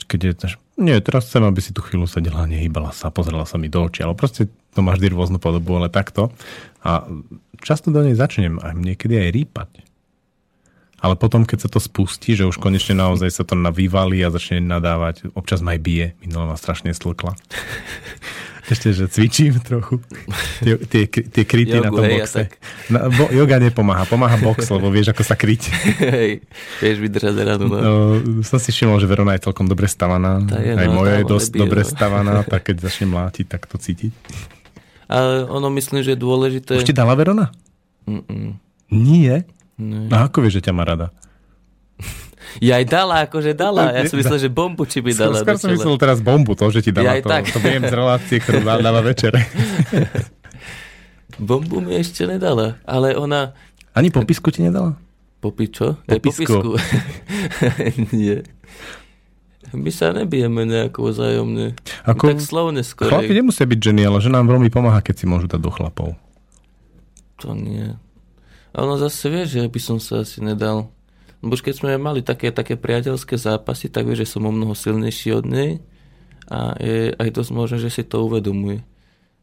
keď je, nie, teraz chcem, aby si tu chvíľu sedela, nehýbala sa, pozrela sa mi do očí, ale proste to má vždy rôznu podobu, ale takto. A často do nej začnem a niekedy aj rýpať. Ale potom, keď sa to spustí, že už konečne naozaj sa to navývali a začne nadávať, občas ma aj bije, minulé ma strašne stlkla. Ešte, že cvičím trochu. Tie, tie, tie kryty na Jogu, tom hej, boxe. tak. Na, bo, yoga nepomáha, pomáha box, lebo vieš, ako sa kryť. Hej, vieš vydržať radu, no. No, som si všimol, že Verona je celkom dobre stavaná. Tá je, Aj no, moja je dosť nebije, dobre no. stavaná, tak keď začne mlátiť, tak to cítiť. Ale ono myslím, že je dôležité... Už ti dala Verona? Mm-mm. Nie. Ne. A ako vieš, že ťa má rada? Ja aj dala, akože dala. Ja som myslel, že bombu či by dala. Skôr som myslel teraz bombu, to, že ti dala Ja to. tak. To viem z relácie, ktorú dá- dáva večer. (laughs) Bombu mi ešte nedala, ale ona... Ani popisku ti nedala? Popi čo? Popisku. (laughs) Nie. My sa nebijeme nejako vzájomne. Ako- Tak slovne Chlapi skôr. nemusia byť ženy, ale že nám veľmi pomáha, keď si môžu dať do chlapov. To nie. A ono zase vie, že by som sa asi nedal. Lebo už keď sme mali také, také priateľské zápasy, tak vie, že som o mnoho silnejší od nej a je aj dosť možné, že si to uvedomuje.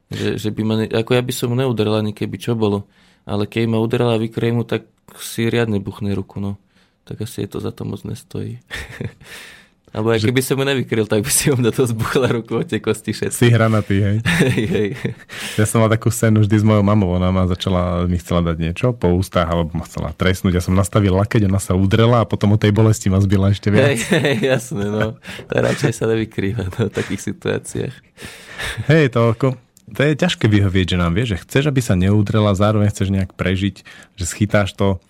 Že, že by ma, ne, ako ja by som neudrel ani keby čo bolo. Ale keď ma udrela vykrému, tak si riadne buchne ruku, no. Tak asi je to za to moc nestojí. (laughs) Alebo aj keby som mu nevykryl, tak by si ho na to zbuchla ruku od tie kosti všetci. Si hranatý. (laughs) Hej, hej. Ja som mal takú scénu vždy s mojou mamou. Ona ma začala, mi chcela dať niečo po ústach, alebo ma chcela trestnúť. Ja som nastavil lakeť, ona sa udrela a potom o tej bolesti ma zbila ešte viac. Hej, hej, jasné, no. To radšej sa nevykrýva no, v takých situáciách. Hej, to ako, to je ťažké vyhovieť, že nám vie, že chceš, aby sa neudrela, zároveň chceš nejak prežiť, že schytáš to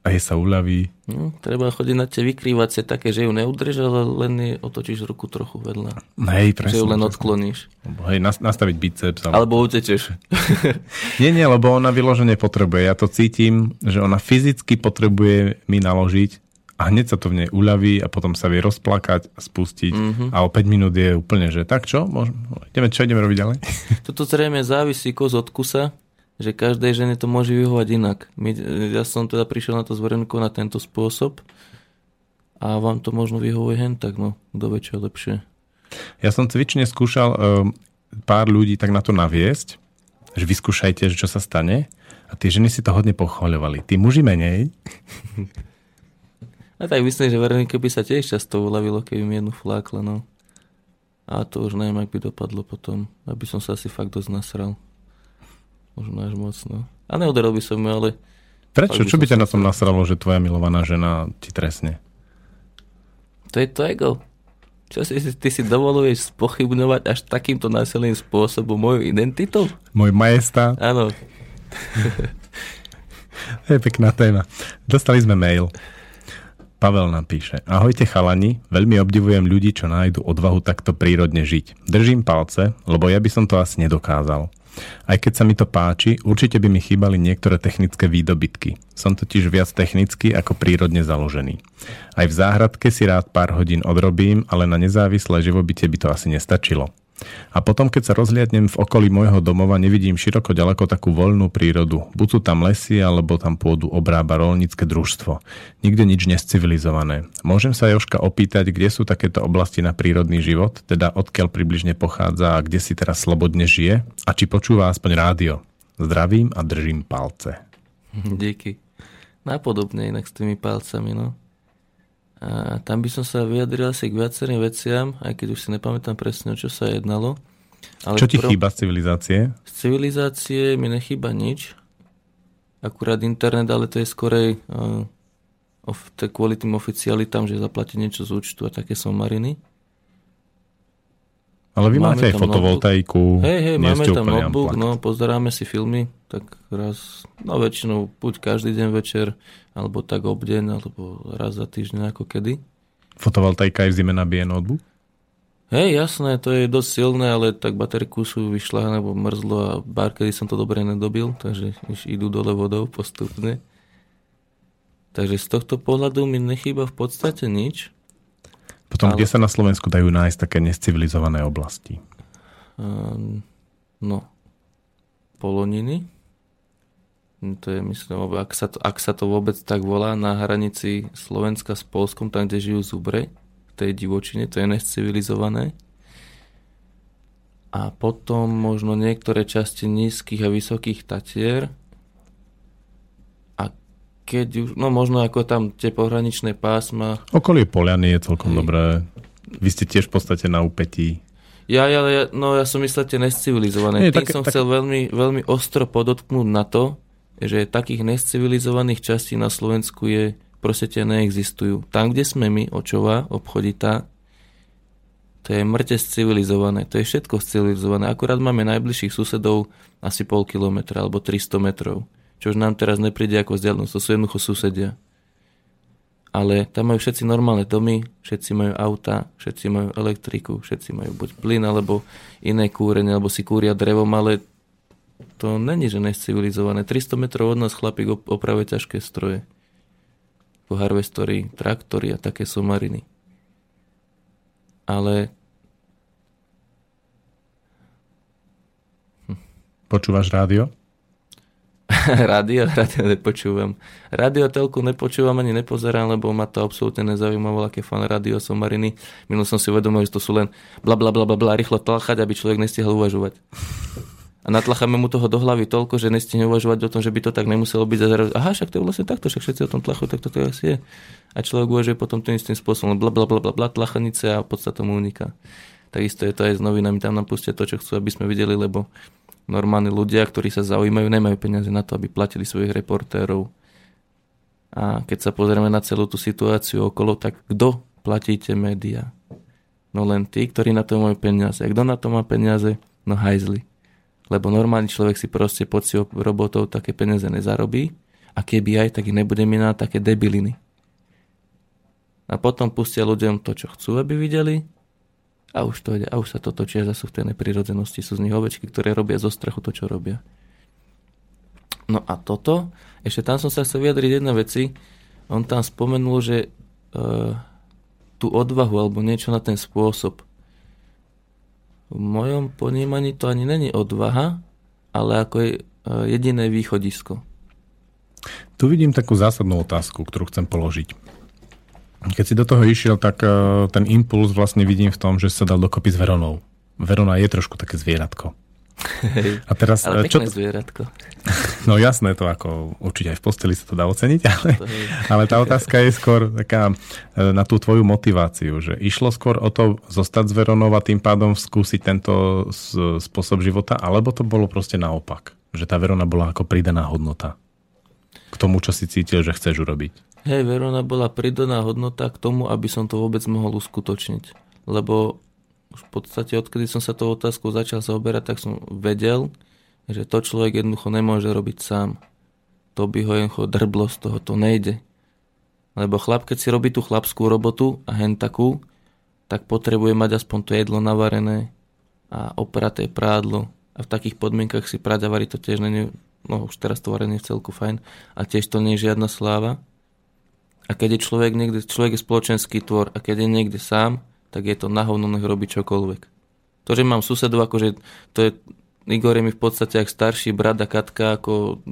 a jej sa uľaví. No, treba chodiť na tie vykrývacie také, že ju neudrž, ale len jej otočíš ruku trochu vedľa. Hej, Že presne. ju len presne. odkloníš. Hej, nas- nastaviť biceps. Ale... Alebo utečeš. (laughs) Nie, nie, lebo ona vyložene potrebuje. Ja to cítim, že ona fyzicky potrebuje mi naložiť a hneď sa to v nej uľaví a potom sa vie rozplakať a spustiť mm-hmm. a o 5 minút je úplne, že tak čo? Môžem, ideme, čo ideme robiť ďalej? Toto zrejme závisí kus od kusa, že každej žene to môže vyhovať inak. My, ja som teda prišiel na to s na tento spôsob a vám to možno vyhovuje hen tak, no, kto vie, čo lepšie. Ja som cvične skúšal um, pár ľudí tak na to naviesť, že vyskúšajte, že čo sa stane a tie ženy si to hodne pochvaľovali. Tí muži menej, A tak myslím, že Veronike by sa tiež často uľavilo, keby mi jednu flákla, no. A to už neviem, ak by dopadlo potom. Aby som sa asi fakt dosť nasral. Možno až moc, no. A neudaril by som ju, ale Prečo? Čo by ťa na tom nasralo, že tvoja milovaná žena ti trestne? to je to ego. Čo si, ty si dovoluješ spochybňovať až takýmto násilným spôsobom moju identitu? Môj majestát? Áno. (laughs) To je pekná téma. Dostali sme mail. Pavel nám píše. Ahojte chalani, veľmi obdivujem ľudí, čo nájdu odvahu takto prírodne žiť. Držím palce, lebo ja by som to asi nedokázal. Aj keď sa mi to páči, určite by mi chýbali niektoré technické výdobytky. Som totiž viac technicky ako prírodne založený. Aj v záhradke si rád pár hodín odrobím, ale na nezávislé živobytie by to asi nestačilo. A potom, keď sa rozliadnem v okolí môjho domova, nevidím široko ďaleko takú voľnú prírodu. Buď sú tam lesy, alebo tam pôdu obrába rolnícke družstvo. Nikde nič nescivilizované. Môžem sa Joška opýtať, kde sú takéto oblasti na prírodný život, teda odkiaľ približne pochádza a kde si teraz slobodne žije? A či počúva aspoň rádio? Zdravím a držím palce. Díky. Napodobne inak s tými palcami, no. A tam by som sa vyjadril asi k viacerým veciam, aj keď už si nepamätám presne, o čo sa jednalo. Ale Čo ti prv- chýba z civilizácie? Z civilizácie mi nechýba nič. Akurát internet, ale to je skorej uh, of, kvôli tým oficialitám, že zaplatiť niečo z účtu a také som mariny. Ale vy Máme máte aj fotovoltaiku. Hej, hej, máme tam notebook, no, pozeráme si filmy, tak raz, no väčšinou buď každý deň večer, alebo tak obdeň, alebo raz za týždeň, ako kedy. Fotovoltaika aj v zime nabije notebook? Hej, jasné, to je dosť silné, ale tak baterku sú vyšla, nebo mrzlo a bar, kedy som to dobre nedobil, takže už idú dole vodou postupne. Takže z tohto pohľadu mi nechýba v podstate nič. Potom, Ale- kde sa na Slovensku dajú nájsť také nescivilizované oblasti? Um, no, poloniny. No, To je, myslím, ak sa, to, ak sa to vôbec tak volá, na hranici Slovenska s Polskom, tam, kde žijú zubre, v tej divočine, to je nescivilizované. A potom možno niektoré časti nízkych a vysokých Tatier. Keď už, no možno ako tam tie pohraničné pásma, Okolie Poliany je celkom Hej. dobré. Vy ste tiež v podstate na úpetí. Ja, ja, ja, no ja som myslel tie nescivilizované. Nie, Tým také- som tak- chcel veľmi, veľmi ostro podotknúť na to, že takých nescivilizovaných častí na Slovensku je proste tie neexistujú. Tam, kde sme my, očová, obchoditá, to je mŕte civilizované. To je všetko civilizované. Akurát máme najbližších susedov asi pol kilometra alebo 300 metrov. Čo už nám teraz nepríde ako vzdialenosť. To sú jednoducho susedia. Ale tam majú všetci normálne domy, všetci majú auta, všetci majú elektriku, všetci majú buď plyn alebo iné kúrenie, alebo si kúria drevom, ale To není, že nescivilizované. 300 metrov od nás chlapík op- opravuje ťažké stroje. Po harvestory, traktory a také somariny. Ale Počúvaš rádio? (laughs) rádio, rádio nepočúvam. Radio telku nepočúvam ani nepozerám, lebo ma to absolútne nezaujímalo, aké fan rádio somariny. Minul som si uvedomil, že to sú len bla bla bla bla rýchlo tlachať, aby človek nestihol uvažovať. A natlacháme mu toho do hlavy toľko, že nestihne uvažovať o tom, že by to tak nemuselo byť. A aha, však to je vlastne takto, však všetci o tom tlachujú, tak toto asi je. A človek uvažuje potom tým istým spôsobom, bla bla bla bla bla, tlachanice a podstata mu uniká. Takisto je to aj s novinami, tam nám pustia to, čo chcú, aby sme videli, lebo normálni ľudia, ktorí sa zaujímajú, nemajú peniaze na to, aby platili svojich reportérov. A keď sa pozrieme na celú tú situáciu okolo, tak kto platíte médiá? No len tí, ktorí na to majú peniaze. Kto na to má peniaze? No hajzli. Lebo normálny človek si proste si robotov také peniaze nezarobí a keby aj, tak ich nebude mať na také debiliny. A potom pustia ľuďom to, čo chcú, aby videli a už to a už sa to točí a zase v tej neprirodzenosti sú z nich ovečky, ktoré robia zo strachu to, čo robia. No a toto, ešte tam som sa chcel vyjadriť jedna veci. On tam spomenul, že uh, tú odvahu alebo niečo na ten spôsob. V mojom ponímaní to ani není odvaha, ale ako je uh, jediné východisko. Tu vidím takú zásadnú otázku, ktorú chcem položiť. Keď si do toho išiel, tak uh, ten impuls vlastne vidím v tom, že sa dal dokopy s Veronou. Verona je trošku také zvieratko. Hej. A teraz, Ale eh, čo, zvieratko. (laughs) no jasné, to ako určite aj v posteli sa to dá oceniť, (laughs) ale, ale tá otázka je skôr taká eh, na tú tvoju motiváciu, že išlo skôr o to zostať s Veronou a tým pádom skúsiť tento spôsob života, alebo to bolo proste naopak, že tá Verona bola ako pridaná hodnota k tomu, čo si cítil, že chceš urobiť. Hej, Verona bola pridaná hodnota k tomu, aby som to vôbec mohol uskutočniť. Lebo už v podstate odkedy som sa tou otázkou začal zaoberať, tak som vedel, že to človek jednoducho nemôže robiť sám. To by ho jednoducho drblo z toho, to nejde. Lebo chlap, keď si robí tú chlapskú robotu a hen takú, tak potrebuje mať aspoň to jedlo navarené a opraté prádlo. A v takých podmienkach si prať a variť to tiež není, no už teraz to varenie v celku fajn, a tiež to nie je žiadna sláva. A keď je človek niekde, človek je spoločenský tvor a keď je niekde sám, tak je to na hovno, nech robí čokoľvek. To, že mám susedu, akože to je, Igor je mi v podstate ak starší brat a Katka ako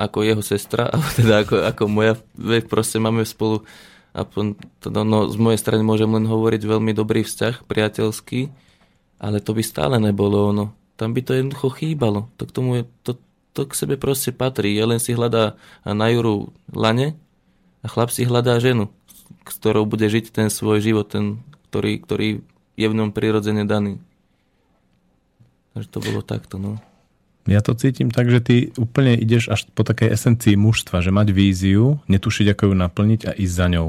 ako jeho sestra, (laughs) alebo teda ako, ako moja, veď proste máme spolu a teda, no, z mojej strany môžem len hovoriť veľmi dobrý vzťah, priateľský, ale to by stále nebolo ono. Tam by to jednoducho chýbalo. To k tomu je, to, to k sebe proste patrí. Ja len si hľadá na Juru lane a chlap si hľadá ženu, s ktorou bude žiť ten svoj život, ten, ktorý, ktorý je v ňom prirodzene daný. Takže to bolo takto, no. Ja to cítim tak, že ty úplne ideš až po takej esencii mužstva, že mať víziu, netušiť, ako ju naplniť a ísť za ňou.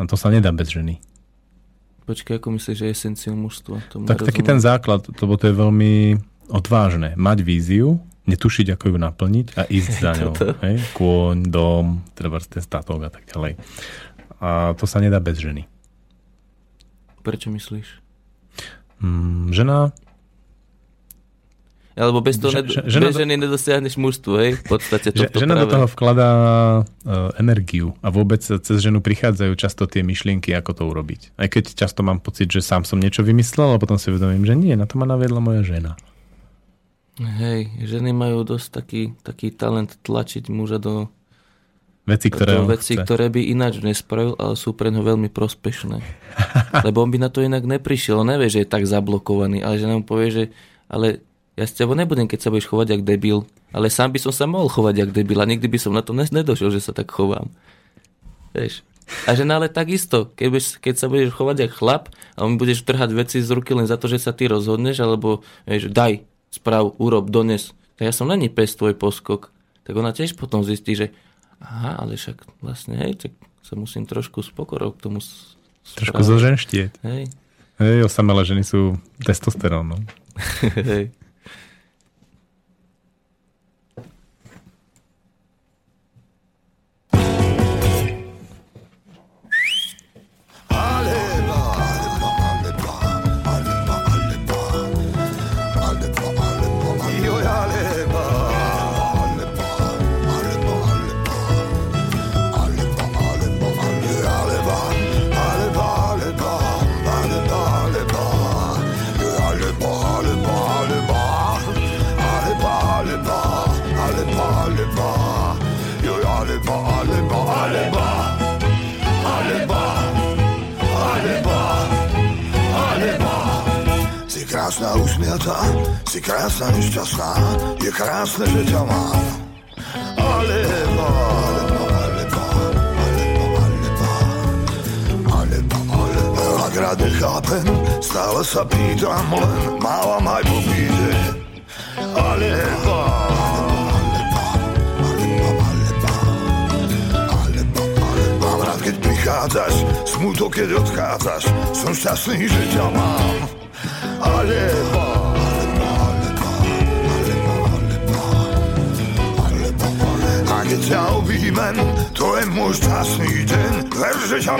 A to sa nedá bez ženy. Počkaj, ako myslíš, že je esenciou mužstva? Tomu Tak taký ten základ, lebo to je veľmi odvážne. Mať víziu, netušiť, ako ju naplniť a ísť za (laughs) ňou. Hej? Kôň, dom, treba ten statok a tak ďalej. A to sa nedá bez ženy. Prečo myslíš? Mm, žena, Alebo bez toho, Že- že- bez žena do- ženy nedosiahneš mužstvo, hej? V podstate toto žena do práve. toho vkladá uh, energiu a vôbec cez ženu prichádzajú často tie myšlienky, ako to urobiť. Aj keď často mám pocit, že sám som niečo vymyslel a potom si uvedomím, že nie, na to ma naviedla moja žena. Hej, ženy majú dosť taký, taký talent tlačiť muža do, Veci, ktoré do veci, chce. ktoré by ináč nespravil, ale sú pre neho veľmi prospešné. (laughs) Lebo on by na to inak neprišiel. On nevie, že je tak zablokovaný, ale že nám povie, že ale ja s tebou nebudem, keď sa budeš chovať jak debil, ale sám by som sa mohol chovať jak debil a nikdy by som na to nedošiel, že sa tak chovám. Vieš? A žena ale takisto, keď, keď sa budeš chovať jak chlap a on budeš trhať veci z ruky len za to, že sa ty rozhodneš, alebo vieš, daj, sprav, urob, dones. Tak ja som není pes tvoj poskok. Tak ona tiež potom zistí, že aha, ale však vlastne, hej, tak sa musím trošku s pokorou k tomu s- Trošku správať. zoženštieť. Hej, Hej, osamelé ženy sú testosterón. No. (laughs) hej. Usmiatá, si krásna, nešťastná, je krásne, že ťa mám. Alebo, alebo, alebo, alebo, alebo, alebo, alebo. Ak rád nechápem, stále sa pýtam, len mávam aj po píde. Mám rád, keď prichádzaš, smutok, keď odchádzaš, som šťastný, že ťa mám. Alebo, a keď ťa objímem, to je môj šťastný deň, ver, že ťa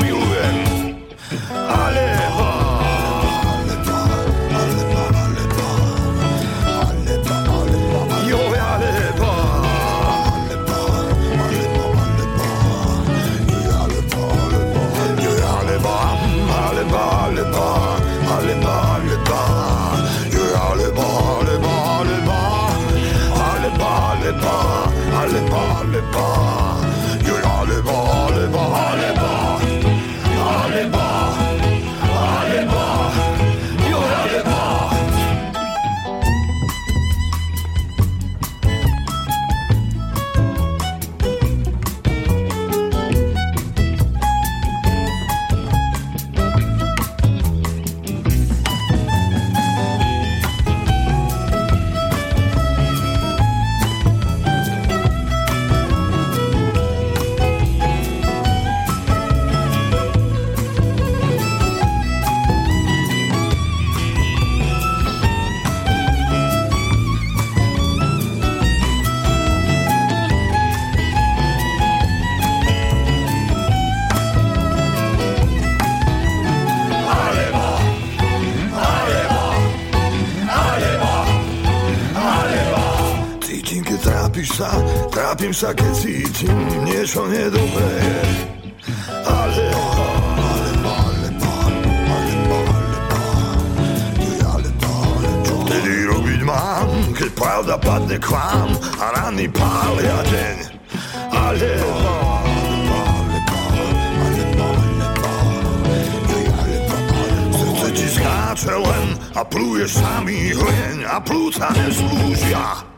trápim sa, keď cítim niečo nedobré. Ale, čo tedy robiť mám, keď pravda padne k vám a rany pália deň. Ale, Srdce ti skáče len a plúješ samý hleň a plúca neslúžia.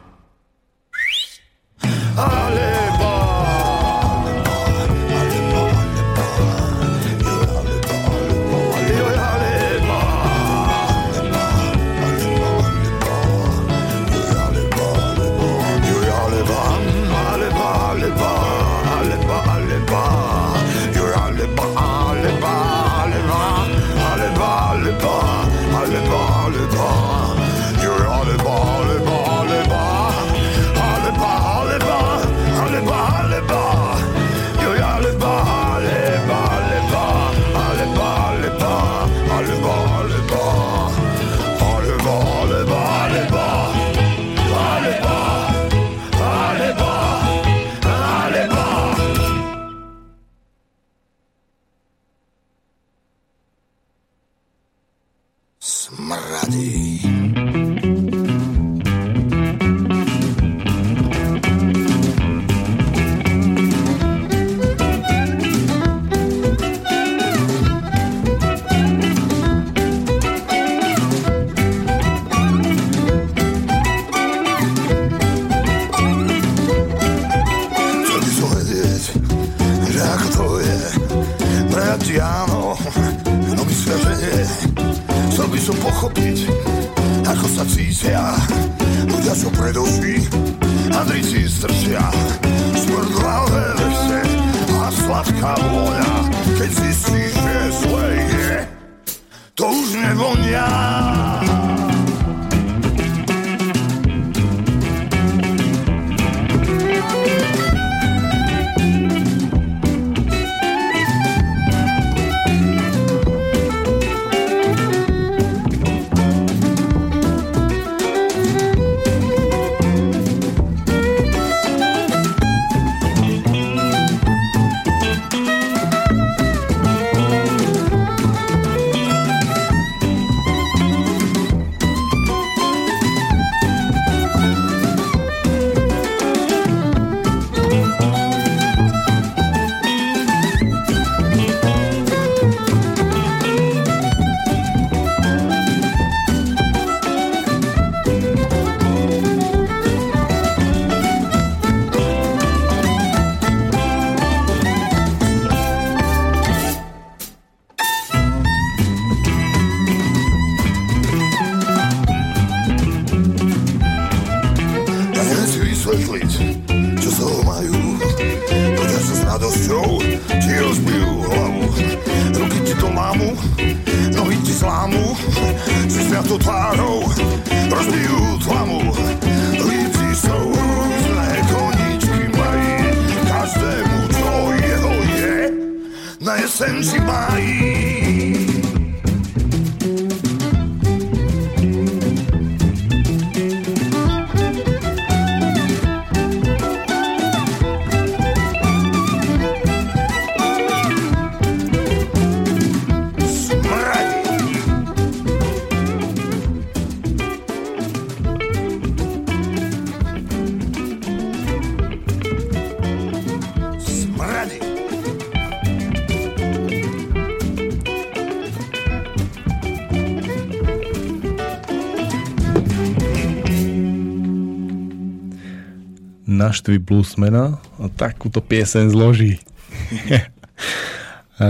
Naštvi bluesmena a takúto piesen zloží. (laughs)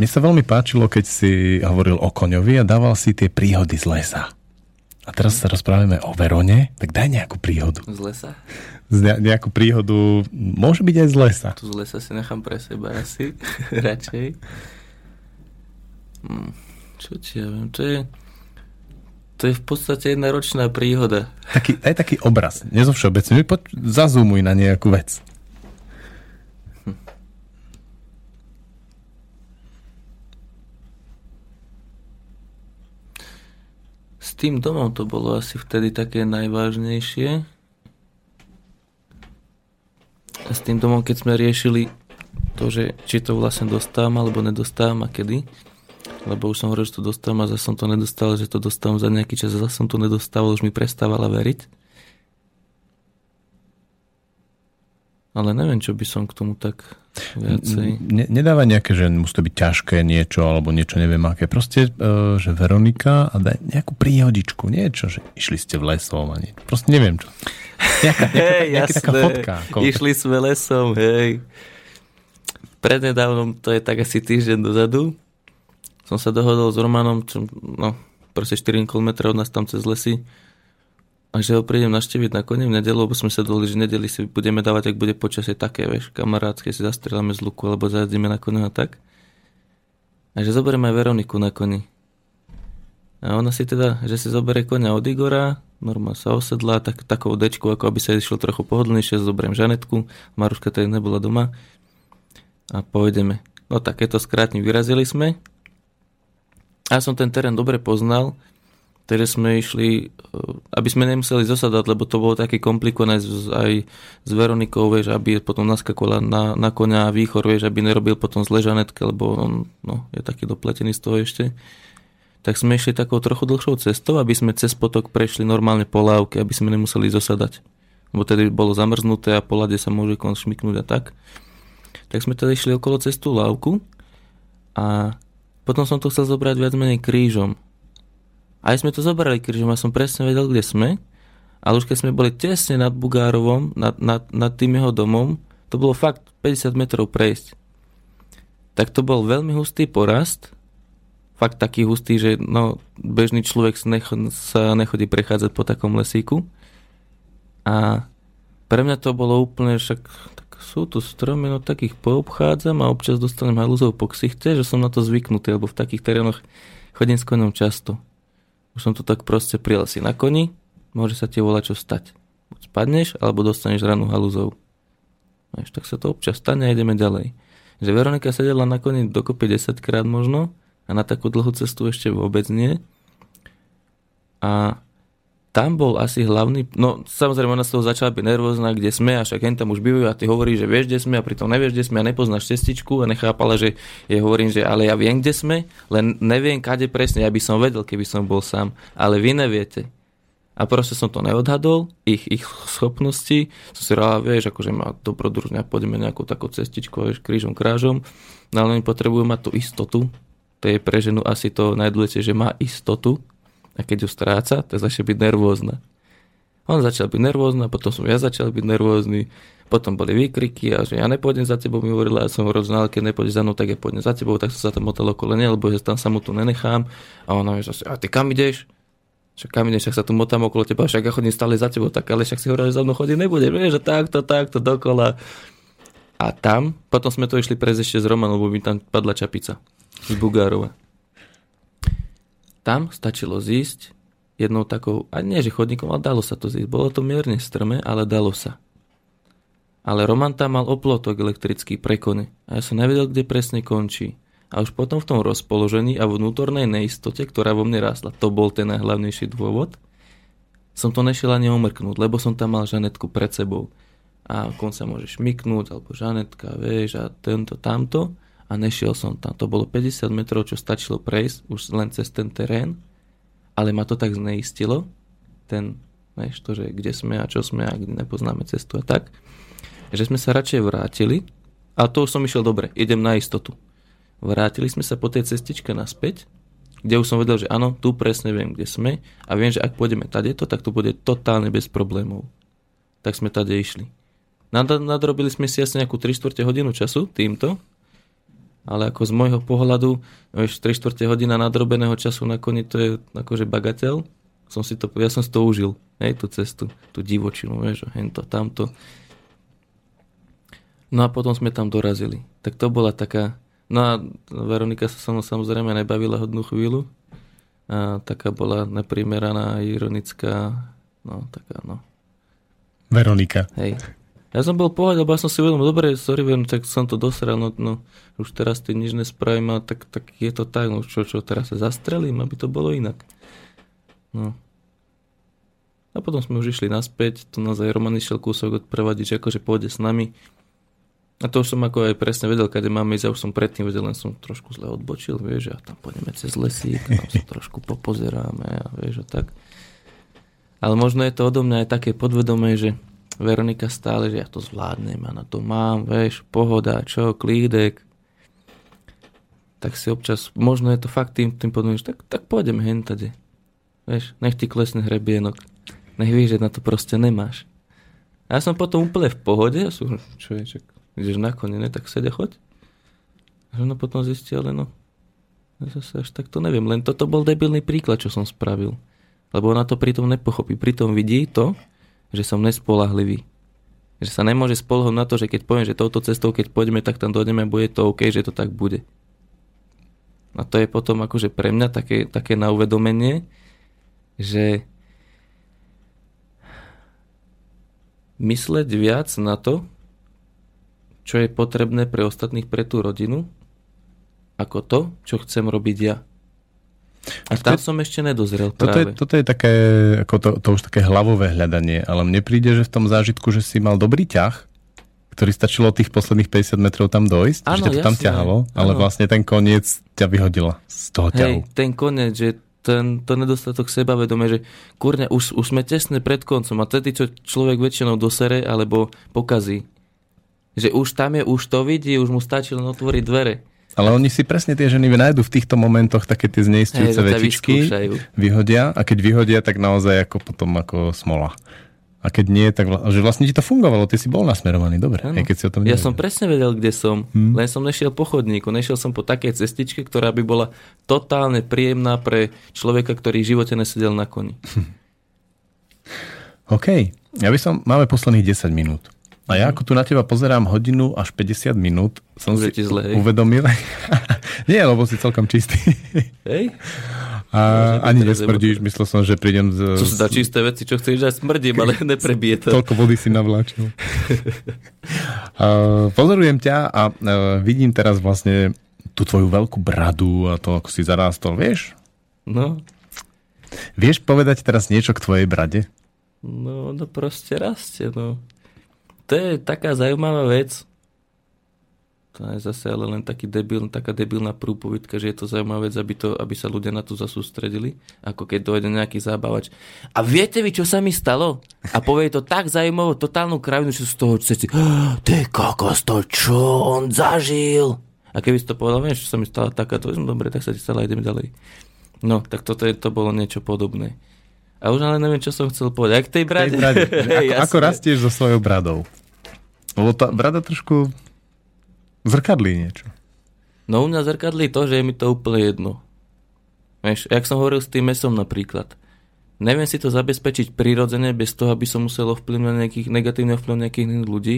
Mne sa veľmi páčilo, keď si hovoril o koňovi a dával si tie príhody z lesa. A teraz sa rozprávame o Verone, tak daj nejakú príhodu. Z lesa. Z ne- nejakú príhodu, môže byť aj z lesa. Tu z lesa si nechám pre seba asi, (laughs) radšej. Hm, Čo ti ja viem, to je... To je v podstate jedna ročná príhoda. Taký, aj taký obraz, nezo všeobecne. Poď, zazumuj na nejakú vec. S tým domom to bolo asi vtedy také najvážnejšie. A s tým domom, keď sme riešili to, že či to vlastne dostávam alebo nedostávam a kedy, lebo už som hovoril, že to dostávam a zase som to nedostal, že to dostávam za nejaký čas a zase som to nedostával, už mi prestávala veriť. Ale neviem, čo by som k tomu tak viacej... Ne, nedáva nejaké, že musí to byť ťažké niečo, alebo niečo neviem aké. Proste, uh, že Veronika a daj nejakú príhodičku, niečo, že išli ste v lesom a niečo. Proste neviem čo. Nejaká, nejaká, Hej, nejaká taká fotka. Koľko- Išli sme lesom, hej. Prednedávnom, to je tak asi týždeň dozadu, som sa dohodol s Romanom, čo, no, proste 4 km od nás tam cez lesy, a že ho prídem naštíviť na koni v nedelu, lebo sme sa dohodli, že nedeli si budeme dávať, ak bude počasie také, vieš, kamarátske, si zastrieľame z luku, alebo zajazdíme na koni a tak. A že zoberieme aj Veroniku na koni. A ona si teda, že si zoberie konia od Igora, Norma sa osedla, tak, takou dečku, ako aby sa išlo trochu pohodlnejšie, zoberiem Žanetku, Maruška tedy nebola doma a pôjdeme. No tak, keď skrátne vyrazili sme. Ja som ten terén dobre poznal, takže sme išli, eh, aby sme nemuseli zosadať, lebo to bolo také komplikované aj s Veronikou, vieš, aby potom naskakovala na, na konia a výchor, vieš, aby nerobil potom zle Žanetke, lebo on no, je taký dopletený z toho ešte tak sme išli takou trochu dlhšou cestou, aby sme cez potok prešli normálne po lávke, aby sme nemuseli zosadať. Lebo tedy bolo zamrznuté a po lade sa môže kon šmiknúť a tak. Tak sme teda išli okolo cestu lávku a potom som to chcel zobrať viac menej krížom. Aj sme to zobrali krížom a som presne vedel, kde sme, ale už keď sme boli tesne nad Bugárovom, nad, nad, nad tým jeho domom, to bolo fakt 50 metrov prejsť. Tak to bol veľmi hustý porast, fakt taký hustý, že no, bežný človek sa, necho, sa nechodí prechádzať po takom lesíku. A pre mňa to bolo úplne však, sú tu stromy, no takých poobchádzam a občas dostanem halúzov po ksichte, že som na to zvyknutý, lebo v takých terénoch chodím s koňom často. Už som to tak proste prijal si na koni, môže sa ti volať čo stať. Buď spadneš, alebo dostaneš ranu halúzov. Vieš, tak sa to občas stane a ideme ďalej. Že Veronika sedela na koni dokopy 10 krát možno, a na takú dlhú cestu ešte vôbec nie. A tam bol asi hlavný, no samozrejme ona z toho začala byť nervózna, kde sme a však hen tam už bývajú a ty hovoríš, že vieš, kde sme a pritom nevieš, kde sme a nepoznáš cestičku a nechápala, že jej hovorím, že ale ja viem, kde sme, len neviem, kade presne, ja by som vedel, keby som bol sám, ale vy neviete. A proste som to neodhadol, ich, ich schopnosti, som si rád, vieš, akože má dobrodružne a pôjdeme nejakou takou cestičkou, vieš, krížom, krážom, no ale oni potrebujú mať tú istotu, to je pre ženu asi to najdôležitejšie, že má istotu a keď ju stráca, tak začne byť nervózna. On začal byť nervózna, potom som ja začal byť nervózny, potom boli výkriky a že ja nepôjdem za tebou, mi hovorila, ja som rozznal, keď nepôjdeš za mnou, tak ja pôjdem za tebou, tak som sa tam motal okolo nej, lebo že tam sa mu tu nenechám. A ona mi že a ty kam ideš? Však kam ideš, však sa tu motám okolo teba, však ja chodím stále za tebou, tak ale však si hovoril, že za mnou chodí nebude, vieš, že takto, takto, dokola. A tam, potom sme to išli prejsť ešte z Romanom, lebo mi tam padla čapica z Bugárova. Tam stačilo zísť jednou takou, a nie že chodníkom, ale dalo sa to zísť. Bolo to mierne strme, ale dalo sa. Ale Roman tam mal oplotok elektrický pre kone. A ja som nevedel, kde presne končí. A už potom v tom rozpoložení a vnútornej neistote, ktorá vo mne rásla, to bol ten najhlavnejší dôvod, som to nešiel ani omrknúť, lebo som tam mal Žanetku pred sebou. A kon sa môže šmiknúť, alebo Žanetka, vieš, a tento, tamto. A nešiel som tam. To bolo 50 metrov, čo stačilo prejsť už len cez ten terén. Ale ma to tak zneistilo, ten, vieš, to, že kde sme a čo sme a kde nepoznáme cestu a tak, že sme sa radšej vrátili, a to som išiel dobre, idem na istotu. Vrátili sme sa po tej cestičke naspäť, kde už som vedel, že áno, tu presne viem, kde sme a viem, že ak pôjdeme tadeto, tak to bude totálne bez problémov. Tak sme tade išli. Nad, nadrobili sme si asi nejakú 3 čtvrte hodinu času týmto, ale ako z môjho pohľadu, vieš, 3 čtvrte hodina nadrobeného času na koni, to je akože bagatel. Som si to, ja som si to užil, hej, tú cestu, tú divočinu, vieš, hento, tamto. No a potom sme tam dorazili. Tak to bola taká, no a Veronika sa so mnou samozrejme nebavila hodnú chvíľu. A taká bola neprimeraná, ironická, no taká, no. Veronika. Hej. Ja som bol pohľad, lebo ja som si uvedomil, dobre, sorry, viem, tak som to dosral, no, no už teraz ty nič nespravím, a tak, tak je to tak, no čo, čo, teraz sa zastrelím, aby to bolo inak. No. A potom sme už išli naspäť, tu nás aj Roman išiel kúsok odprevadiť, že akože pôjde s nami. A to už som ako aj presne vedel, kade máme ísť, ja už som predtým vedel, len som trošku zle odbočil, vieš, a tam pôjdeme cez lesík, tam sa trošku popozeráme a vieš, a tak. Ale možno je to odo mňa aj také podvedomé, že Veronika stále, že ja to zvládnem, a na to mám, vieš, pohoda, čo, klídek. Tak si občas, možno je to fakt tým, tým že tak, tak pôjdeme hen tade. Vieš, nech ti klesne hrebienok. Nech vieš, že na to proste nemáš. A ja som potom úplne v pohode, ja som, čo je, čak, ideš na kone, ne, tak sede, choď. A no potom zistil, ale no, ja zase až tak to neviem, len toto bol debilný príklad, čo som spravil. Lebo ona to pritom nepochopí, pritom vidí to, že som nespolahlivý. Že sa nemôže spolhnúť na to, že keď poviem, že touto cestou, keď pôjdeme, tak tam dojdeme, bude to OK, že to tak bude. A to je potom akože pre mňa také, také na uvedomenie, že mysleť viac na to, čo je potrebné pre ostatných, pre tú rodinu, ako to, čo chcem robiť ja. A tam som ešte nedozrel Toto je, toto je také, ako to, to už také hlavové hľadanie, ale mne príde, že v tom zážitku, že si mal dobrý ťah, ktorý stačilo tých posledných 50 metrov tam dojsť, Áno, že ťa to tam jasné, ťahalo, ale áno. vlastne ten koniec ťa vyhodila z toho ťahu. Hej, ten koniec, že ten, to nedostatok sebavedomia, že kurňa, už, už sme tesne pred koncom a tedy, čo človek väčšinou dosere alebo pokazí. Že už tam je, už to vidí, už mu stačí len otvoriť dvere. Ale oni si presne tie ženy nájdu v týchto momentoch také tie zneistujúce Hej, vetičky, vyhodia a keď vyhodia, tak naozaj ako potom ako smola. A keď nie, tak vla- že vlastne ti to fungovalo, ty si bol nasmerovaný, dobre, aj keď si o tom Ja som presne vedel, kde som, Hm. len som nešiel po chodníku, nešiel som po takej cestičke, ktorá by bola totálne príjemná pre človeka, ktorý v živote nesedel na koni. (laughs) OK, ja by som, máme posledných 10 minút. A ja ako tu na teba pozerám hodinu až 50 minút, som Už si zle, uvedomil. (laughs) Nie, lebo si celkom čistý. Hej? A byť ani nesmrdíš, myslel som, že prídem z... To sú za čisté veci, čo chceš, že ja smrdím, ale (laughs) neprebije to. Toľko vody si navláčil. (laughs) uh, pozorujem ťa a uh, vidím teraz vlastne tú tvoju veľkú bradu a to, ako si zarástol. Vieš? No, Vieš povedať teraz niečo k tvojej brade? no, no proste rastie, no. To je taká zaujímavá vec. To je zase ale len taký debil, taká debilná prúpovidka, že je to zaujímavá vec, aby, to, aby sa ľudia na to zasústredili, ako keď dojde nejaký zábavač. A viete vy, čo sa mi stalo? A povie to tak zaujímavú, totálnu kravinu, že z toho všetci, "Ah, ty kokos, to čo on zažil? A keby si to povedal, vieš, čo sa mi stala takáto, no dobre, tak sa ti stala, ideme ďalej. No, tak toto je, to bolo niečo podobné. A už ale neviem, čo som chcel povedať. Ak tej brade. Tej brade. (laughs) Ako, ako rastieš so svojou bradou? Lebo tá brada trošku zrkadlí niečo. No u mňa zrkadlí to, že je mi to úplne jedno. Vieš, jak som hovoril s tým mesom napríklad. Neviem si to zabezpečiť prirodzene, bez toho, aby som musel ovplyvňovať nejakých negatívne vplyv nejakých iných ľudí.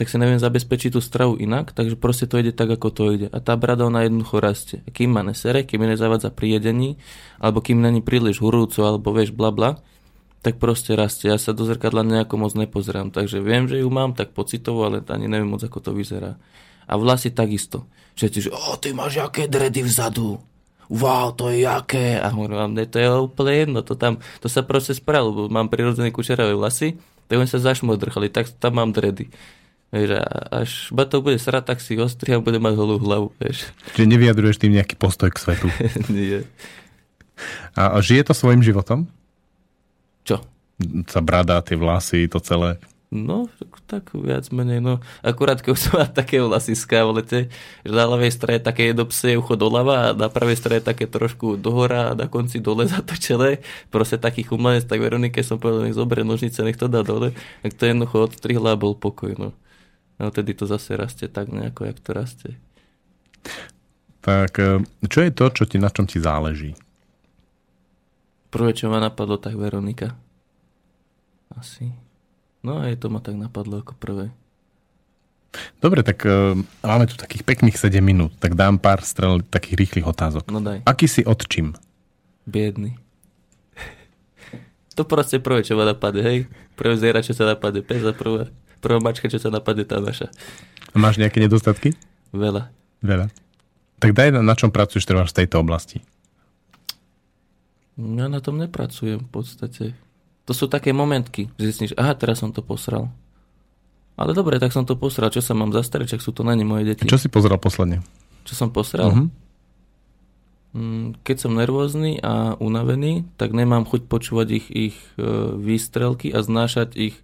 Tak si neviem zabezpečiť tú stravu inak, takže proste to ide tak, ako to ide. A tá brada ona jednoducho rastie. A kým ma nesere, kým mi nezavádza pri jedení, alebo kým není príliš hurúco, alebo vieš, bla bla, tak proste rastie. Ja sa do zrkadla nejako moc nepozerám, takže viem, že ju mám tak pocitovo, ale ani neviem moc, ako to vyzerá. A vlasy takisto. Všetci, že o, ty máš jaké dredy vzadu. Wow, to je jaké. A hovorím, mne to je úplne jedno. To, tam, to sa proste spravilo, lebo mám prirodzené kučeravé vlasy, tak oni sa zašmodrchali, tak tam mám dredy. Vieš, a až to bude srať, tak si ostrih a bude mať holú hlavu, vieš. Čiže nevyjadruješ tým nejaký postoj k svetu. (laughs) Nie. A, a žije to svojim životom? Čo? Sa brada, tie vlasy, to celé. No, tak, viac menej, no. Akurát keď som mal také vlasiská v lete, že na ľavej strane také jedno psie ucho doľava a na pravej strane také trošku dohora a na konci dole (laughs) zatočené. Proste taký chumanec, tak Veronike som povedal, nech zoberie nožnice, nech to dá dole. Tak to jednoducho odstrihla a bol pokoj, no. A tedy to zase rastie tak nejako, jak to rastie. Tak e, čo je to, čo ti, na čom ti záleží? Prvé, čo ma napadlo, tak Veronika. Asi. No a je to ma tak napadlo ako prvé. Dobre, tak e, máme tu takých pekných 7 minút, tak dám pár strel takých rýchlych otázok. No daj. Aký si odčím? Biedný. (laughs) To proste prvé, čo ma napadne, hej. Prvé zviera, čo sa napadne, pes a prvá, prvá mačka, čo sa napadne, tá naša. A máš nejaké nedostatky? Veľa. Veľa. Tak daj, na, na čom pracuješ trvá v tejto oblasti. Ja na tom nepracujem v podstate. To sú také momentky, zistíš, aha, teraz som to posral. Ale dobre, tak som to posral, čo sa mám zastaviť, čak sú to není moje deti. Čo si pozeral posledne? Čo som posral? Mm, Keď som nervózny a unavený, tak nemám chuť počúvať ich, ich e, výstrelky a znášať ich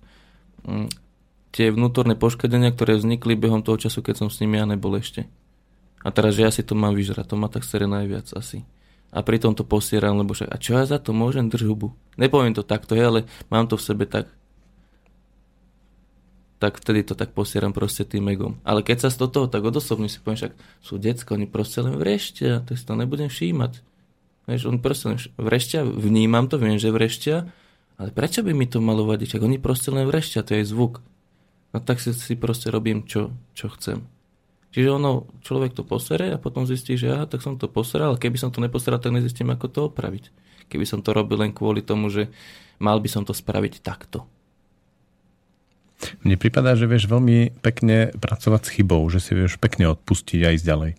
mm, tie vnútorné poškodenia, ktoré vznikli behom toho času, keď som s nimi ja nebol ešte. A teraz, že ja si to mám vyžrať, to ma tak sere najviac asi. A pritom to posieram, lebo však, a čo ja za to môžem, drž hubu. Nepoviem to takto, hej, ale mám to v sebe tak, tak vtedy to tak posieram proste tým egom. Ale keď sa z toho tak odosobním, si poviem, však sú decko, oni proste len vreštia, tak si to nebudem všímať. Vieš, oni proste len vreštia, vnímam to, viem, že vreštia, ale prečo by mi to malo vadiť? Ak oni proste len vreštia, to je zvuk. No tak si, si proste robím, čo, čo chcem. Čiže ono, človek to posere a potom zistí, že aha, tak som to poseral, ale keby som to neposeral, tak nezistím, ako to opraviť. Keby som to robil len kvôli tomu, že mal by som to spraviť takto. Mne prípada, že vieš veľmi pekne pracovať s chybou, že si vieš pekne odpustiť a ísť ďalej.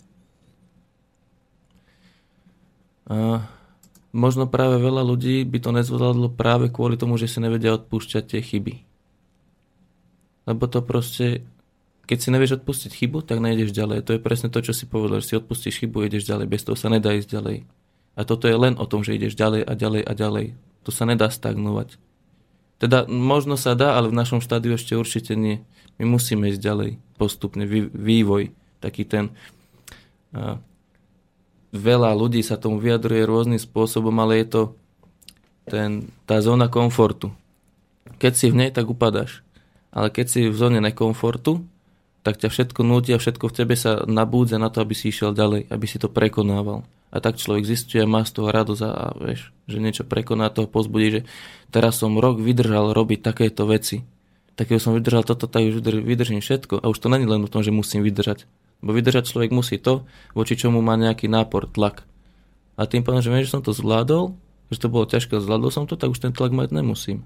A možno práve veľa ľudí by to nezvládlo práve kvôli tomu, že si nevedia odpúšťať tie chyby. Lebo to proste, keď si nevieš odpustiť chybu, tak nejdeš ďalej. To je presne to, čo si povedal, že si odpustíš chybu, ideš ďalej. Bez toho sa nedá ísť ďalej. A toto je len o tom, že ideš ďalej a ďalej a ďalej. To sa nedá stagnovať. Teda možno sa dá, ale v našom štádiu ešte určite nie. My musíme ísť ďalej, postupne, vý- vývoj, taký ten... A, veľa ľudí sa tomu vyjadruje rôznym spôsobom, ale je to ten, tá zóna komfortu. Keď si v nej, tak upadáš. Ale keď si v zóne nekomfortu, tak ťa všetko nutí a všetko v tebe sa nabúdza na to, aby si išiel ďalej, aby si to prekonával. A tak človek zistuje má z toho radosť a, vieš, že niečo prekoná, toho pozbudí, že teraz som rok vydržal robiť takéto veci. Tak keď som vydržal toto, tak už vydr- vydržím všetko. A už to není len o tom, že musím vydržať. Bo vydržať človek musí to, voči čomu má nejaký nápor, tlak. A tým pádom, že viem, že som to zvládol, že to bolo ťažké, zvládol som to, tak už ten tlak mať nemusím.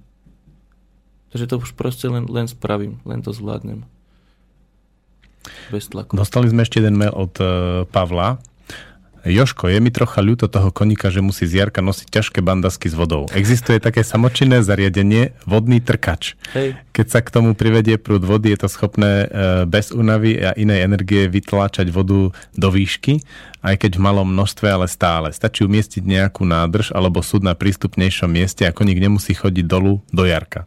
Takže to už proste len, len spravím, len to zvládnem. Bez tlaku. Dostali sme ešte jeden mail od uh, Pavla. Joško, je mi trocha ľúto toho koníka, že musí z Jarka nosiť ťažké bandasky s vodou. Existuje také samočinné zariadenie, vodný trkač. Hej. Keď sa k tomu privedie prúd vody, je to schopné e, bez únavy a inej energie vytláčať vodu do výšky, aj keď v malom množstve, ale stále. Stačí umiestniť nejakú nádrž alebo súd na prístupnejšom mieste a koník nemusí chodiť dolu do Jarka.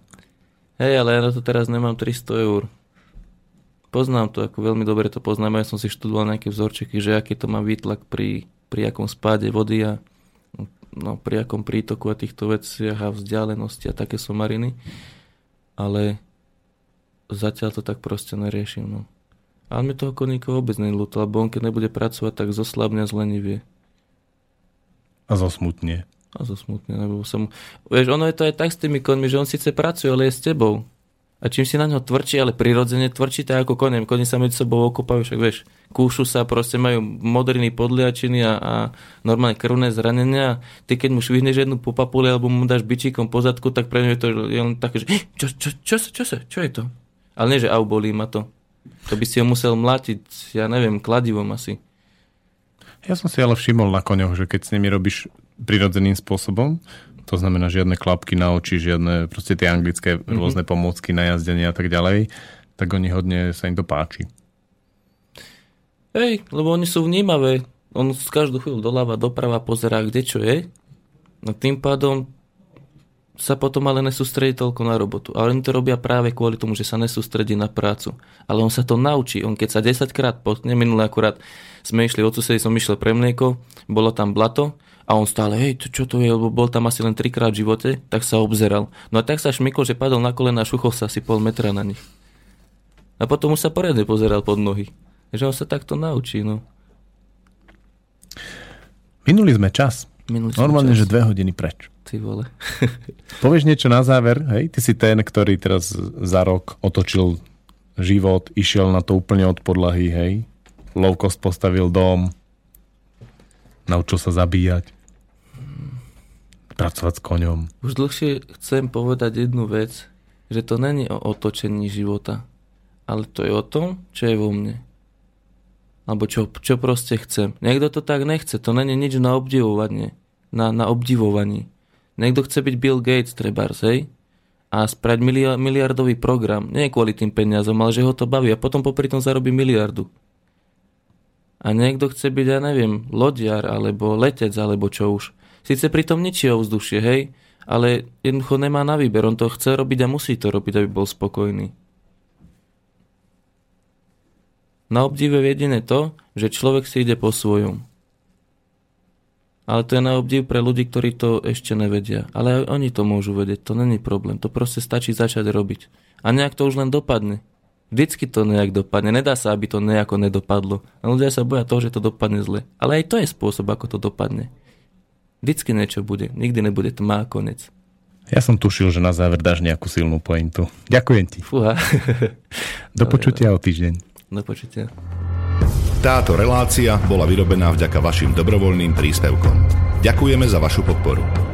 Hej, ale ja na to teraz nemám 300 eur. Poznám to, ako veľmi dobre to poznám. Ja som si študoval nejaké vzorčeky, že aký to má výtlak pri, pri akom spáde vody a no, pri akom prítoku a týchto veciach a vzdialenosti a také somariny. Ale zatiaľ to tak proste neriešim. No. Ale mi toho koníka vôbec nelúto, lebo on keď nebude pracovať, tak zoslabne zlenivie. A zosmutne. A zosmutne, lebo som... Vieš, ono je to aj tak s tými konmi, že on síce pracuje, ale je s tebou. A čím si na ňo tvrdší, ale prirodzene tvrdší, tak ako konem. Koni sa medzi sebou okopajú, však vieš, kúšu sa, proste majú modriny podliačiny a, a normálne krvné zranenia. Ty keď mu švihneš jednu po papuli alebo mu dáš bičíkom po zadku, tak pre ňu je to je len také, že čo, čo, čo, čo, čo, sa, čo je to? Ale nie, že au, bolí ma to. To by si ho musel mlátiť, ja neviem, kladivom asi. Ja som si ale všimol na koňoch, že keď s nimi robíš prirodzeným spôsobom, to znamená žiadne klapky na oči, žiadne proste tie anglické mm-hmm. rôzne pomôcky na jazdenie a tak ďalej, tak oni hodne sa im to páči. Hej, lebo oni sú vnímavé. On z každú chvíľu doľava, doprava pozerá, kde čo je. No tým pádom sa potom ale nesústredí toľko na robotu. Ale oni to robia práve kvôli tomu, že sa nesústredí na prácu. Ale on sa to naučí. On keď sa 10 krát potne, minule akurát sme išli od susedy, som išiel pre mlieko, bolo tam blato a on stále, hej, to, čo to je, lebo bol tam asi len trikrát v živote, tak sa obzeral. No a tak sa šmykol, že padol na kolena a šuchol sa asi pol metra na nich. A potom už sa poriadne pozeral pod nohy. Že on sa takto naučí, no. Minuli sme čas. Minulý som Normálne, čas. že dve hodiny preč. Ty vole. (laughs) Povieš niečo na záver? Hej? Ty si ten, ktorý teraz za rok otočil život, išiel na to úplne od podlahy, hej? Low cost postavil dom, naučil sa zabíjať, pracovať s koňom. Už dlhšie chcem povedať jednu vec, že to není o otočení života, ale to je o tom, čo je vo mne. Alebo čo, čo proste chcem. Niekto to tak nechce, to není nič na obdivovanie. Na, na obdivovaní. Niekto chce byť Bill Gates, trebárs, hej? A milia- miliardový program. Nie kvôli tým peniazom, ale že ho to baví. A potom popri tom zarobí miliardu. A niekto chce byť, ja neviem, lodiar, alebo letec, alebo čo už. Sice pritom ničí ovzdušie, hej? Ale jednoducho nemá na výber. On to chce robiť a musí to robiť, aby bol spokojný. Na obdive je jediné to, že človek si ide po svojom. Ale to je na obdiv pre ľudí, ktorí to ešte nevedia. Ale aj oni to môžu vedieť, to není problém. To proste stačí začať robiť. A nejak to už len dopadne. Vždycky to nejak dopadne. Nedá sa, aby to nejako nedopadlo. A ľudia sa boja toho, že to dopadne zle. Ale aj to je spôsob, ako to dopadne. Vždycky niečo bude. Nikdy nebude tma a konec. Ja som tušil, že na záver dáš nejakú silnú pointu. Ďakujem ti. Fúha. (laughs) Do počutia o týždeň. Do počutia. Táto relácia bola vyrobená vďaka vašim dobrovoľným príspevkom. Ďakujeme za vašu podporu.